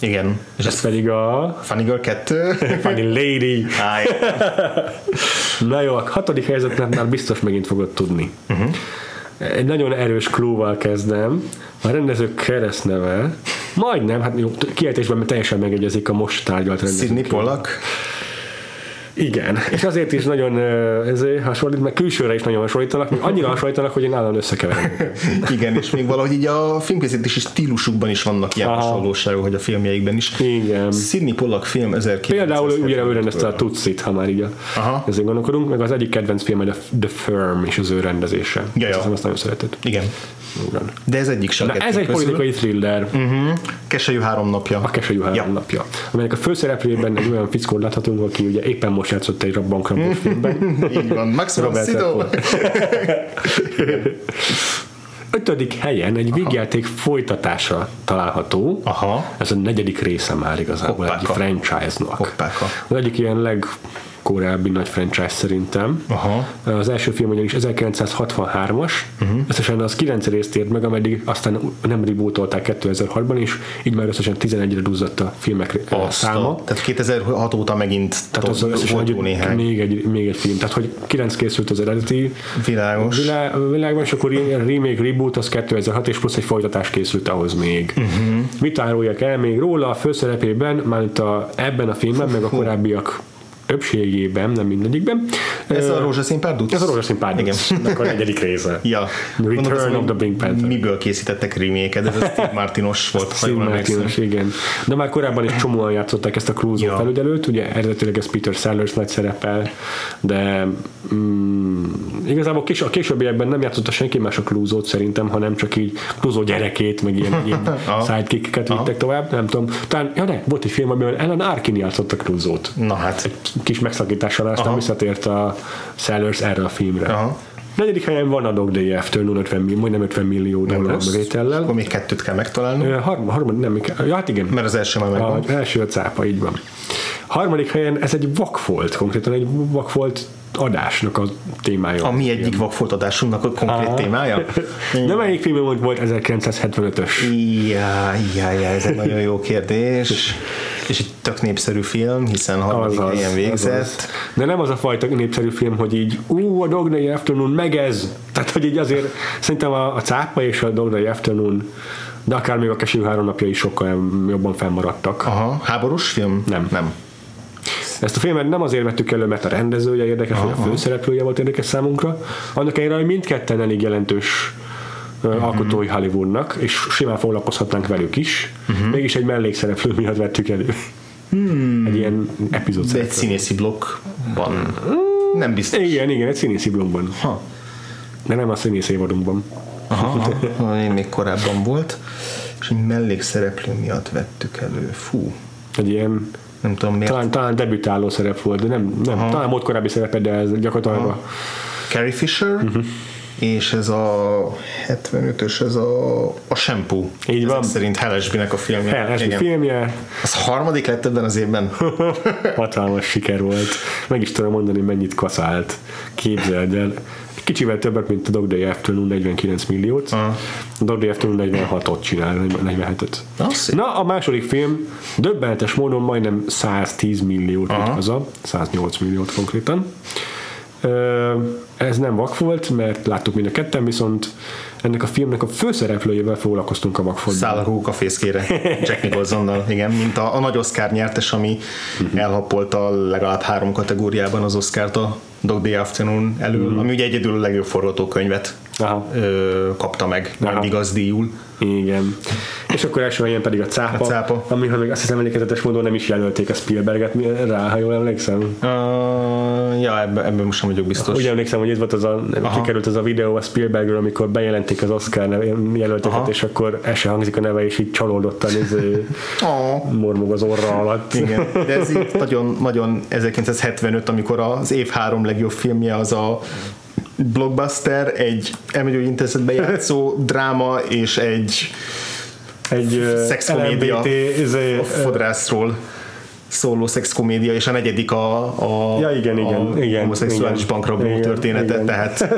Igen. És Ez pedig a Funny Girl 2? Funny Lady. Áj. Na jó, a hatodik helyzetet már biztos megint fogod tudni. Uh-huh. Egy nagyon erős klúval kezdem. A rendező keresztneve, majdnem, hát jó, kiejtésben teljesen megegyezik a most tárgyalt rendező. Sidney Pollack? Igen, és azért is nagyon ezért hasonlít, mert külsőre is nagyon hasonlítanak, még annyira hasonlítanak, hogy én állandóan összekeverem. Igen, és még valahogy így a filmkészítési stílusukban is vannak ilyen Aha. hasonlóságok, hogy a filmjeikben is. Igen. Sidney Pollack film 1975 Például ugye ő rendezte a Tutsit, ha már így a, Aha. ezért gondolkodunk, meg az egyik kedvenc film, a The Firm és az ő rendezése. Ja, ja. Azt nagyon szeretett. Igen. Igen. De ez egyik sem. Ez egy politikai thriller, Uh-huh. Keselyű három napja. a Keselyű három Ja. napja, amelynek a főszereplőjében egy olyan fickót láthatunk, aki ugye éppen most játszott egy bankrambolás filmben. Így van. Max von Sydow. Ötödik helyen egy vígjáték folytatása található. Aha. Ez a negyedik része már igazából egy Hoppáka. franchise-nak. Hoppáka. Az egyik ilyen legkorábbi nagy franchise szerintem. Aha. Az első film ugyanis 1963-as, uh-huh. összesen az 9 részt ért meg, ameddig aztán nem rebootolták 2006-ban, és így már összesen 11-re duzzadt a filmek Azt Azt száma. Tehát 2006 óta megint Tehát az összesen néhány. még egy, még egy film. Tehát, hogy 9 készült az eredeti Világos. vilá, világban, és akkor remake, reboot az 2006, és plusz egy folytatás készült ahhoz még. Uh-huh. Mit áruljak el még róla a főszerepében, már itt a, ebben a filmben, meg a korábbiak többségében, nem mindegyikben. Ez a rózsaszín párduc? ez a rózsaszín párduc. Igen. Akkor a negyedik része. Ja. Return Mondom, azt of the Pink Panther. Miből készítettek reméket? Ez a Steve Martinos volt, Steve. Martinos, igen. De már korábban is csomóan játszották ezt a Crusoe Ja. felügyelőt, ugye eredetileg ez Peter Sellers nagy szerepel, de mm, igazából kés, a későbbiekben nem játszotta senki más a Crusoe-t szerintem, hanem csak így Crusoe gyerekét, meg ilyen, ilyen sidekick-eket vittek tovább, nem tudom. Talán, ja ne, volt egy film, amiben Ellen Arkin játszotta Crusoe-t. Na hát. Kis megszakítással aztán visszatért a Sellers erre a filmre. Aha. Negyedik helyen van a Dog Day After, 50 millió, majdnem 50 millió dollár bevétellel. Akkor még kettőt kell megtalálni, Harmad, harmad, nem, ja, hát igen. mert az első már megvan. Az első a cápa, így van. Harmadik helyen ez egy vakfolt, konkrétan egy vakfolt adásnak a témája. A mi egyik vakfoltadásunknak a konkrét Aha. témája? De melyik film volt, volt 1975-ös? Ja, ja, ja, ez egy nagyon jó kérdés. És egy tök népszerű film, hiszen harmadik helyen végzett. azaz. De nem az a fajta népszerű film, hogy így, ú, a Dog Day Afternoon, meg ez! Tehát, hogy így azért szerintem a, a cápa és a Dog Day Afternoon, de akár még a Keső három napja is sokkal jobban fennmaradtak. Aha, háborús film? Nem. Nem. Ezt a filmet nem azért vettük elő, mert a rendezője érdekes, vagy a főszereplője volt érdekes számunkra, annak ellenére, hogy mindketten elég jelentős uh, alkotói Hollywoodnak, és simán foglalkozhatnánk velük is, mégis egy mellékszereplő miatt vettük elő. Egy ilyen epizód De egy színészi blokkban. Nem biztos. Igen, igen, egy színészi blogban. Ha. De nem a színész évadunkban. Aha, aha, én még korábban volt. És egy mellékszereplő miatt vettük elő. Fú, Egy ilyen, nem tudom miért. talán, talán debütáló szerep volt, de nem, nem talán volt korábbi szerepe, de ez gyakorlatilag a, Carrie Fisher, Mhm. És ez a 75-ös, ez a, a Shampoo. Így van. Ezek szerint Helesbinek a filmje. Igen. filmje, Az harmadik lett ebben az évben. hatalmas siker volt. Meg is tudom mondani, mennyit kaszált. Képzeld el. Kicsivel többet, mint a Dog Day Afternoon 49 milliót. Aha. A Dog Day Afternoon 46-ot csinál, 47-et. Az szép. Na, a második film döbbenetes módon majdnem 110 milliót vitt haza, 108 milliót konkrétan. Ez nem vak volt, mert láttuk mind a ketten, viszont ennek a filmnek a főszereplőjével foglalkoztunk a vakfoltban. Száll a fészkére. Jack Nicholsonnal, igen, mint a, a nagy Oscar nyertes, ami Mhm. elhappolta legalább három kategóriában az Oscárt a Dog Day Afternoon elől, ami ugye egyedül a legjobb forgatókönyvet. Aha. ö, kapta meg, Aha. majd. Igen. És akkor első helyen pedig a cápa, A cápa. ami, ha még azt hiszem emlékezetes módon nem is jelölték a Spielberget rá, ha jól emlékszem. Uh, ja, ebben, ebben most sem vagyok biztos. Úgy emlékszem, hogy ez volt az a, Aha. kikerült az a videó a Spielbergről, amikor bejelentik az Oscar jelölteket, Aha. és akkor el se hangzik a neve, és így csalódottan ez Oh. mormog az orra alatt. Igen, de ez így nagyon, nagyon 1975, amikor az év három legjobb filmje az a blockbuster, egy elmegyő intézetbe játszó dráma és egy Egy Szexkomédia. LMBT, izé, a fodrászról szóló szexkomédia, és a negyedik a, a, Ja, igen, igen, a igen, homoszexuális igen. bankrabló Igen, története, igen. tehát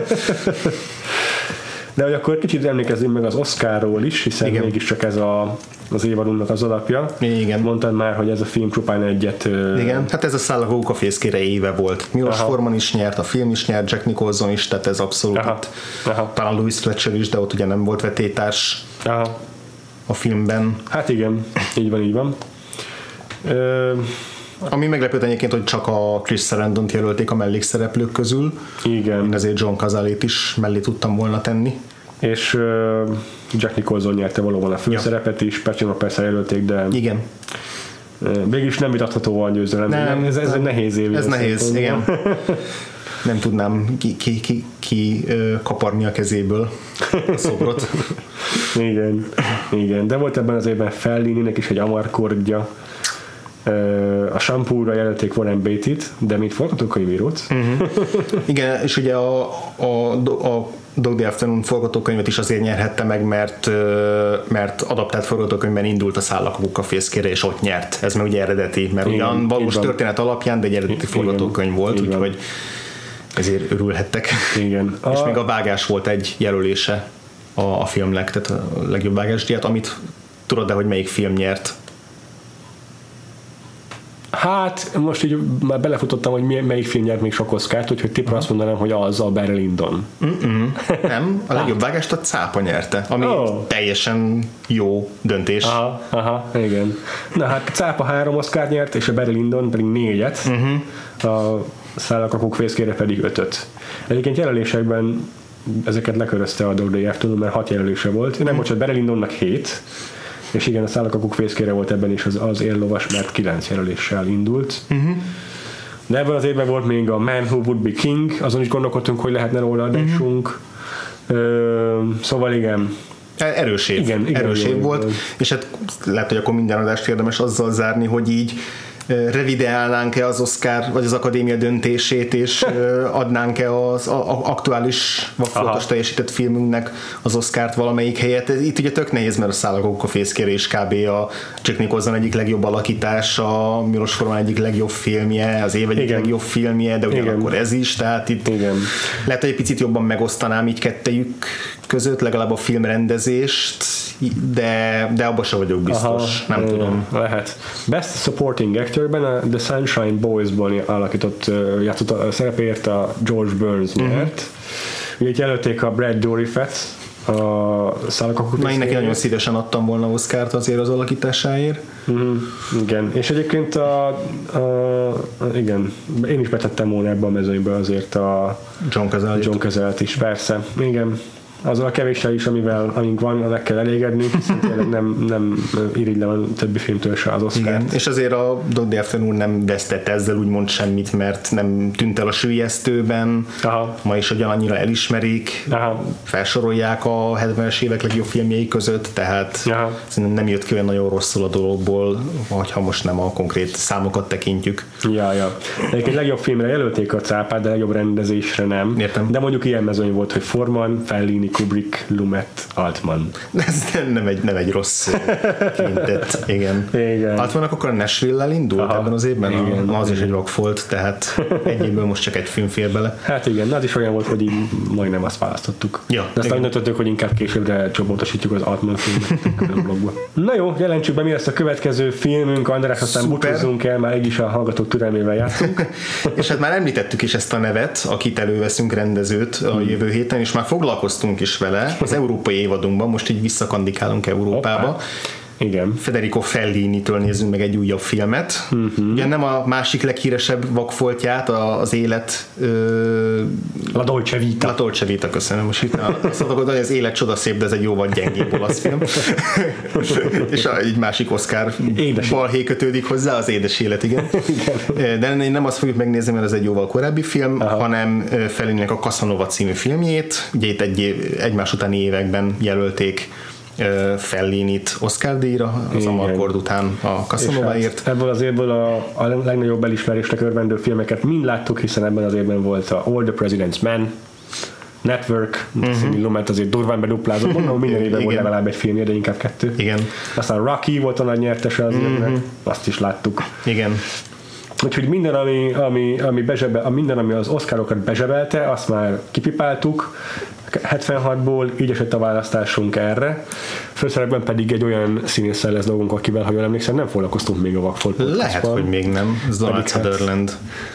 De hogy akkor kicsit emlékezzünk meg az Oscarról is, hiszen Igen. mégiscsak ez a, az évadunknak az alapja. Igen. Mondtad már, hogy ez a film csupán egyet igen, hát ez a száll a hóka fészkére éve volt. Milos Aha. Forman is nyert, a film is nyert, Jack Nicholson is, tehát ez abszolút Aha. Aha. Talán Louis Fletcher is, de ott ugye nem volt vetétárs Aha. a filmben. Hát igen, így van, így van. Ö, Ami meglepőt egyébként, hogy csak a Chris sarandon jelölték a mellékszereplők közül. igen, Én ezért John Cazalét is mellé tudtam volna tenni. és ö, Jack Nicholson nyerte valóban a főszerepet is, Pacino persze jelölték, de Igen, mégis nem vitatható a győzelem. Nem, ez, ez egy nehéz év. ez nehéz, igen. Nem tudnám ki, ki, ki, ki kaparni a kezéből a szobrot. Igen, igen, de volt ebben az évben Fellininek is egy amarkordja. A shampoo-ra jelölték Warren Beatty-t, de mint forgatókönyvírót. Igen, és ugye a, a, a Dog Day Afternoon forgatókönyvet is azért nyerhette meg, mert, mert adaptált forgatókönyvben indult a szállak a kukafészkére, és ott nyert. Ez meg ugye eredeti, mert Igen, ugyan valós van. történet alapján, de egy eredeti Igen, forgatókönyv volt, így van. úgyhogy ezért örülhettek. Igen. És A- még a vágás volt egy jelölése a, a filmnek, tehát a legjobb vágásdíjat, amit tudod de hogy melyik film nyert? Hát, most így már belefutottam, hogy melyik film nyert még sok oszkárt, úgyhogy tippra azt mondanám, hogy az a Barry Lyndon. Nem, a legjobb vágást a cápa nyerte, ami Oh. teljesen jó döntés. Aha, aha, igen. Na hát Cápa három oszkárt nyert, és a Barry Lyndon pedig négyet, uh-huh. a Szállakakók fészkére pedig ötöt. Egyébként jelölésekben ezeket lekörözte a Dog Day Afternoon, mert hat jelölése volt. Nem, bocsánat, Barry Lyndonnak hét, és igen, a Szállakakók fészkére volt ebben is az, az éllovas, mert kilenc jelöléssel indult. Uh-huh. De ebben az évben volt még a Man Who Would Be King, azon is gondolkodtunk, hogy lehetne róla adásunk. Uh-huh. Szóval igen, Erős év. Igen, igen, Erős év volt, volt. és hát lehet, hogy akkor minden adást érdemes azzal zárni, hogy így revideálnánk-e az Oscar vagy az Akadémia döntését, és adnánk-e az a, a, aktuális vakfoltos Aha. teljesített filmünknek az Oscárt valamelyik helyet. Itt ugye tök nehéz, mert a Szállagok a fészkérés kb. a Jack Nicholson egyik legjobb alakítása, Milos Forman egyik legjobb filmje, az év egyik Igen. legjobb filmje, de ugyanakkor ez is, tehát itt Igen. lehet, hogy egy picit jobban megosztanám így kettejük között, legalább a filmrendezést, de, de abban sem vagyok biztos, nem ö, tudom. Lehet. Best Supporting Actorben a The Sunshine Boys-ban alakított, játszott a szerepéért a George Burns Mhm. nyert. Ugye itt jelölték a Brad Dourifet, a Szálakakú Na, én neki nagyon szívesen adtam volna Oscárt azért az alakításáért. Mhm, igen, és egyébként a, a, a, igen, én is betettem volna ebbe a mezőnybe azért a John Cazale. John Kezelt is, persze, igen. Azzal a kevéssel is, amivel, amink van, meg kell elégedni, hiszen tényleg nem, nem irigylem a többi filmtől se az Igen, Oscar-t. és azért a Dog Day Afternoon nem vesztett ezzel úgymond semmit, mert nem tűnt el a sűjesztőben, Aha. ma is ugyanannyira elismerik, Aha. felsorolják a 70-es évek legjobb filmjei között, tehát Aha. szerintem nem jött ki olyan nagyon rosszul a dologból, ha most nem a konkrét számokat tekintjük. Ja, ja. Egyébként legjobb filmre jelölték a cápát, de legjobb rendezésre nem. Értem. De mondjuk ilyen mezőny volt, hogy Forman, Fellini, Kubrick, Lumet, Altman. Ez nem egy, nem egy rossz kintet, igen. Igen. Hát vannak akkor a Nashville-lel indult Aha. ebben az évben? Igen. Az is egy rock volt, tehát egy évből most csak egy film fér bele. Hát igen, de az is olyan volt, hogy így majdnem azt választottuk. Ja, de aztán döntöttük, hogy inkább későbbre csoportosítjuk az Altman filmet a blogba. Na jó, jelentsük be, mi lesz a következő filmünk, András, aztán búcsúzzunk el, már így is a hallgatók türelmével játszunk. És hát már említettük is ezt a nevet, akit előveszünk rendezőt a Hmm. jövő héten, és már foglalkoztunk is vele az európai évadunkban, most így visszakandikálunk Európába. Hoppá. Igen. Federico Fellini-től nézzünk meg egy újabb filmet. Uh-huh. Ugye nem a másik leghíresebb vakfoltját, a- az élet ö, La Dolce Vita. La Dolce Vita, köszönöm. Most itt azt mondok, hogy az élet csodaszép, de ez egy jóval gyengébb olasz film. és egy másik Oscar Édes. balhé kötődik hozzá, az édes élet, igen. de én nem azt fogjuk megnézni, mert ez egy jóval korábbi film, Aha. hanem Fellininek a Casanova című filmjét. Ugye itt egy, egymás utáni években jelölték Fellinit Oscar díjra, az. Amarcord után a És Casanováért. hát ebből az évből a, a legnagyobb elismerésnek örvendő filmeket mind láttuk, hiszen ebben az évben volt a All the President's Men, Network, uh-huh. Lumet azért durván beduplázott, mondom, minden évben volt Mhm. Legalább egy filmje, de inkább kettő. Igen, Aztán Rocky volt a nagy nyertese az évnek, azt is láttuk. igen. Úgyhogy minden, ami, ami, ami bezsebe, minden, ami az Oscarokat bezsebelte, azt már kipipáltuk 76-ból, így esett a választásunk erre. Főszerepben pedig egy olyan színésszel lesz dolgunk, akivel, ha jól emlékszem, nem foglalkoztunk még a Vagfolt Lehet, hogy még nem. Ez Pedig hát- Sutherland.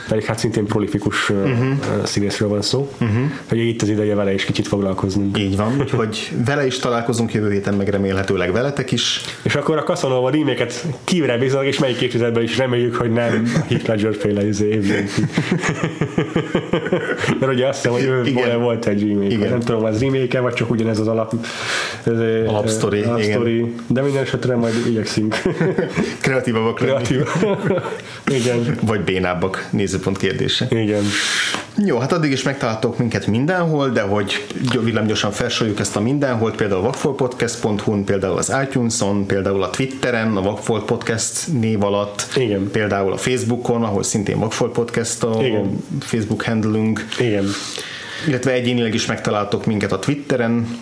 Pedig hát szintén prolifikus uh-huh. színészről van szó. Uh-huh. Hogy itt az ideje vele is kicsit foglalkoznunk. Így van, úgyhogy vele is találkozunk jövő héten, meg remélhetőleg veletek is. És akkor a Casanova remake-et kívre bíznak, és melyik évtizedben is reméljük, hogy nem a Heath Ledger féle izé évjén ki. Mert ugye azt hiszem, hogy ő volt egy remake. Igen. Tudom, az remake vagy csak ugyanez az alap izé, Alapsztori, alapsztori. De minden esetre majd igyekszünk. Kreatívabbak. Kreatív. igen. Vagy bénábbak, nézőpont kérdése. Igen. Jó, hát addig is megtaláltok minket mindenhol, de hogy gy- villámgyorsan felsoroljuk ezt a mindenhol, például a vakfoltpodcast.hu-n, például az iTunes-on, például a Twitteren, a Vakfolt Podcast név alatt, Igen. például a Facebookon, ahol szintén Vakfolt Podcast a Igen. Facebook handlünk, Igen. Illetve egyénileg is megtaláltok minket a Twitteren,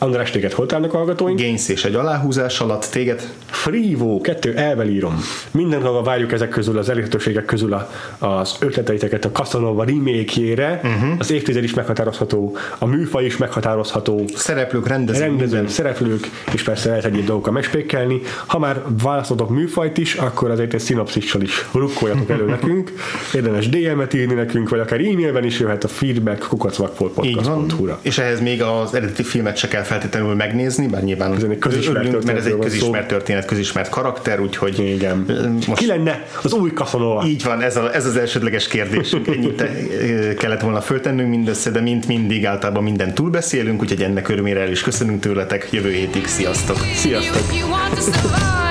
András, téged hol a hallgatóink? Gains és egy aláhúzás alatt, téged Frivo, kettő elvel írom. Mindenhol várjuk ezek közül, az elérhetőségek közül a, az ötleteiteket a Casanova remake-jére. Uh-huh. Az évtized is meghatározható, a műfaj is meghatározható, szereplők, rendezők, rendezők, szereplők, és persze lehet egyéb dolgokkal megspékelni. Ha már választotok műfajt is, akkor azért egy szinopszissal is rukkoljatok elő nekünk. Érdemes DM-et írni nekünk, vagy akár e-mailben is jöhet a feedback kukacvakfoltpodcast.hu-ra. és ehhez még az eredeti filmet se kell feltétlenül megnézni, bár nyilván Ez egy közismert örülünk, mert ez egy közismert szó. történet, közismert karakter, úgyhogy Igen. most Ki lenne az új Casanova? így van, ez, a, ez az elsődleges kérdésünk. Ennyit ö, kellett volna föltennünk mindössze, de mint mindig általában minden túlbeszélünk, úgyhogy ennek örömére el is köszönünk tőletek. Jövő hétig, sziasztok! Sziasztok!